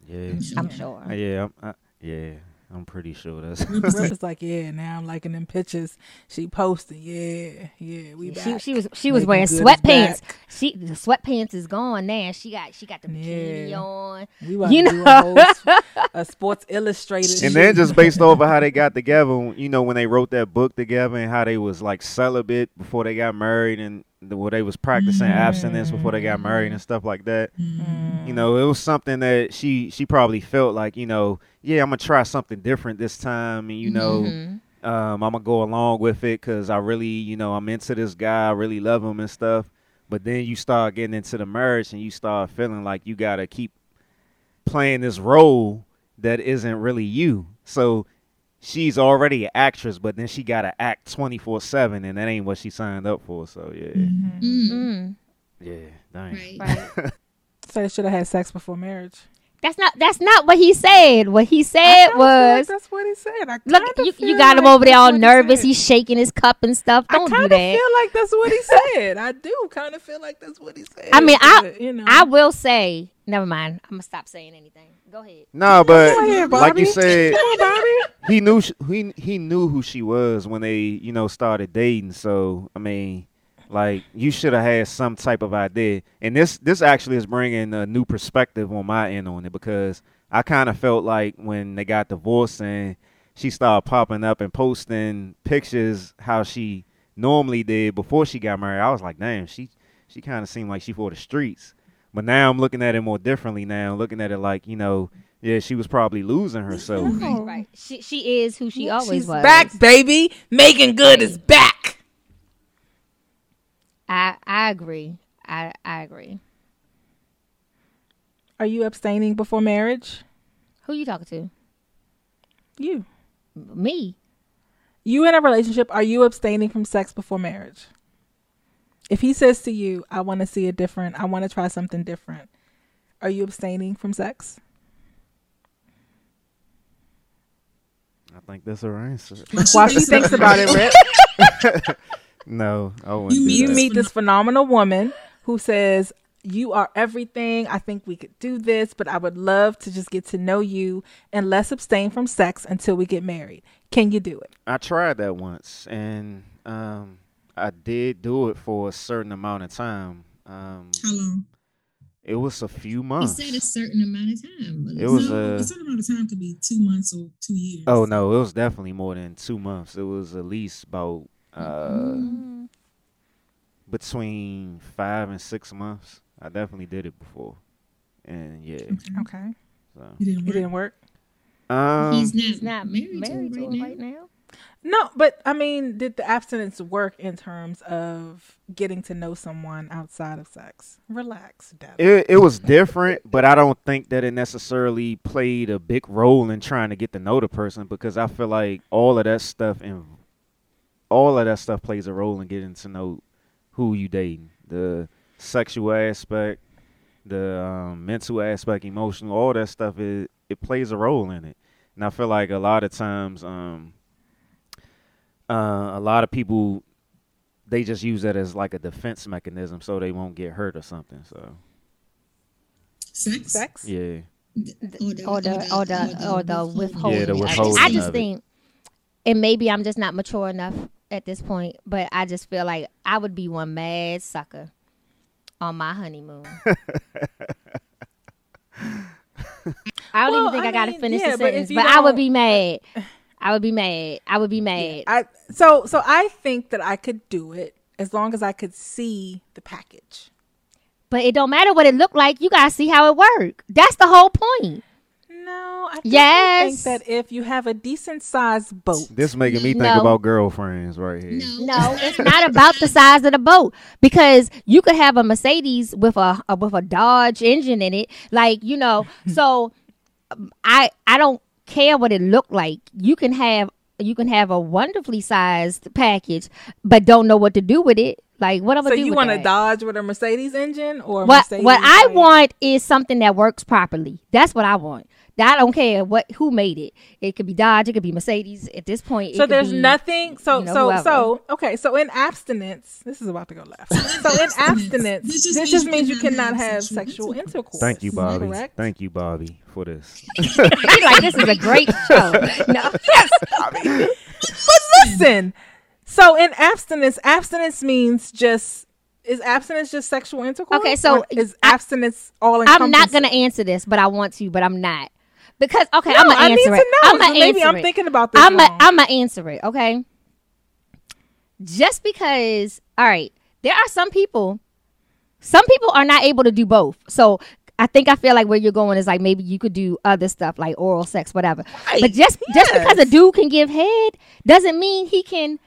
yeah, I'm sure. Yeah, I'm- I, yeah. I'm pretty sure that's. Rip is like, yeah, now I'm liking them pictures. She posted, yeah, yeah, we back. She, she was she was Making wearing sweatpants. She the sweatpants is gone now. She got she got the bikini Yeah. on. We about You to do know. a, whole, s- a Sports Illustrated. and then just based off of how they got together, you know, when they wrote that book together and how they was like celibate before they got married and the, where they was practicing abstinence before they got married and stuff like that. You know, it was something that she she probably felt like, you know, yeah, I'm gonna try something different this time, and you know, Mm-hmm. um, I'm gonna go along with it because I really, you know, I'm into this guy, I really love him and stuff. But then you start getting into the marriage and you start feeling like you gotta keep playing this role that isn't really you. So she's already an actress, but then she gotta act 24 seven, and that ain't what she signed up for. So yeah, Mm, Mm. yeah, dang. right. Right. so they should have had sex before marriage. That's not that's not what he said. What he said kinda feel was like that's what he said. I Look, you, you got him over there all what he nervous. He's shaking his cup and stuff. Don't I do kinda that. feel like that's what he said. I do kind of feel like that's what he said. I mean, I you know, I will say. Never mind. I'm gonna stop saying anything. Go ahead. No, but Go ahead, like you said, Come on, Bobby. he knew sh- he he knew who she was when they you know started dating. So I mean, like you should have had some type of idea. And this this actually is bringing a new perspective on my end on it because I kind of felt like when they got divorced and she started popping up and posting pictures how she normally did before she got married. I was like, damn, she she kind of seemed like she for the streets. But now I'm looking at it more differently. Now looking at it like you know, yeah, she was probably losing herself. Right, oh. right. She she is who she always She's was. back, baby. Meagan Good is back. I I agree. I I agree. Are you abstaining before marriage? Who you talking to? You. Me. You in a relationship, are you abstaining from sex before marriage? If he says to you, I want to see a different, I want to try something different, are you abstaining from sex? I think that's her answer. While she thinks about it, Rip, No, I wouldn't. You do meet you that. meet this phenomenal woman who says, You are everything. I think we could do this, but I would love to just get to know you and let's abstain from sex until we get married. Can you do it? I tried that once, and um, I did do it for a certain amount of time. Um, How long? it was a few He months. said a certain amount of time. It was, no, uh, a certain amount of time could be two months or two years. Oh no, it was definitely more than two months. It was at least about uh, Mm-hmm. between five and six months. I definitely did it before, and yeah. Okay. So, It didn't It work. didn't work? um, He's not, He's not married, married, to to her him right right now. No, but I mean, did the abstinence work in terms of getting to know someone outside of sex? Relax, Dad. It it was different, but I don't think that it necessarily played a big role in trying to get to know the person because I feel like all of that stuff and all of that stuff plays a role in getting to know who you dating. The sexual aspect, the um, mental aspect, emotional, all that stuff it it plays a role in it. And I feel like a lot of times um uh, a lot of people they just use that as like a defense mechanism so they won't get hurt or something. So Sex? Sex? yeah. Or the, Or the or the or the withholding. Yeah, the I just- withholding I just of it. think, and maybe I'm just not mature enough at this point, but I just feel like I would be one mad sucker on my honeymoon. I don't Well, even think I, I gotta finish yeah, the sentence, you but, I would be mad. I would be mad. I would be mad. I so so I think that I could do it as long as I could see the package. But it don't matter what it looked like. You gotta see how it worked. That's the whole point. No, I think, Yes. think that if you have a decent sized boat, This making me think No. about girlfriends right here. No. No, it's not about the size of the boat because you could have a Mercedes with a, a with a Dodge engine in it, like you know. so um, I I don't care what it looked like. You can have you can have a wonderfully sized package, but don't know what to do with it. Like what I'm So gonna do? you want a that? Dodge with a Mercedes engine or What Mercedes what I like- want is something that works properly. That's what I want. I don't care what who made it. It could be Dodge. It could be Mercedes. At this point, it So could there's be- nothing. So you know, so whoever. so okay. So in abstinence, this is about to go left. So in abstinence, This this just just, means means you you cannot cannot have have sexual sexual intercourse. intercourse. Thank you, Bobby. Correct? Thank you, Bobby, for this. He's like this is a great show. No, Listen. So in abstinence, abstinence means just is abstinence just sexual intercourse? Okay, so is I- abstinence all I'm not gonna answer this, but I want to, but I'm not because okay, No, I'm gonna answer it. I'm gonna Maybe answer I'm thinking about this I'm gonna answer it. Okay, just because. All right, there are some people. Some people are not able to do both. So I think I feel like where you're going is like maybe you could do other stuff like oral sex, whatever. But just just because a dude can give head doesn't mean he can.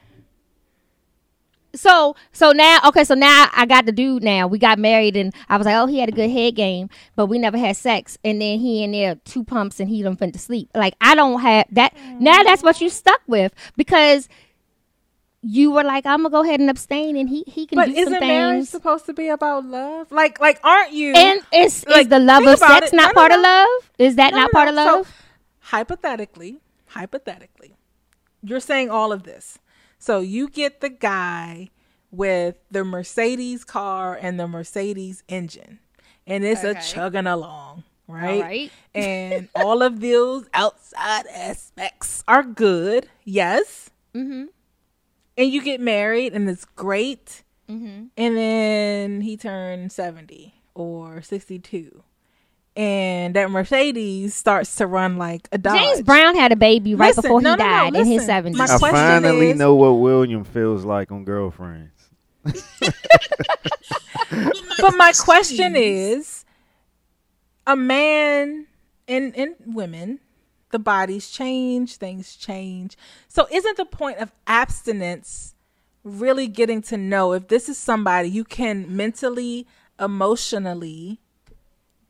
So so now okay so now I got the dude now we got married and I was like oh he had a good head game but we never had sex and then he in there two pumps and he done fin to sleep like I don't have that now that's what you stuck with because you were like I'm gonna go ahead and abstain and he he can But do isn't marriage supposed to be about love? Like like aren't you and it's Like, is the love of sex it. not No, no, part of love is that No, not no, part of no. So, love hypothetically, hypothetically, you're saying all of this. So you get the guy with the Mercedes car and the Mercedes engine, and it's Okay. a chugging along, right? right. And all of those outside aspects are good, yes. mm-hmm And you get married, and it's great. mm-hmm And then he turned 70 or 62. And that Mercedes starts to run like a Dodge. James Brown had a baby right Listen, before he no, no, no, died in his 70s My I question finally is- know what William feels like on girlfriends. But my question is a man and, and women, the bodies change, things change. So isn't the point of abstinence really getting to know if this is somebody you can mentally, emotionally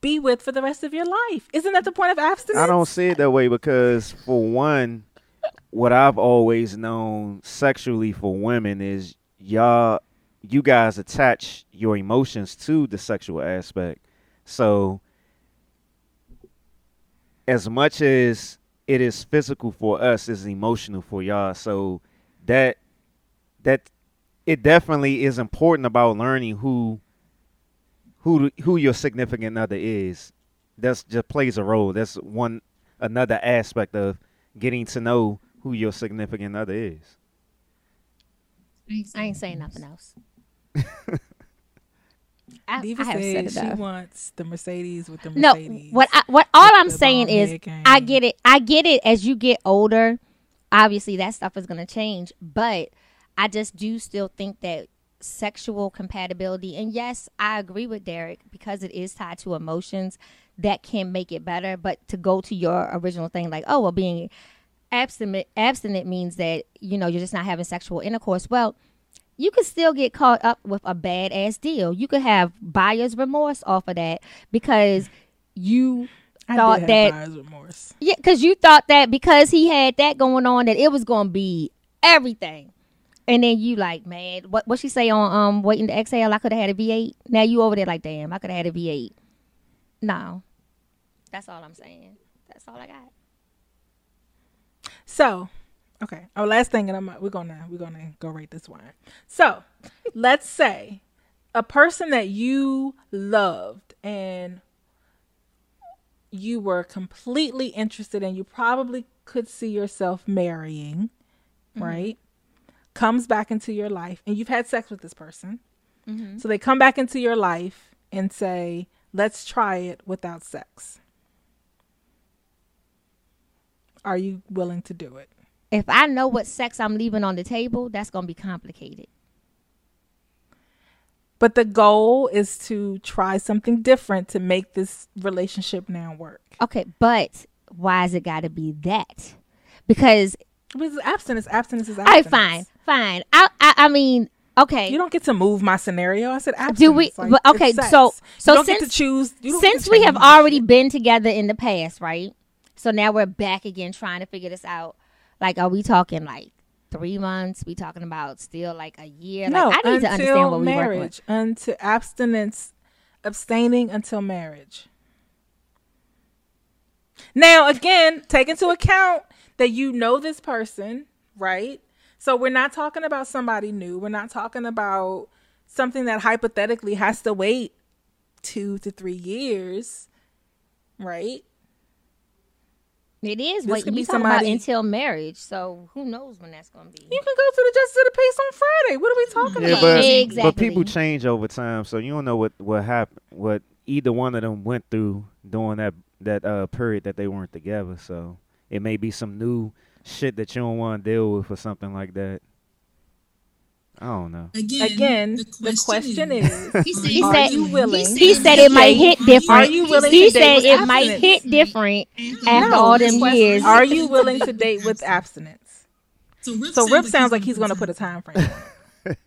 be with for the rest of your life? Isn't that the point of abstinence? I don't see it that way because, for one, what I've always known sexually for women is y'all, you guys attach your emotions to the sexual aspect. So, as much as it is physical for us, it's emotional for y'all. So, that that it definitely is important about learning who who who your significant other is that's just plays a role. That's one another aspect of getting to know who your significant other is. I ain't saying nothing else. I, Diva I have said said she wants the Mercedes with the No, what I, what all I'm saying is game. I get it. I get it as you get older. Obviously, that stuff is going to change, but I just do still think that sexual compatibility and yes, I agree with Derek because it is tied to emotions that can make it better, but to go to your original thing like, oh, well being abstinent abstinent means that, you know, you're just not having sexual intercourse. Well, you could still get caught up with a badass deal. You could have buyer's remorse off of that because you I thought that buyer's remorse. yeah, because you thought that because he had that going on that it was gonna be everything, and then you like, man, what what she say on um waiting to exhale? I could have had a V eight. Now you over there like, damn, I could have had a V eight. No, that's all I'm saying. That's all I got. So, okay. Our last thing, and I'm we're gonna we're gonna go rate this wine. So, let's say a person that you loved and you were completely interested in, you probably could see yourself marrying, right? Comes back into your life, and you've had sex with this person. Mm-hmm. So they come back into your life and say, "Let's try it without sex." Are you willing to do it? If I know what sex I'm leaving on the table, that's gonna be complicated. But the goal is to try something different to make this relationship now work. Okay, but why has it got to be that? Because Because abstinence, abstinence is all abstinence. right, fine, fine. I, I I mean, okay. You don't get to move my scenario. I said abstinence. Do we? Like, but okay, so so you don't since get to choose. Since to we have already been together in the past, right? So now we're back again trying to figure this out. Like, are we talking like three months? We talking about still like a year? no, like I need to understand what we work with. marriage, until abstinence, abstaining until marriage. Now, again, take into account that you know this person, right? So we're not talking about somebody new. We're not talking about something that hypothetically has to wait two to three years, right? It is This what could you be talking about somebody- until marriage. So who knows when that's gonna be? You can go to the Justice of the Peace on Friday. What are we talking Yeah, about? but Exactly. but people change over time, so you don't know what what happened, what either one of them went through during that that uh period that they weren't together. So it may be some new shit that you don't want to deal with or something like that. I don't know. Again, Again, the question is, he said, He are said- you willing? He said it might hit different. Are you willing he to date said with it might hit different mm-hmm. after after all them years. Are you willing to date with abstinence? So Rip, So Rip sounds like he's going to put a time frame. on it.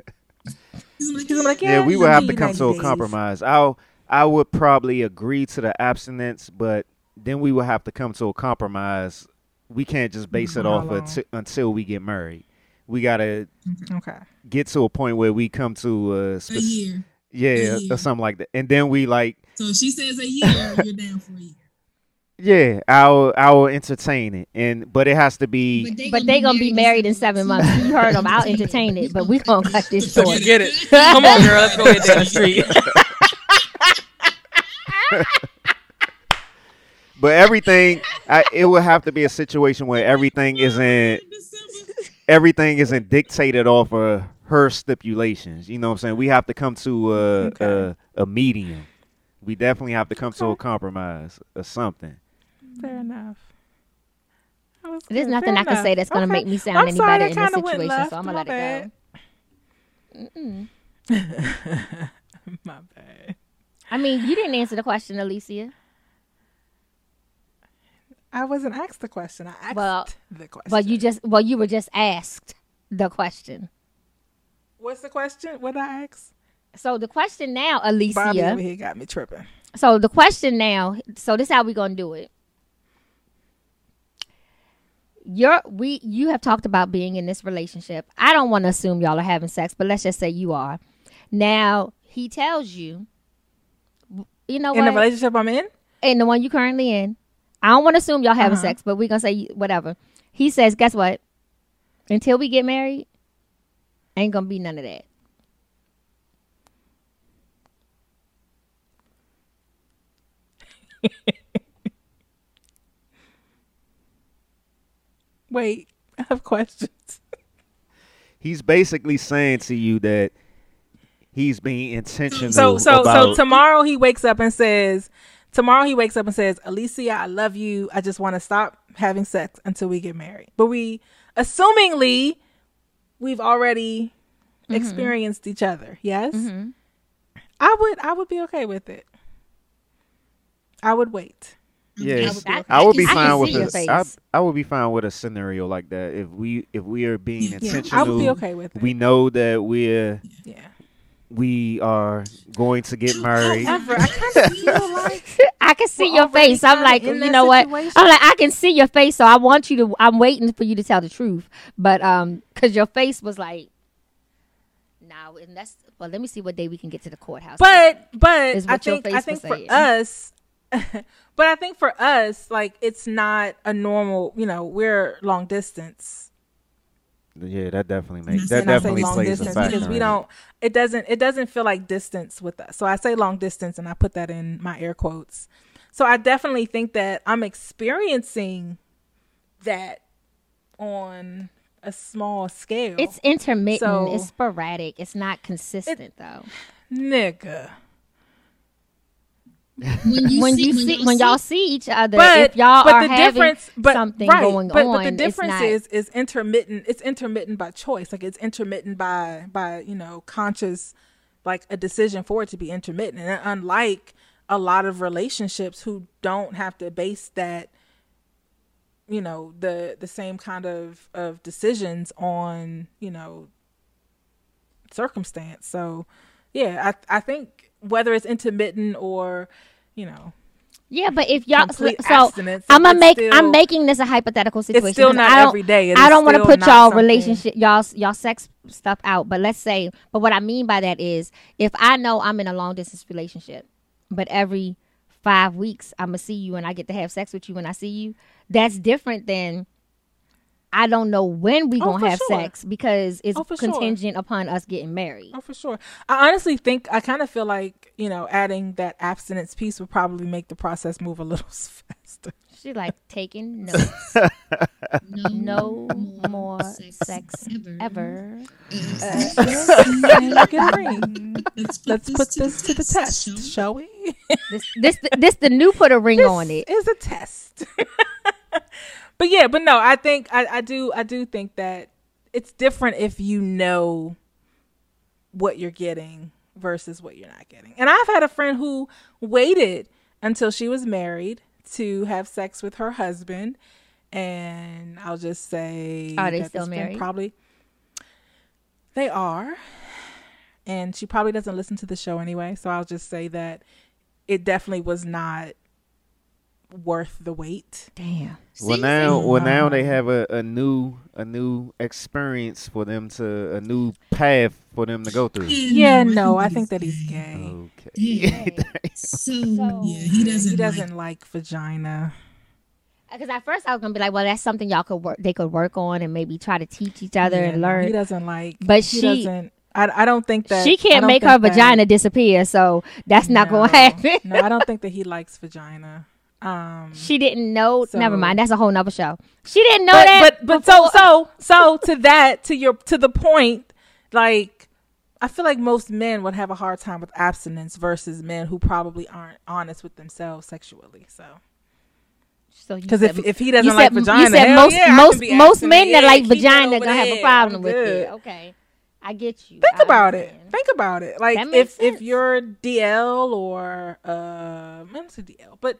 He's gonna be like, yeah, Yeah, we I'll would have to come to a days. compromise. I I would probably agree to the abstinence, but then we would have to come to a compromise. We can't just base it How off long? until, until we get married. We gotta mm-hmm. Okay. get to a point where we come to a, a year. yeah a year. or something like that, and then we like So if she says a year, you're down for a year. yeah, I'll I'll entertain it, and but it has to be But they gonna be married in seven months. You heard them. I'll entertain it, but we gonna cut this short. Forget it. Come on, girl. Let's go hit down the street. But everything, I, it would have to be a situation where everything isn't everything isn't dictated off of her stipulations. You know what I'm saying? We have to come to a Okay. a, a medium. We definitely have to come to a compromise or something. Fair enough. There's nothing Fair I can say that's gonna Okay. make me sound I'm any sorry, better in this situation, left, so I'm gonna let it go. My bad. I mean, you didn't answer the question, Alicia. I wasn't asked the question. I asked Well, the question. Well, you just well, you were just asked the question. What's the question? What I ask? So the question now, Alicia. Bobby over here got me tripping. So the question now. So this how we gonna do it. You're we you have talked about being in this relationship. I don't want to assume y'all are having sex, but let's just say you are. Now he tells you, you know what In the relationship I'm in? in the one you currently in. I don't want to assume y'all having Uh-huh. sex, but we're gonna say whatever. He says, guess what? Until we get married, ain't gonna be none of that. Wait, I have questions. He's basically saying to you that he's being intentional So so about so tomorrow he wakes up and says tomorrow he wakes up and says, Alicia, I love you. I just want to stop having sex until we get married. But we assumingly we've already experienced each other. Yes? I would I would be okay with it. I would wait. yeah. I- I would be fine with your a. I, I would be fine with a scenario like that if we if we are being Yeah, yeah. I would be okay with it. We know that we're yeah. We are going to get married. However, I kind of feel like I can see your face. I'm like, you that know what? situation. I'm like, I can see your face, so I want you to. I'm waiting for you to tell the truth, but um, because your face was like, now, and that's well. Let me see what day we can get to the courthouse. but but I think I think for saying. us, but I think for us, like it's not a normal. You know, we're long distance. Yeah, that definitely makes said- that And I say definitely long plays a distance factor. because we don't. It doesn't. It doesn't feel like distance with us. So I say long distance, and I put that in my air quotes. So I definitely think that I'm experiencing that on a small scale. it's intermittent. So- it's sporadic. It's not consistent though. nigga. When you when see, you see when y'all see each other, but if y'all but are the having difference, but something right, going but, on, but the it's difference not- is is intermittent. It's intermittent by choice. Like it's intermittent by by you know conscious, like a decision for it to be intermittent. And unlike a lot of relationships who don't have to base that, you know, the the same kind of of decisions on you know circumstance. So yeah, I I think whether it's intermittent or you know Yeah, but if y'all so, abstinence, I'm gonna make still- I'm making this a hypothetical situation. still 'cause not I don't, every day. It I don't want to put y'all something- relationship y'all y'all sex stuff out, but let's say but what I mean by that is if I know I'm in a long distance relationship, but every 5 weeks I'm to see you and I get to have sex with you when I see you, that's different than I don't know when we Oh, going for to have sure. sex because it's Oh, for sure. contingent upon us getting married. Oh, for sure. I honestly think I kind of feel like you know adding that abstinence piece would probably make the process move a little faster. She like taking notes. No, No more sex ever. ever. Uh, get. Let's Let's put this to the test, shall we? shall we? This this this the new put a ring on it. is a test. But yeah, but no, I think I, I do I do think that it's different if you know what you're getting versus what you're not getting. And I've had a friend who waited until she was married to have sex with her husband. And I'll just say Are they still married? Probably they are. And she probably doesn't listen to the show anyway, so I'll just say that it definitely was not worth the wait. Damn. Well See? now, well now they have a, a new a new experience for them to a new path for them to go through. Yeah, no, I think that he's gay. gay. Okay. So, So- yeah, he doesn't. He like- doesn't like vagina. Uh, because at first I was gonna be like, well, that's something y'all could work. They could work on and maybe try to teach each other Yeah, and learn. He doesn't like. But he she- doesn't. I, I don't think that she can't make think her that- vagina disappear, so that's not gonna happen. no, I don't think that he likes vagina. Um, she didn't know. So- never mind. That's a whole nother show. She didn't know but that. but but so so so to that to your to the point, like I feel like most men would have a hard time with abstinence versus men who probably aren't honest with themselves sexually. So So you because if if he doesn't like said, vagina, you said most yeah, most most men that like vagina gonna have a problem I'm with good. it. Okay, I get you. think I about it. Think about it. Like That makes if if you're DL or uh, I'm gonna DL, but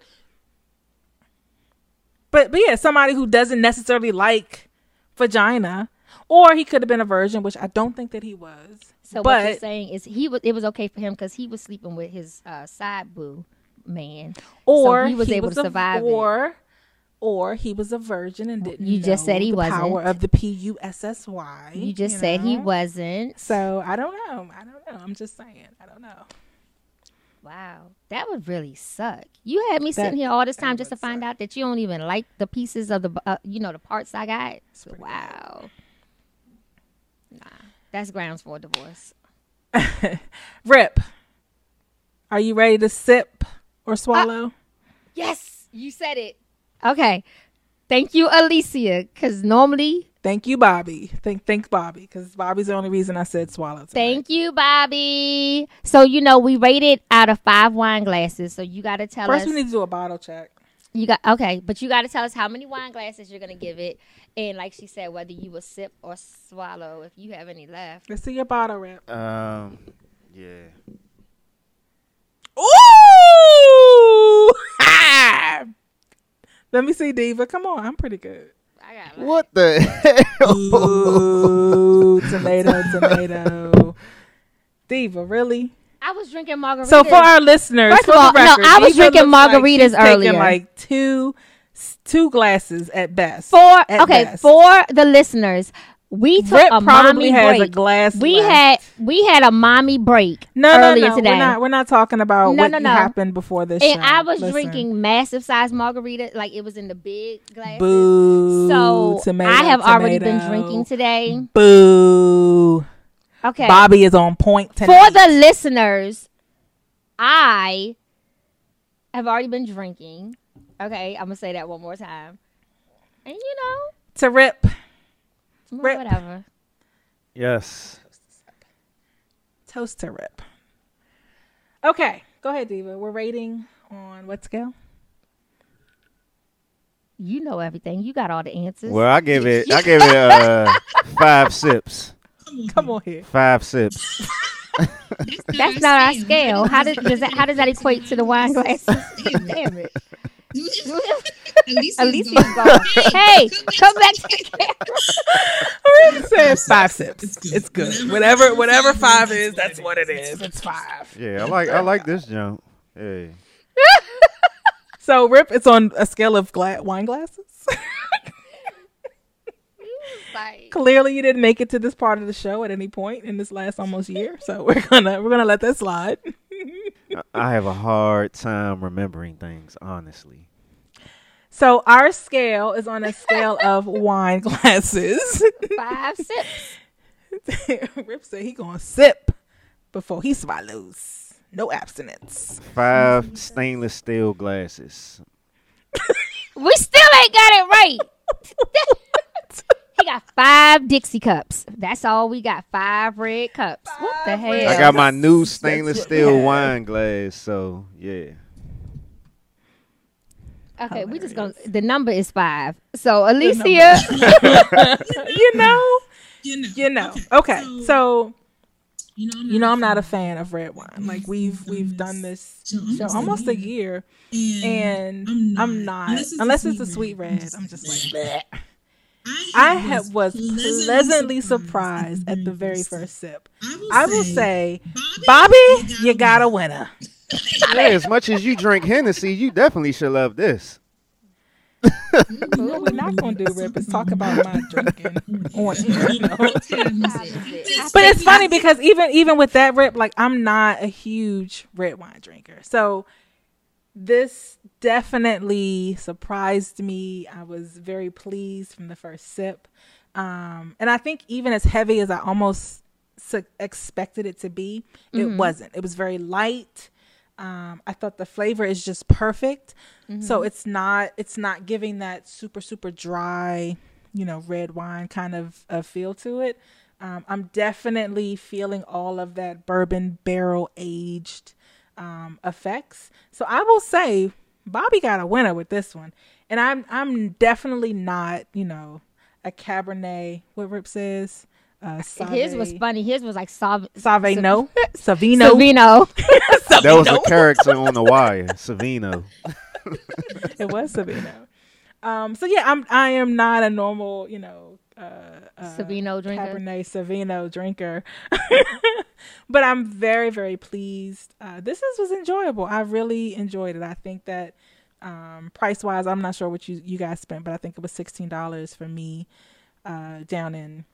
but but yeah, somebody who doesn't necessarily like vagina, or he could have been a virgin, which I don't think that he was. So but what you're saying is he was it was okay for him because he was sleeping with his uh, side boo man, or he was able to a- survive it. or or he was a virgin and didn't. you just know said he wasn't. Power of the P U S S Y. You just said he wasn't. So I don't know. I don't know. I'm just saying. I don't know. Wow, that would really suck. You had me That- sitting here all this time just to find suck. out that you don't even like the pieces of the, uh, you know, the parts I got. Wow. Nah, that's grounds for a divorce. Rip. Are you ready to sip or swallow? Yes, you said it. Okay, thank you, Alicia. Because normally, Thank you, Bobby. Thank thank Bobby because Bobby's the only reason I said swallow. Tonight. thank you, Bobby. So you know we rated out of five wine glasses. So you got to tell First, us. we need to do a bottle check. You got okay, but you got to tell us how many wine glasses you're gonna give it, and like she said, whether you will sip or swallow if you have any left. Let's see your bottle, Rip. Um, yeah. Ooh! Let me see, Diva. Come on, I'm pretty good. I got What the hell? Ooh, tomato, tomato. Diva, really? I was drinking margaritas. So for our listeners, First for of all, the no, I was Diva drinking looks like margaritas she's taking, earlier. like two, two glasses at best. Four. At okay best. for the listeners, we took Rip a probably mommy has break. a glass. we left. had we had a mommy break no, no, earlier no. today. We're not. We're not talking about No, what no, no. happened before this. and show. I was Listen. drinking massive size margarita, like it was in the big glasses. Boo. so tomato, I have already been drinking today. Boo. Okay, Bobby is on point for the listeners, I have already been drinking. Okay, I'm gonna say that one more time. And you know, to rip. Well, Rip. whatever. yes. Toast to rip. Okay, go ahead, Diva. We're rating on what scale? You know everything. You got all the answers. Well, I give it. I give it uh five sips. Come on here. Five sips. That's not our scale. How does, does that? How does that equate to the wine glasses? Damn it! Alicia's gone. Hey, come back to the camera. Rip said five sips. It's good. It's good. Whatever- Whatever, whatever whatever five five is, is, that's that's what what it it is. is. It's five. Yeah, I like. I like this jump. Hey. So Rip, it's on a scale of gla- wine glasses. Like, Clearly, you didn't make it to this part of the show at any point in this last almost year. So we're gonna we're gonna let that slide. I have a hard time remembering things, honestly. So our scale is on a scale of wine glasses. five sips. Rip said he gonna sip before he swallows. No abstinence. Five stainless steel glasses. We still ain't got it right. He got five Dixie cups. That's all we got. Five red cups. what the hell? I got my new stainless steel wine glass, so yeah. Okay, we just gonna. The number is five. So Alicia, You know, You know. you know. Okay, so you know, I'm you know I'm not a fan of red wine. Like we've we've done this So show almost a year, and I'm I'm not. not Unless unless it's it's a a sweet sweet red, I'm red. just I'm just like, like. Bleh. I, I have was pleasantly surprised surprised at the very first sip. I will, I will say, Bobby, Bobby, you got a winner. Yeah, as much as you drink Hennessy, you definitely should love this. What we're not gonna do, Rip, is talk about my drinking on air. you know? But it's funny because even even with that rip, like I'm not a huge red wine drinker. So this definitely surprised me. I was very pleased from the first sip. Um, and I think even as heavy as I almost su- expected it to be, it wasn't. It was very light. Um, I thought the flavor is just perfect. So it's not it's not giving that super super dry, you know, red wine kind of a feel to it. Um, I'm definitely feeling all of that bourbon barrel aged um, effects. So I will say Bobby got a winner with this one, and I'm I'm definitely not you know a Cabernet. What Rip says. Uh, his was funny. His was like Sav- Savino, Savino. Savino. That was a character on the wire, Savino. it was Savino. Um, so yeah, I'm I am not a normal, you know, uh, uh, Savino drinker. Cabernet Savino drinker, but I'm very very pleased. Uh, this is was enjoyable. I really enjoyed it. I think that um, price wise, I'm not sure what you you guys spent, but I think it was sixteen dollars for me uh, down in.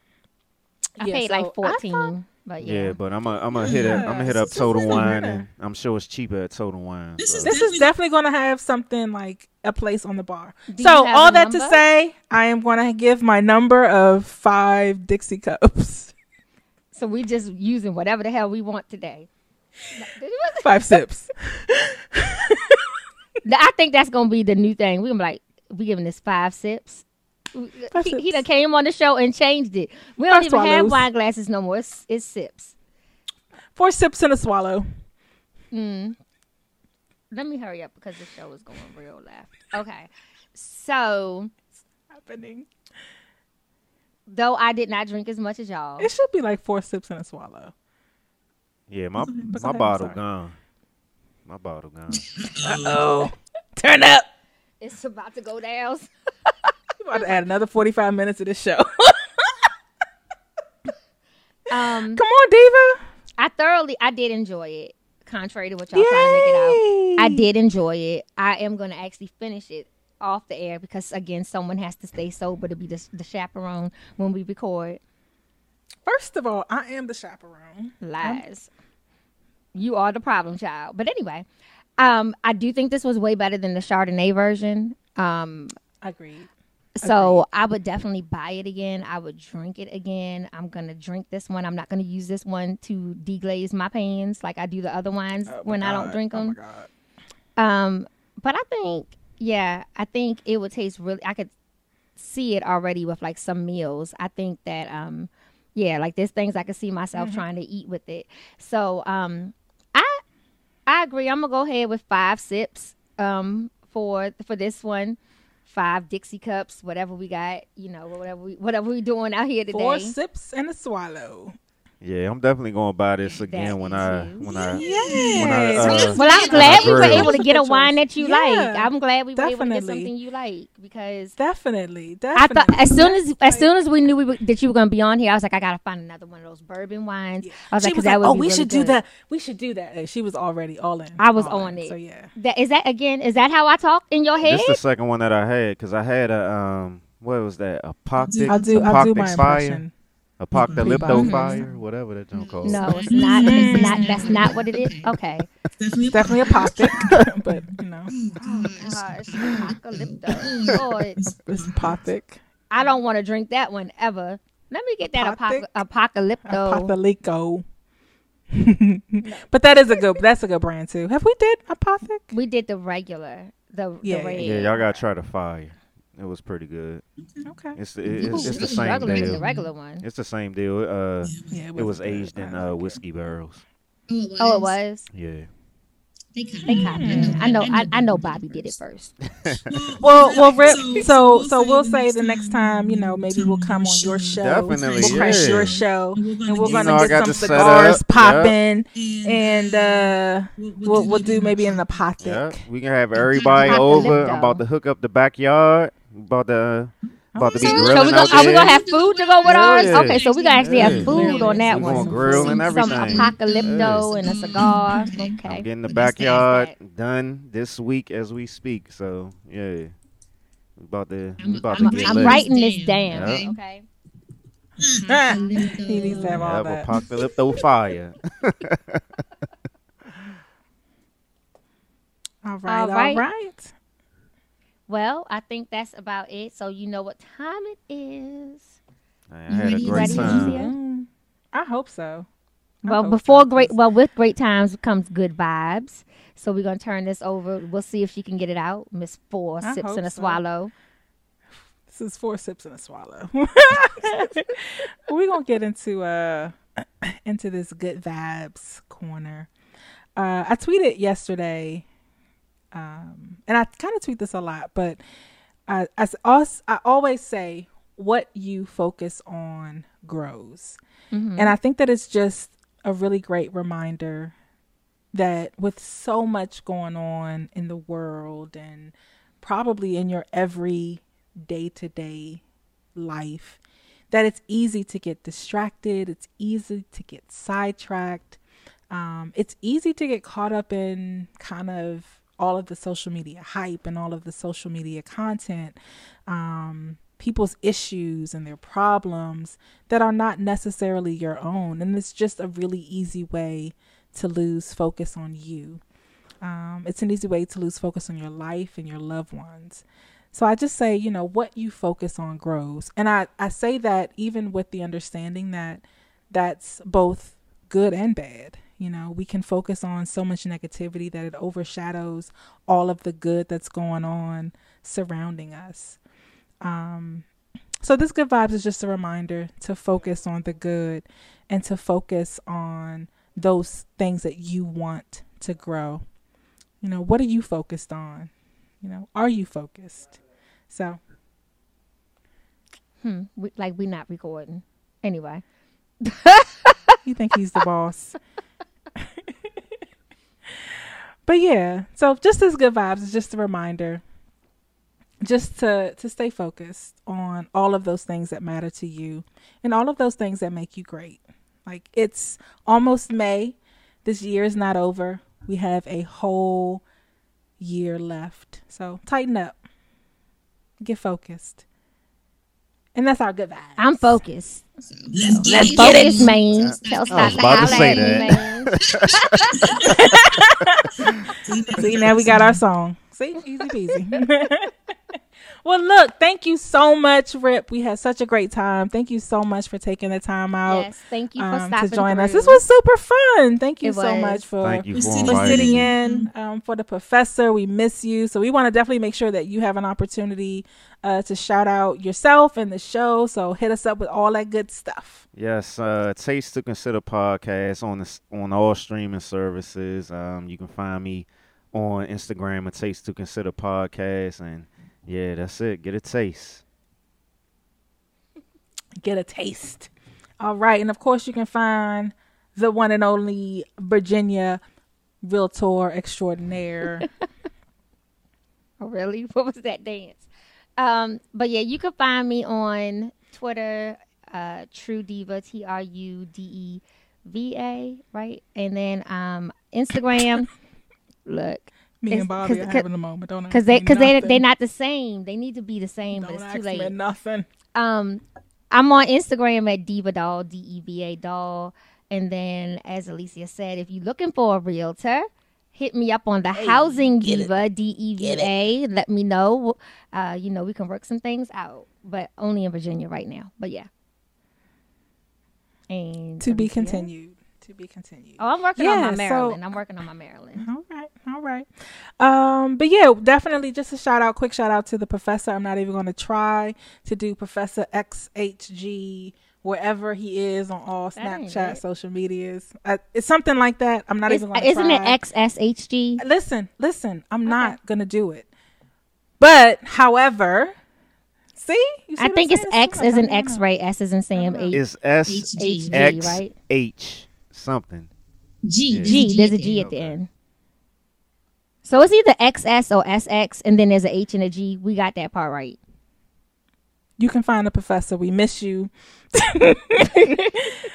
I Yeah, paid so like fourteen, but Yeah, yeah. but I'm a, I'm gonna hit it. I'm gonna hit up Yes. Total This Wine, and I'm sure it's cheaper at Total Wine. This so. is This is definitely going to have something like a place on the bar. Do so all a that to say, I am going to give my number of five Dixie cups, So we just using whatever the hell we want today. five sips. I think that's gonna be the new thing. We're gonna be like we giving this five sips. Five he, he done came on the show and changed it. We don't Five even have wine glasses no more. It's, it's sips. Four sips and a swallow. Mm. Let me hurry up because the show is going real left. Okay, so it's Happening. though I did not drink as much as y'all, It should be like four sips and a swallow. Yeah, my go my ahead, bottle gone. My bottle gone. Oh, turn up. it's about to go down. About to add another forty-five minutes to this show. Um, Come on, Diva. I thoroughly, I did enjoy it. Contrary to what y'all trying to make it out, I did enjoy it. I am gonna actually finish it off the air because again, someone has to stay sober to be the, the chaperone when we record. First of all, I am the chaperone. Lies. You are the problem child. But anyway, um, I do think this was way better than the Chardonnay version. Um, Agreed. So I would definitely buy it again. I would drink it again. I'm gonna drink this one. I'm not gonna use this one to deglaze my pans like I do the other wines when I don't drink Oh them. god. Um, but I think, yeah, I think it would taste really. I could see it already with like some meals. I think that, um, yeah, like there's things I could see myself trying to eat with it. So, um, I I agree. I'm gonna go ahead with five sips, um, for for this one. Five Dixie cups, whatever we got, you know, whatever we whatever we doing out here today. Four sips and a swallow. Yeah, I'm definitely gonna buy this again when I when I Yes. when I uh, Well, I'm glad we were able to get a wine that you like. I'm glad we were able to get something you like because Definitely, I definitely. thought as soon as as soon as we knew we were, that you were going to be on here, I was like, I gotta find another one of those bourbon wines. I was she like, 'cause was that like, would "Oh, be we really should do that. We should do that." And she was already all in. I was all on in. it. So yeah, That is that again? Is that how I talk in your head? this the second one that I had because I had a um what was that apocalyptic I'll do. I'll do my apocalyptic fire impression. Apocalypto fire whatever that joke called. no, it's not. It's not. That's not what it is. Okay. Definitely. Definitely a pop but you oh know, Gosh, apocalypto. Lord, it's poppic. I don't want to drink that one ever. Let me get that Apothic? apoc- apocalypto. Apothelico. but that is a good. That's a good brand too. Have we did Apothic? We did the regular, the, Yeah, the. Yeah, y'all gotta try the fire. It was pretty good. Okay. It's the, it's, it's the same struggling with the deal. regular one. It's the same deal. Uh, Yeah, it was aged in uh, whiskey barrels. Oh, it was. Oh, it was. Yeah. They kind They copied. I know. I, I know. Bobby did it first. Well, well, Rip. So, so we'll say the next time, you know, maybe we'll come on your show. Definitely, We'll crash yeah. your show, And we're gonna and we're get- know, get some the cigars popping, And, and uh, we'll we'll do maybe an Yeah, apothic. we can have everybody over. I'm about to hook up the backyard. About to about to be Okay. grilling So we out go, are we gonna have food to go with ours? Yeah. Okay, so we gonna actually Yeah. have food on that We one. gonna grill and Some everything. apocalypto and a cigar. I'm Okay. getting the backyard done this week as we speak. So yeah, we about to we I'm- about I'm, to get I'm lit. writing this down. Yeah. Okay. He needs to have all Have that. apocalypto fire. All right, All all right. Right. Well, I think that's about it. So you know what time it is. I had a ready? great Ready, time. Lucia? Mm, I hope so. I Well, hope before so, great, 'cause- well, with great times comes good vibes. So we're gonna turn this over. We'll see if she can get it out. Miss Four I sips and a so. swallow. This is four sips and a swallow. We're gonna get into uh into this good vibes corner. Uh, I tweeted yesterday, um, and I kind of tweet this a lot, but I, I, s- als- I always say what you focus on grows, and I think that it's just a really great reminder that with so much going on in the world and probably in your every day to day life that it's easy to get distracted, it's easy to get sidetracked. Um, it's easy to get caught up in kind of all of the social media hype and all of the social media content, um, people's issues and their problems that are not necessarily your own. And it's just a really easy way to lose focus on you. Um, it's an easy way to lose focus on your life and your loved ones. So I just say, you know, what you focus on grows. And I, I say that even with the understanding that that's both good and bad. You know, we can focus on so much negativity that it overshadows all of the good that's going on surrounding us. Um, so this good vibes is just a reminder to focus on the good and to focus on those things that you want to grow. You know, what are you focused on? You know, are you focused? So, Hmm. We, like we're not recording. Anyway. you think he's the boss. but yeah, so just as good vibes is just a reminder just to to stay focused on all of those things that matter to you and all of those things that make you great. Like it's almost May. This year is not over. We have a whole year left. So tighten up. Get focused. And that's our good vibes. I'm focused. Let's Let's it. focus, man. Tell I stop was about to say man. See, now we got our song. See, easy peasy. well, look, thank you so much, Rip. We had such a great time. Thank you so much for taking the time out yes, thank you for um, stopping to join us. This was super fun. Thank you It so was. much for Thank you For for sitting- inviting sitting me. in um, for the professor. We miss you, so we want to definitely make sure that you have an opportunity uh, to shout out yourself and the show. So hit us up with all that good stuff. Yes, uh, Taste to Consider podcast on the, on all streaming services. Um, you can find me on Instagram at Taste to Consider podcast, and yeah, that's it. Get a taste. Get a taste. All right, and of course you can find the one and only Virginia Realtor Extraordinaire. Oh, really? What was that dance? Um, but yeah, you can find me on Twitter, uh, True Diva, T R U D E V A, right? And then um, Instagram. look, Me It's- and Bobby 'cause- are having a moment. Don't because they because they they're not the same. They need to be the same, Don't but it's ask too me late. nothing. Um, I'm on Instagram at Diva Doll, D E V A Doll. And then, as Alicia said, if you're looking for a realtor, hit me up on the Housing Diva, D E V A. Let me know. Uh, you know, we can work some things out, but only in Virginia right now. But yeah. And To be Alicia? continued. To be continued. Oh, I'm working on Yeah, my so- Maryland. I'm working on my Maryland. All right, all right. Um, but yeah, definitely just a shout out, quick shout out to the professor. I'm not even going to try to do Professor XHG wherever he is on all Snapchat, it. social medias. Uh, it's something like that. I'm not Is, even going to isn't try. it XSHG? Listen, listen. I'm not going to do it. But, however, see, You see I think it's? X too as in I don't know. X-ray, S as in Sam, H It's S HG. HG, X right? H something. G. Yeah. G. There's a G at the end. So it's either XS or SX, and then there's a H and a G. We got that part right. You can find a professor. We miss you.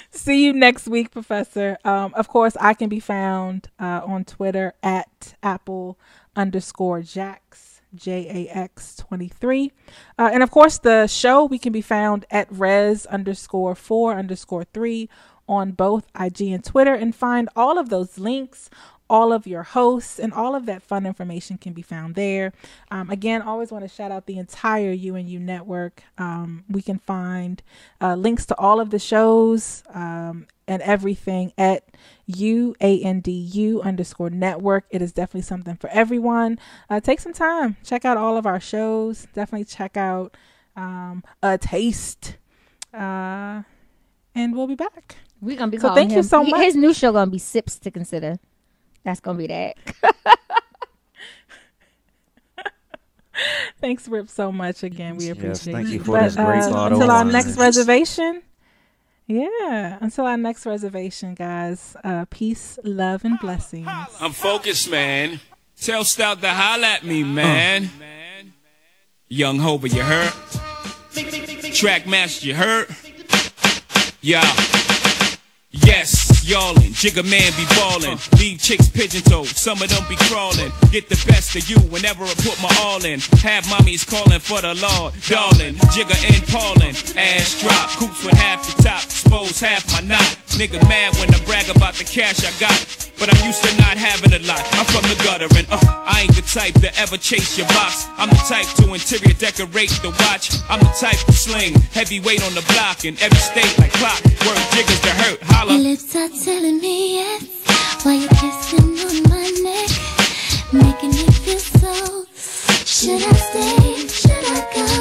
See you next week, Professor. Um, of course, I can be found uh, on Twitter at Apple underscore Jax, J A X 23. Uh, and of course, the show, we can be found at res underscore four underscore three on both IG and Twitter. And find all of those links, all of your hosts, and all of that fun information can be found there. Um, again, always want to shout out the entire UNU network. Um, we can find uh, links to all of the shows um, and everything at UANDU underscore network. It is definitely something for everyone. Uh, take some time, check out all of our shows. Definitely check out um, A Taste. Uh, and we'll be back. We're gonna be So calling thank you so he- much. His new show gonna be Sips to Consider. That's gonna be that. Thanks, Rip, so much again. We Yes, appreciate thank you you. for But, this great uh, bottle Until of our wine. next reservation. Yeah, until our next reservation, guys. Uh, peace, love, and blessings. I'm focused, man. Tell Stout to holla at me, man. Young Hova, you heard? Trackmaster, you heard? Yeah. Yes, y'allin', Jigga man be ballin', leave chicks pigeon toed, some of them be crawlin'. Get the best of you whenever I put my all in. Have mommies callin' for the law, darling. Jigga and Paulin', ass drop, coops with half the top, expose half my knot. Nigga mad when I brag about the cash I got. But I'm used to not having a lot. I'm from the gutter and uh, I ain't the type to ever chase your box. I'm the type to interior decorate the watch. I'm the type to sling heavyweight on the block in every state like clock. Word jiggers to hurt, holla. Telling me yes While you're kissing on my neck Making me feel so Should I stay? Should I go?